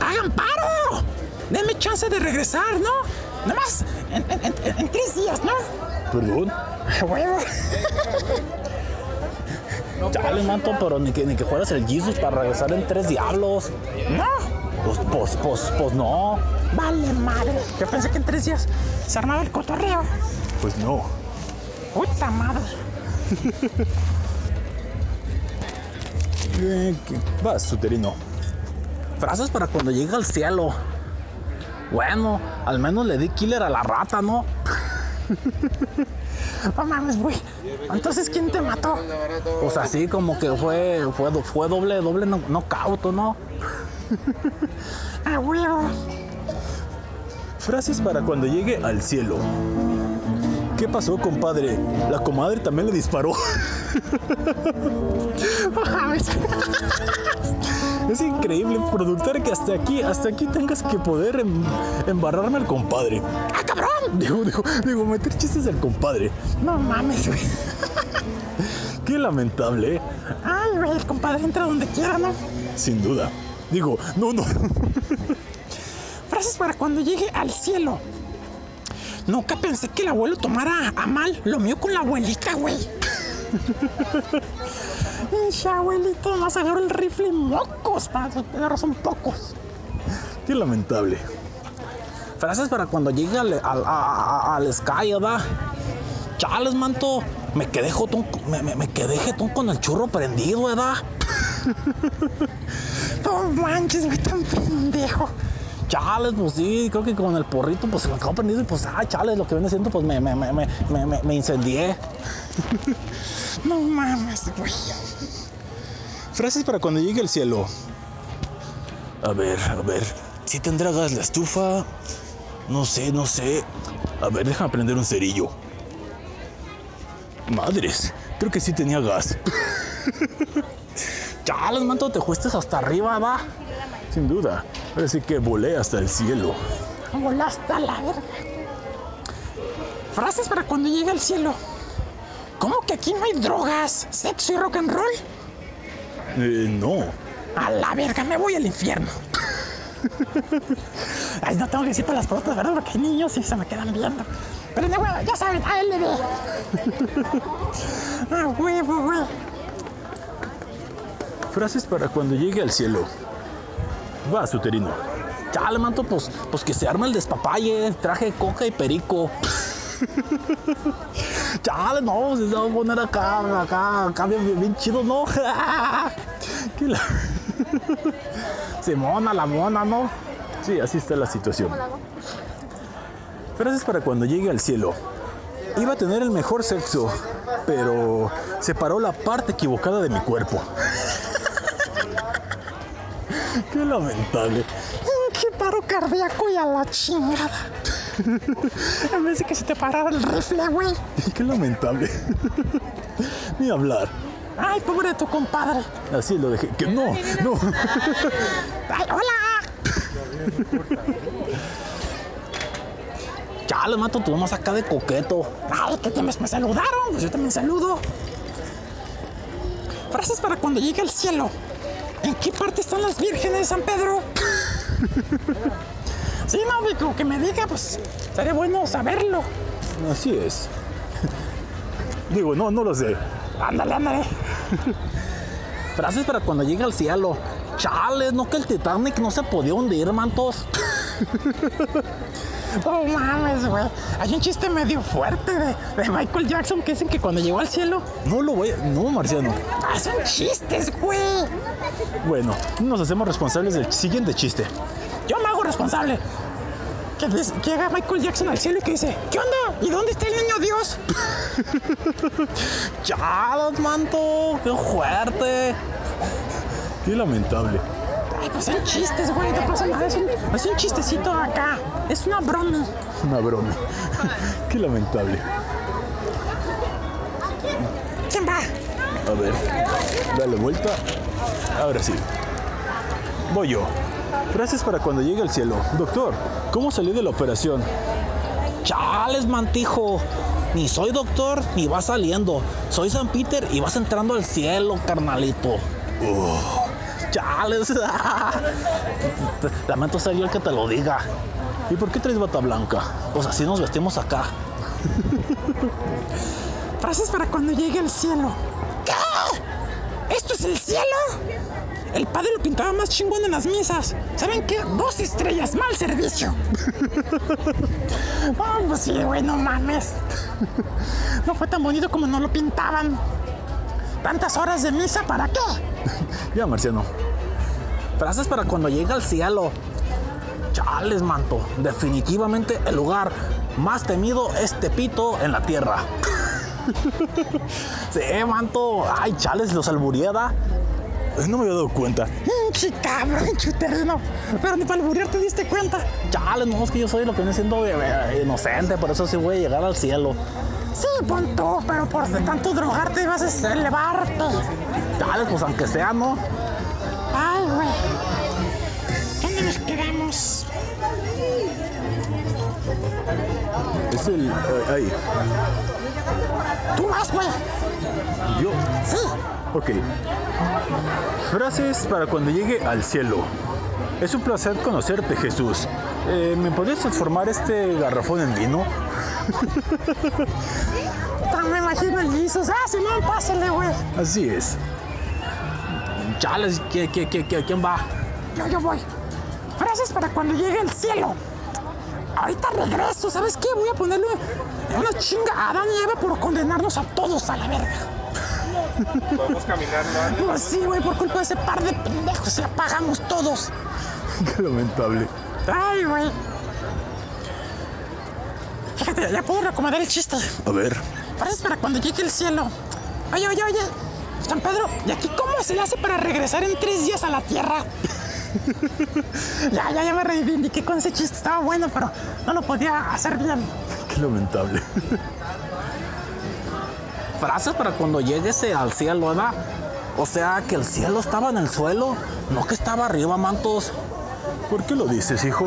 [SPEAKER 6] ¡Hagan paro! Denme chance de regresar, ¿no? Nada más en, en- en- en tres días, ¿no?
[SPEAKER 1] ¿Perdón?
[SPEAKER 6] Huevo.
[SPEAKER 3] Chale, manto, pero ni que, ni que fueras el Jesus para regresar en tres diablos.
[SPEAKER 6] No.
[SPEAKER 3] Pues, pues, pues, pues no.
[SPEAKER 6] Vale, madre. Yo pensé que en tres días se armaba el cotorreo.
[SPEAKER 1] Pues no.
[SPEAKER 6] Puta madre.
[SPEAKER 1] Eh, ¿qué? Vas, suterino.
[SPEAKER 3] Frases para cuando llegue al cielo. Bueno, al menos le di killer a la rata, ¿no?
[SPEAKER 6] No mames, güey. Entonces, ¿quién te mató?
[SPEAKER 3] Pues así como que fue, fue, do- fue doble, doble no, knockout, ¿no?
[SPEAKER 6] A huevo.
[SPEAKER 1] Frases para cuando llegue al cielo. ¿Qué pasó, compadre? La comadre también le disparó. Es increíble, productor, que hasta aquí, hasta aquí tengas que poder em- embarrarme al compadre.
[SPEAKER 6] ¡Ah, cabrón!
[SPEAKER 1] Digo, digo, digo, meter chistes al compadre.
[SPEAKER 6] No mames, güey.
[SPEAKER 1] Qué lamentable, ¿eh?
[SPEAKER 6] Ay, güey, el compadre entra donde quiera, ¿no?
[SPEAKER 1] Sin duda. Digo, no, no.
[SPEAKER 6] Frases para cuando llegue al cielo. Nunca pensé que el abuelo tomara a mal lo mío con la abuelita, güey. Pinche abuelito, más agarró el rifle mocos, para son pocos.
[SPEAKER 1] Qué lamentable.
[SPEAKER 3] Frases para cuando llegue al, al, a- a- al Sky, ¿verdad? Chales, manto. Me quedé jetón, me, me- me quedé jetón con el churro prendido, ¿verdad?
[SPEAKER 6] No manches, güey, tan pendejo.
[SPEAKER 3] Chales, pues sí, creo que con el porrito pues se me acabó prendido y pues, ah, chales, lo que viene siendo pues me, me, me, me, me, me- me incendié.
[SPEAKER 6] No mames, güey.
[SPEAKER 1] Frases para cuando llegue al cielo. A ver, a ver. Si tendrá gas la estufa? No sé, no sé. A ver, déjame prender un cerillo. Madres, creo que sí tenía gas.
[SPEAKER 3] Chales, manto, te fuiste hasta arriba, ¿va?
[SPEAKER 1] Sin duda. Ahora sí que volé hasta el cielo.
[SPEAKER 6] Volaste a la verga. Frases para cuando llegue al cielo. ¿Cómo que aquí no hay drogas, sexo y rock and roll?
[SPEAKER 1] Eh, no.
[SPEAKER 6] A la verga, me voy al infierno. Ay, no tengo que decir para las cosas, ¿verdad? Porque hay niños y se me quedan viendo. Pero no, güey, ya saben, ALB. ah, huevo, güey.
[SPEAKER 1] Frases para cuando llegue al cielo. Va, suterino.
[SPEAKER 3] Chale, manto, pues, pues que se arma el despapalle. Traje coca y perico. Chale, no, se va a poner acá, acá, acá bien, bien chido, ¿no?
[SPEAKER 1] ¿Qué la-
[SPEAKER 3] Simona, la mona, ¿no?
[SPEAKER 1] Sí, así está la situación. Frases para cuando llegue al cielo. Iba a tener el mejor sexo, pero se paró la parte equivocada de mi cuerpo. Qué lamentable.
[SPEAKER 6] Qué paro cardíaco y a la chingada. En vez de que se te parara el rifle, güey.
[SPEAKER 1] Qué lamentable. Ni hablar.
[SPEAKER 6] Ay, pobre de tu compadre.
[SPEAKER 1] Así lo dejé. Que no, no.
[SPEAKER 6] Ay, hola.
[SPEAKER 3] Chale, mato, tú nomás acá de coqueto.
[SPEAKER 6] Ay, que te me, me saludaron. Pues yo también saludo. Frases para cuando llegue al cielo. ¿En qué parte están las vírgenes de San Pedro? sí, no, güey, como que me diga, pues sería bueno saberlo.
[SPEAKER 1] Así es. Digo, no, no lo sé.
[SPEAKER 6] Ándale, ándale.
[SPEAKER 3] Frases para cuando llegue al cielo. Chale, no que el Titanic no se podía hundir, mantos.
[SPEAKER 6] Oh, mames, güey. Hay un chiste medio fuerte de, de Michael Jackson que dicen que cuando llegó al cielo.
[SPEAKER 1] No lo voy a... No, Marciano.
[SPEAKER 6] Ah, son chistes, güey.
[SPEAKER 1] Bueno, nos hacemos responsables del siguiente chiste.
[SPEAKER 6] Yo me hago responsable. Que llega Michael Jackson al cielo y que dice, ¿qué onda? ¿Y dónde está el niño Dios?
[SPEAKER 3] Chalos, manto, qué fuerte.
[SPEAKER 1] Qué lamentable.
[SPEAKER 6] Ay, pues son chistes, güey. No pasa nada. Es un, es un chistecito acá. Es una broma.
[SPEAKER 1] Una broma. Qué lamentable.
[SPEAKER 6] ¿Quién va?
[SPEAKER 1] A ver, dale vuelta. Ahora sí. Voy yo. Frases para cuando llegue al cielo. Doctor, ¿cómo salí de la operación?
[SPEAKER 3] Chales, mantijo. Ni soy doctor ni va saliendo. Soy San Peter y vas entrando al cielo, carnalito. Chales. Lamento ser yo el que te lo diga.
[SPEAKER 1] ¿Y por qué traes bata blanca?
[SPEAKER 3] Pues así nos vestimos acá.
[SPEAKER 6] Frases para cuando llegue al cielo. ¿Qué? ¿Esto es el cielo? El padre lo pintaba más chingón en las misas. ¿Saben qué? Dos estrellas, mal servicio. Oh, pues sí, güey, no mames. No fue tan bonito como nos lo pintaban. Tantas horas de misa, ¿para qué?
[SPEAKER 1] Ya, Marciano.
[SPEAKER 3] Frases para cuando llegue al cielo. Chales, manto. Definitivamente el lugar más temido es Tepito en la tierra. sí, manto. Ay, chales, los alburieda.
[SPEAKER 1] Eh, No me había dado cuenta.
[SPEAKER 6] Pinche cabrón, chuterno. Pero ni para alburear te diste cuenta.
[SPEAKER 3] Chales, no, es que yo soy lo que viene siendo eh, eh, inocente, por eso sí voy a llegar al cielo.
[SPEAKER 6] Sí, pon tú, pero por tanto drogarte vas a elevarte.
[SPEAKER 3] Chales, pues aunque sea, ¿no?
[SPEAKER 6] Ay, güey. ¿Dónde nos quedamos?
[SPEAKER 1] Es el... eh, ahí.
[SPEAKER 6] Tú vas, güey.
[SPEAKER 1] Yo...
[SPEAKER 6] Sí.
[SPEAKER 1] Ok. Frases para cuando llegue al cielo. Es un placer conocerte, Jesús. Eh, ¿Me podrías transformar este garrafón en vino?
[SPEAKER 6] Tan me imagino el Jesus. Ah, Simón, pásale, güey.
[SPEAKER 1] Así es.
[SPEAKER 3] Chales, ¿qué, qué, qué, qué- quién va?
[SPEAKER 6] Yo, yo voy. Frases para cuando llegue al cielo. Ahorita regreso, ¿sabes qué? Voy a ponerle una chinga a Adán y Eva por condenarnos a todos a la verga.
[SPEAKER 10] Podemos caminar, ¿no?
[SPEAKER 6] Pues sí, güey, por culpa de ese par de pendejos la pagamos todos.
[SPEAKER 1] Qué lamentable.
[SPEAKER 6] Ay, güey. Fíjate, ya puedo recomendar el chiste.
[SPEAKER 1] A ver.
[SPEAKER 6] Frases para cuando llegue el cielo. Oye, oye, oye. San Pedro, ¿y aquí cómo se le hace para regresar en tres días a la tierra? ya, ya, ya me reivindiqué con ese chiste. Estaba bueno, pero no lo podía hacer bien.
[SPEAKER 1] Qué lamentable.
[SPEAKER 3] Para cuando llegues al cielo, ¿verdad? O sea, que el cielo estaba en el suelo, no que estaba arriba, mantos.
[SPEAKER 1] ¿Por qué lo dices, hijo?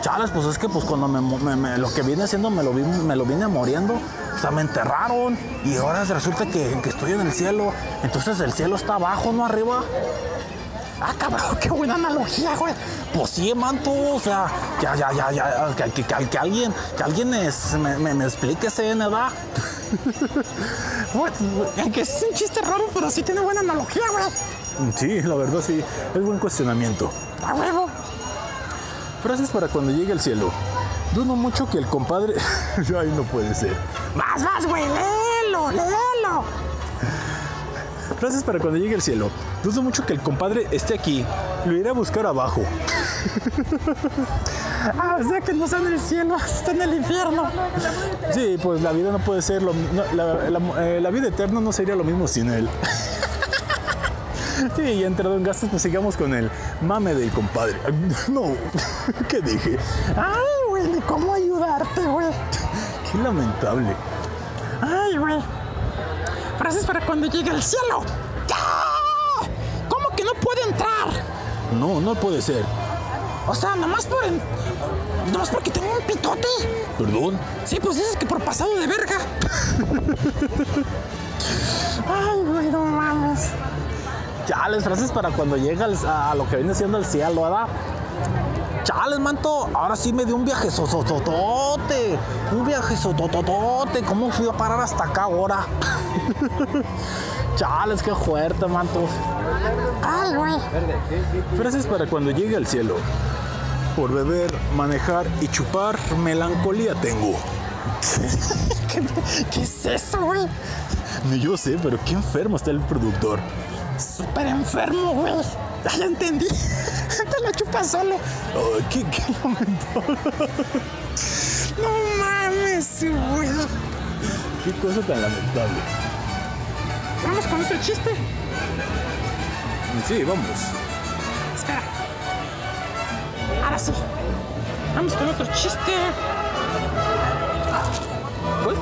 [SPEAKER 3] Chales, pues es que pues cuando me, me- me- lo que viene haciendo me lo, vi- me lo vine muriendo, o sea, me enterraron y ahora resulta que, que estoy en el cielo, entonces el cielo está abajo, no arriba. Ah, cabrón, qué buena analogía, güey. Pues sí, manto, o sea, ya, ya, ya, ya, que, que- que- que alguien, que alguien es- me, me, me explique ese ¿verdad?
[SPEAKER 6] Aunque es un chiste raro, pero sí tiene buena analogía, güey.
[SPEAKER 1] Sí, la verdad sí, es buen cuestionamiento.
[SPEAKER 6] A huevo.
[SPEAKER 1] Frases para cuando llegue al cielo. Dudo mucho que el compadre... Ay, no puede ser.
[SPEAKER 6] Vas, vas, güey, léelo, léelo.
[SPEAKER 1] Frases para cuando llegue al cielo. Dudo mucho que el compadre esté aquí. Lo iré a buscar abajo.
[SPEAKER 6] Ah, o sea que no está en el cielo, está en el infierno.
[SPEAKER 1] Sí, pues la vida no puede ser lo no, la, la- eh, la vida eterna no sería lo mismo sin él. Sí, y entrado en gastos, pues sigamos con el mame del compadre. No, ¿qué dije?
[SPEAKER 6] Ay, güey, cómo ayudarte, güey.
[SPEAKER 1] Qué lamentable.
[SPEAKER 6] Ay, güey. Frases para cuando llegue al cielo. ¡Ah! ¿Cómo que no puede entrar?
[SPEAKER 1] No, no puede ser.
[SPEAKER 6] O sea, nomás por. en- Nomás porque tengo un pitote.
[SPEAKER 1] ¿Perdón?
[SPEAKER 6] Sí, pues dices que por pasado de verga. Ay, güey, no mames.
[SPEAKER 3] Chales, frases para cuando llega al- a lo que viene siendo el cielo, ¿verdad? Chales, manto, ahora sí me dio un viaje sotototote. Un viaje sotototote. ¿Cómo fui a parar hasta acá ahora? Chales, qué fuerte, manto.
[SPEAKER 6] Ay, güey.
[SPEAKER 1] Frases para cuando llegue al cielo. Por beber, manejar y chupar, melancolía tengo.
[SPEAKER 6] ¿Qué, qué es eso, güey?
[SPEAKER 1] Ni yo sé, pero qué enfermo está el productor.
[SPEAKER 6] Súper enfermo, güey. Ya, ya entendí. Te lo chupas solo.
[SPEAKER 1] Ay, qué, qué lamentable.
[SPEAKER 6] No mames.
[SPEAKER 1] Qué cosa tan lamentable.
[SPEAKER 6] Vamos con otro chiste.
[SPEAKER 1] Sí, vamos.
[SPEAKER 6] Espera. Ahora sí. Vamos con otro chiste.
[SPEAKER 1] ¿Cuál?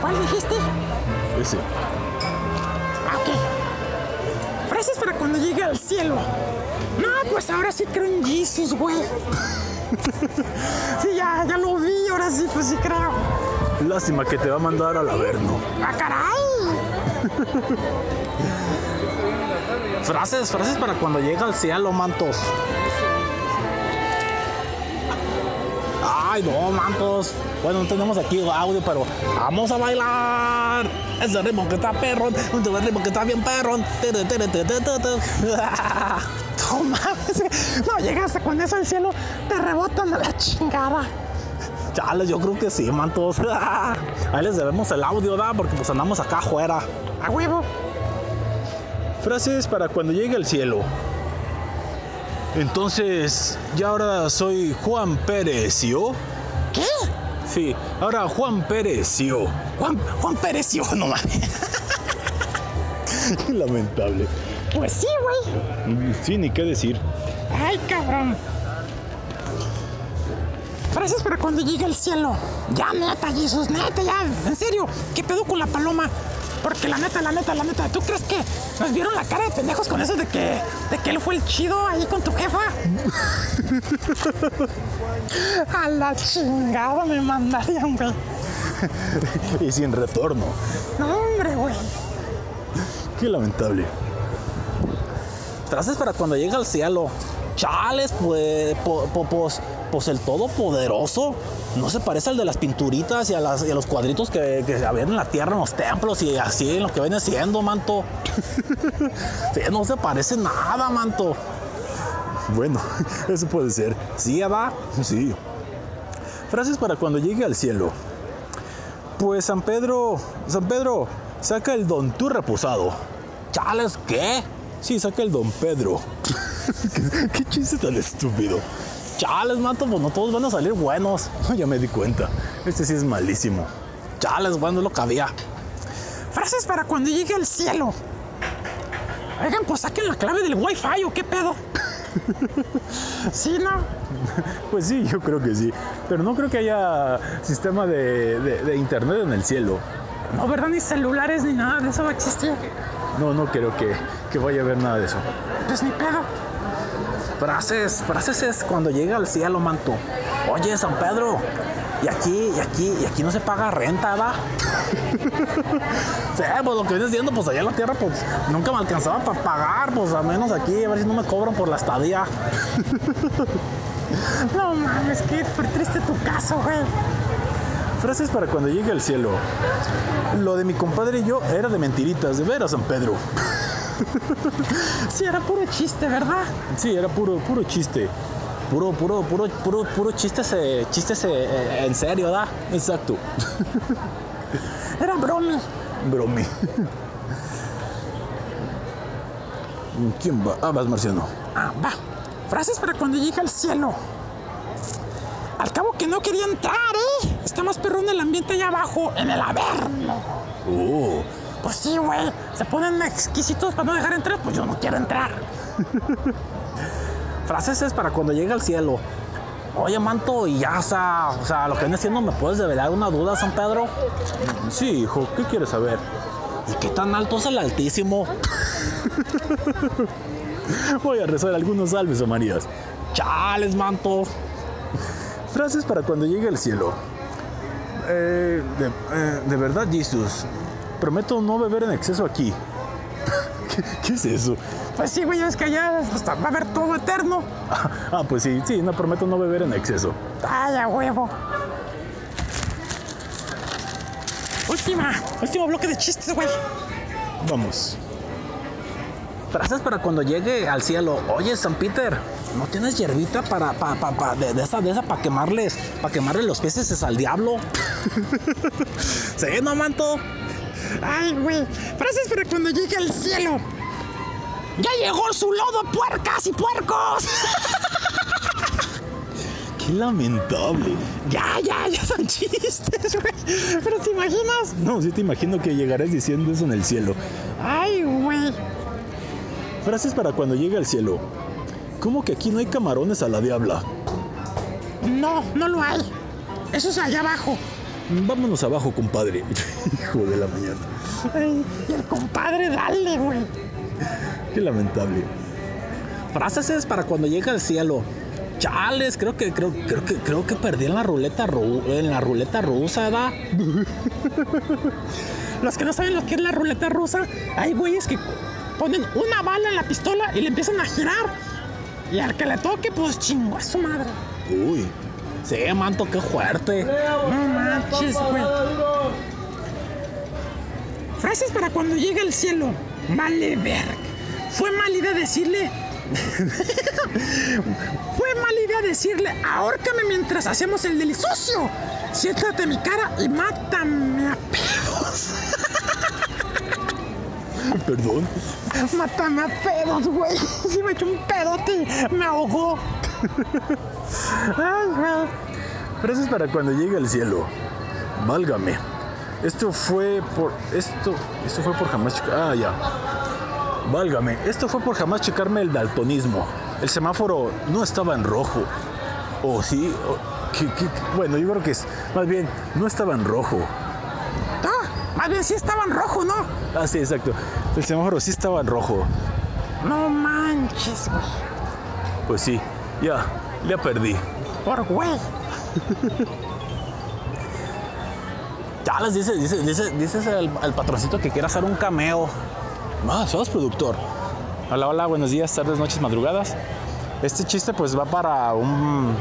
[SPEAKER 6] ¿Cuál dijiste?
[SPEAKER 1] Ese.
[SPEAKER 6] Frases para cuando llegue al cielo. No, pues ahora sí creo en Jesus, güey. Sí, ya, ya lo vi, ahora sí, pues sí creo.
[SPEAKER 1] Lástima que te va a mandar al averno.
[SPEAKER 6] ¡Ah, caray!
[SPEAKER 3] Frases, frases para cuando llega al cielo, mantos. Ay, no, mantos. Bueno, no tenemos aquí audio, pero vamos a bailar. Ese ritmo que está perrón, ese ritmo que está bien perrón. Tere.
[SPEAKER 6] No mames. No, llegaste con eso al cielo, te rebotan a la chingada.
[SPEAKER 3] Chales, yo creo que sí, mantos. Ahí les debemos el audio, ¿da? Porque pues andamos acá afuera.
[SPEAKER 6] A huevo.
[SPEAKER 1] Frases para cuando llegue al cielo. Entonces, ya ahora soy Juan Pérez, ¿yo?
[SPEAKER 6] ¿Qué?
[SPEAKER 1] Sí, ahora Juan Pérez, ¿yo?
[SPEAKER 3] Juan, Juan Pérez, yo no mames.
[SPEAKER 1] Qué lamentable.
[SPEAKER 6] Pues sí, güey.
[SPEAKER 1] Sí, ni qué decir.
[SPEAKER 6] Ay, cabrón. Frases para cuando llegue al cielo. Ya, neta, Jesús, neta, ya. En serio, ¿qué pedo con la paloma? Porque la neta, la neta, la neta, ¿tú crees que nos vieron la cara de pendejos con eso de que, de que él fue el chido ahí con tu jefa? A la chingada me mandarían, güey.
[SPEAKER 1] y sin retorno.
[SPEAKER 6] No, hombre, güey.
[SPEAKER 1] Qué lamentable.
[SPEAKER 3] Frases para cuando llega al cielo. Chales, pues, pues, pues el todopoderoso no se parece al de las pinturitas y a, las- y a los cuadritos que, que había en la tierra, en los templos y así en lo que viene siendo, manto. Sí, no se parece nada, manto.
[SPEAKER 1] Bueno, eso puede ser.
[SPEAKER 3] Sí, va.
[SPEAKER 1] Sí. Frases para cuando llegue al cielo. Pues San Pedro, San Pedro, saca el don tú reposado.
[SPEAKER 3] Chales, ¿qué?
[SPEAKER 1] Sí, saca el don Pedro. ¿Qué, qué chiste tan estúpido.
[SPEAKER 3] Chales, manto, pues no todos van a salir buenos.
[SPEAKER 1] Ya me di cuenta. Este sí es malísimo.
[SPEAKER 3] Chales, bueno, es lo que había.
[SPEAKER 6] Frases para cuando llegue al cielo. Oigan, pues saquen la clave del wifi o qué pedo. Sí, ¿no?
[SPEAKER 1] Pues sí, yo creo que sí. Pero no creo que haya sistema de, de- de internet en el cielo.
[SPEAKER 6] No, ¿verdad? Ni celulares ni nada de eso va a existir.
[SPEAKER 1] No, no creo que, que vaya a ver nada de eso.
[SPEAKER 6] Pues ni pedo.
[SPEAKER 3] Frases, frases es cuando llega al cielo, manto. Oye, San Pedro, y aquí, y aquí, y aquí no se paga renta, ¿va? sí, pues lo que vienes diciendo, pues allá en la tierra, pues nunca me alcanzaba para pagar, pues al menos aquí, a ver si no me cobran por la estadía.
[SPEAKER 6] No mames, qué triste tu caso, güey.
[SPEAKER 1] Frases para cuando llegue al cielo. Lo de mi compadre y yo era de mentiritas, de veras, San Pedro.
[SPEAKER 6] Sí, era puro chiste, ¿verdad?
[SPEAKER 1] Sí, era puro, puro chiste.
[SPEAKER 3] Puro, puro, puro, puro, puro chistes, eh, chistes eh, eh, en serio, ¿da?
[SPEAKER 1] Exacto.
[SPEAKER 6] Era bromi.
[SPEAKER 1] Bromi. ¿Quién va? Ah, vas, Marciano.
[SPEAKER 6] Ah, va. Frases para cuando llega al cielo. Al cabo que no quería entrar, ¿eh? Está más perrón el ambiente allá abajo, en el averno.
[SPEAKER 1] Oh,
[SPEAKER 6] Pues sí, güey. Se ponen exquisitos para no dejar entrar, pues yo no quiero entrar.
[SPEAKER 3] Frases es para cuando llega al cielo. Oye, manto, y ya, o sea, o sea, lo que viene siendo, ¿me puedes develar una duda, San Pedro?
[SPEAKER 1] sí, hijo, ¿qué quieres saber?
[SPEAKER 3] ¿Y qué tan alto es el altísimo?
[SPEAKER 1] Voy a rezar algunos salves o Marías.
[SPEAKER 3] Chales, manto.
[SPEAKER 1] Frases para cuando llegue al cielo. Eh, de, eh, de verdad, Jesus. Prometo no beber en exceso aquí. ¿Qué, qué es eso?
[SPEAKER 6] Pues sí, güey, es que allá hasta va a haber todo eterno.
[SPEAKER 1] Ah, pues sí, sí, no prometo no beber en exceso.
[SPEAKER 6] Ay, a huevo. Última, último bloque de chistes, güey.
[SPEAKER 1] Vamos.
[SPEAKER 3] Frases para cuando llegue al cielo. Oye, San Peter, ¿no tienes hierbita para, pa, pa, pa- de, de esa, de esa para quemarles, para quemarle los pies al diablo? ¿Sí, no, manto?
[SPEAKER 6] Ay, güey. Frases para cuando llegue al cielo. ¡Ya llegó su lodo, puercas y puercos!
[SPEAKER 1] Qué lamentable.
[SPEAKER 6] ya, ya, ya son chistes, güey. Pero ¿te imaginas?
[SPEAKER 1] No, sí te imagino que llegarás diciendo eso en el cielo.
[SPEAKER 6] Ay, güey.
[SPEAKER 1] Frases para cuando llegue al cielo. ¿Cómo que aquí no hay camarones a la diabla?
[SPEAKER 6] No, no lo hay. Eso es allá abajo.
[SPEAKER 1] Vámonos abajo, compadre. Hijo de la mañana.
[SPEAKER 6] Ay, el compadre, dale, güey.
[SPEAKER 1] Qué lamentable.
[SPEAKER 3] Frases es para cuando llegue al cielo. Chales, creo que, creo, creo que, creo que perdí en la ruleta ru- en la ruleta rusa, ¿da?
[SPEAKER 6] Los que no saben lo que es la ruleta rusa, hay güeyes que ponen una bala en la pistola y le empiezan a girar. Y al que le toque, pues chingo a su madre.
[SPEAKER 1] Uy.
[SPEAKER 3] Sí, manto, qué fuerte.
[SPEAKER 6] No manches, güey. Frases para cuando llegue al cielo. Vale, verga. Fue mala idea decirle. Fue mala idea decirle, ahórcame mientras hacemos el delicioso. Siéntate en mi cara y mátame a pedos.
[SPEAKER 1] Perdón.
[SPEAKER 6] Mátame a pedos, güey. Si me echó un pedote, me ahogó. Ay, güey.
[SPEAKER 1] Frases para cuando llegue al cielo. Válgame. Esto fue por. Esto. Esto fue por jamás. Ah, ya. Válgame. Esto fue por jamás checarme el daltonismo. El semáforo no estaba en rojo. O sí. o- ¿qué- qué- qué? bueno, yo creo que es. Más bien, no estaba en rojo.
[SPEAKER 6] Ah, más bien sí estaba en rojo, ¿no?
[SPEAKER 1] Ah, sí, exacto. El semáforo sí estaba en rojo.
[SPEAKER 6] No manches, güey.
[SPEAKER 1] Pues sí. Ya. Ya perdí.
[SPEAKER 6] Por güey.
[SPEAKER 3] Ya les dice, dice, dice, dices al, al patroncito que quiere hacer un cameo.
[SPEAKER 1] Ah, sos productor. Hola, hola, buenos días, tardes, noches, madrugadas. Este chiste pues va para un...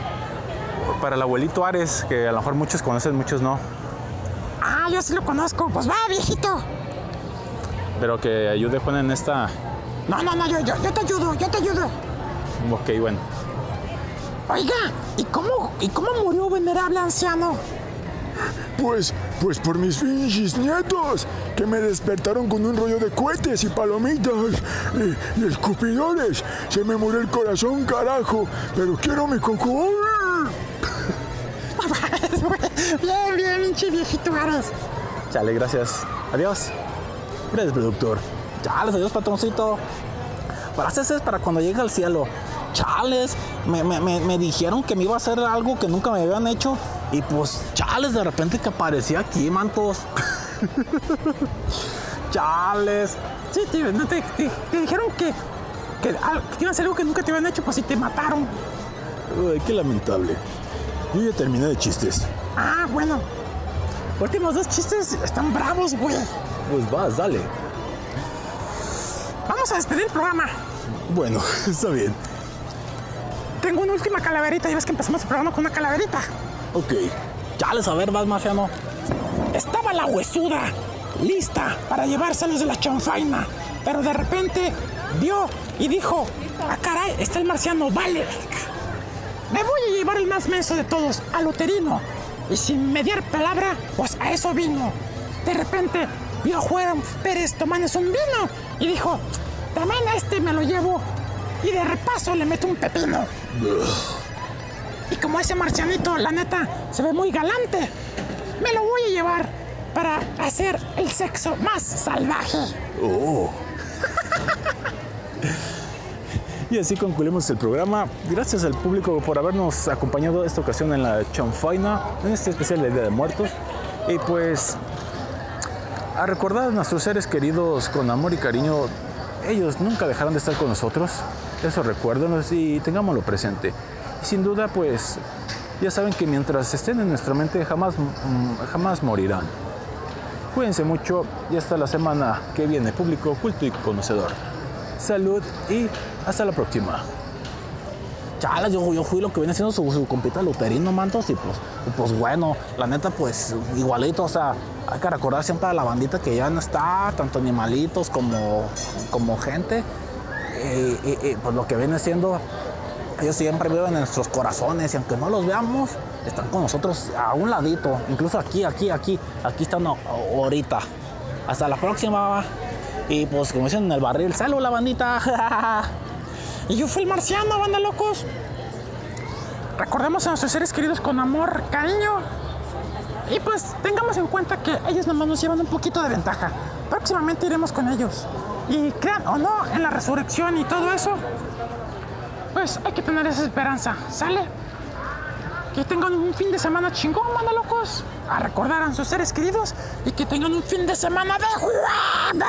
[SPEAKER 1] Para el abuelito Ares, que a lo mejor muchos conocen, muchos no.
[SPEAKER 6] Ah, yo sí lo conozco. Pues va, viejito.
[SPEAKER 1] Pero que ayude Juan en esta...
[SPEAKER 6] No, no, no, yo, yo, yo te ayudo, yo te ayudo.
[SPEAKER 1] Ok, bueno.
[SPEAKER 6] Oiga, ¿y cómo, ¿y cómo murió venerable anciano?
[SPEAKER 11] Pues, pues por mis pinches nietos, que me despertaron con un rollo de cohetes y palomitas y, y escupidores. Se me murió el corazón, carajo, pero quiero mi coco.
[SPEAKER 6] Bien, bien, pinche viejito eres.
[SPEAKER 1] Chale, gracias. Adiós. Gracias, productor.
[SPEAKER 3] Chales, adiós, patroncito. Frases es para cuando llegue al cielo. Chales, me, me- me- me dijeron que me iba a hacer algo que nunca me habían hecho. Y pues, chales, de repente que aparecía aquí, mantos. chales.
[SPEAKER 6] Sí, tío, no te, te- te dijeron que, que, que iba a ser algo que nunca te habían hecho, pues si te mataron.
[SPEAKER 1] Uy, qué lamentable. Yo ya terminé de chistes.
[SPEAKER 6] Ah, bueno. Últimos dos chistes están bravos, güey.
[SPEAKER 1] Pues vas, dale.
[SPEAKER 6] Vamos a despedir el programa.
[SPEAKER 1] Bueno, está bien.
[SPEAKER 6] Tengo una última calaverita. Ya ves que empezamos el programa con una calaverita.
[SPEAKER 1] Ok.
[SPEAKER 3] Chales, a ver, vas, marciano.
[SPEAKER 6] Estaba la huesuda, lista para llevárselos de la chanfaina. Pero de repente vio y dijo: Ah, caray, está el marciano, vale. Me voy a llevar el más menso de todos, al uterino. Y sin mediar palabra, pues a eso vino. De repente vio a Juan Pérez tomándose un vino y dijo: También a este me lo llevo. Y de repaso le meto un pepino. Y como ese marcianito, la neta, se ve muy galante, me lo voy a llevar para hacer el sexo más salvaje.
[SPEAKER 1] Oh. Y así concluimos el programa. Gracias al público por habernos acompañado esta ocasión en la Chanfaina, en este especial de Día de Muertos. Y pues a recordar a nuestros seres queridos con amor y cariño. Ellos nunca dejarán de estar con nosotros. Eso recuérdenos y tengámoslo presente. Sin duda, pues ya saben que mientras estén en nuestra mente jamás, mm, jamás morirán. Cuídense mucho y hasta la semana que viene, público culto y conocedor. Salud y hasta la próxima.
[SPEAKER 3] Chales, yo, yo fui lo que viene siendo su, su compita luterino, mantos, y pues, pues bueno, la neta, pues igualito, o sea, hay que recordar siempre a la bandita que ya no está, tanto animalitos como, como gente, y, y- pues lo que viene siendo, ellos siempre viven en nuestros corazones, y aunque no los veamos, están con nosotros a un ladito, incluso aquí, aquí, aquí, aquí están ahorita. Hasta la próxima, y pues como dicen en el barril, salud la bandita.
[SPEAKER 6] Y yo fui el marciano, banda locos. Recordemos a nuestros seres queridos con amor, cariño. Y pues tengamos en cuenta que ellos nomás nos llevan un poquito de ventaja. Próximamente iremos con ellos. Y crean o no en la resurrección y todo eso, pues hay que tener esa esperanza. ¿Sale? Que tengan un fin de semana chingón, banda locos. A recordar a sus seres queridos y que tengan un fin de semana de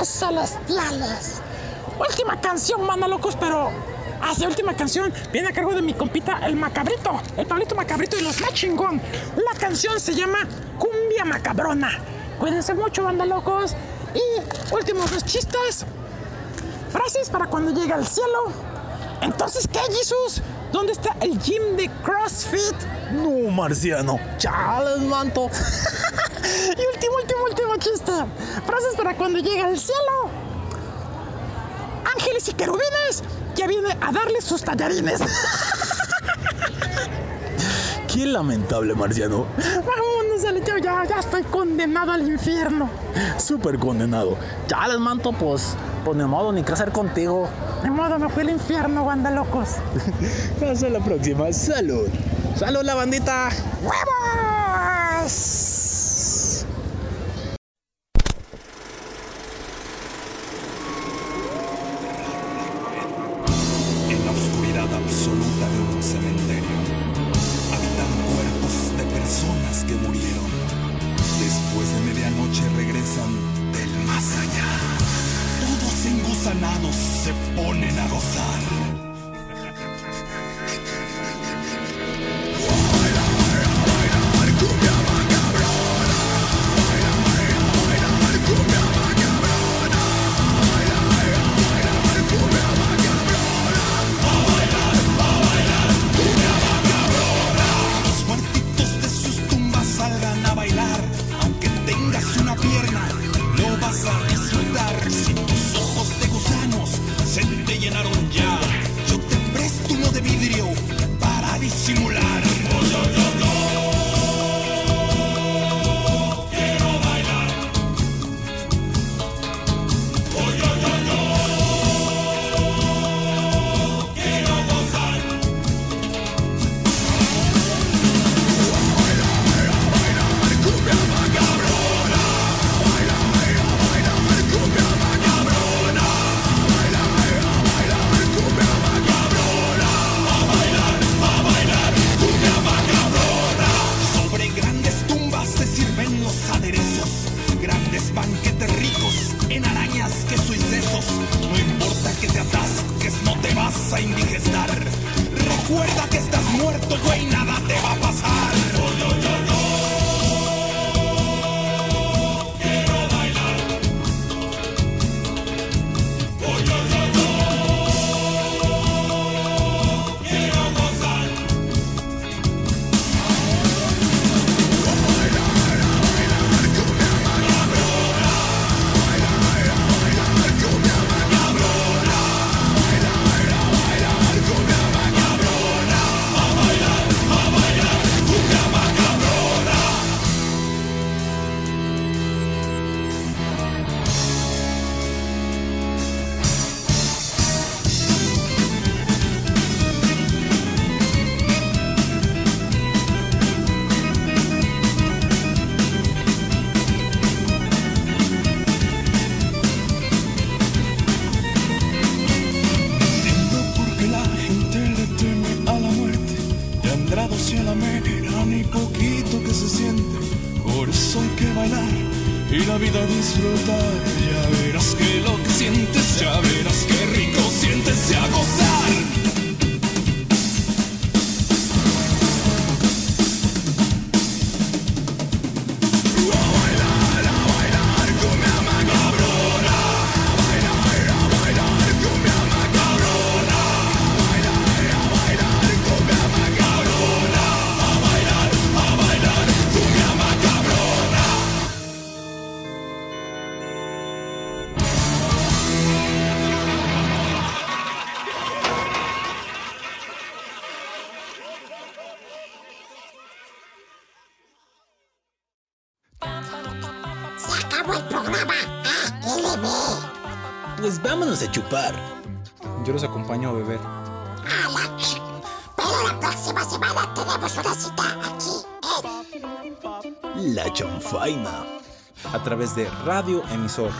[SPEAKER 6] juega celestiales. Última canción, manda locos, pero hacia última canción viene a cargo de mi compita el Macabrito, el Pablito Macabrito y los más. La canción se llama Cumbia Macabrona. Cuídense mucho, banda locos. Y últimos dos chistes. Frases para cuando llegue al cielo. Entonces, ¿qué, Jesús? ¿Dónde está el gym de CrossFit?
[SPEAKER 3] No, marciano. Chales, manto.
[SPEAKER 6] Y último, último, último chiste. Frases para cuando llega al cielo. Ángeles y querubines ya viene a darle sus tallarines.
[SPEAKER 1] Qué lamentable, marciano.
[SPEAKER 6] Vámonos, Alito, ya, ya estoy condenado al infierno.
[SPEAKER 1] Súper condenado.
[SPEAKER 3] Chales, manto, pues, pues ni modo, ni qué hacer contigo.
[SPEAKER 6] De modo, me fui al infierno, banda locos.
[SPEAKER 1] Hasta la próxima. Salud.
[SPEAKER 3] Salud, la bandita.
[SPEAKER 6] ¡Huevos!
[SPEAKER 12] chupar.
[SPEAKER 1] Yo los acompaño a beber.
[SPEAKER 6] ¡A la Pero la próxima semana tenemos una cita aquí en...
[SPEAKER 12] La Chanfaina.
[SPEAKER 1] A través de Radio Emisor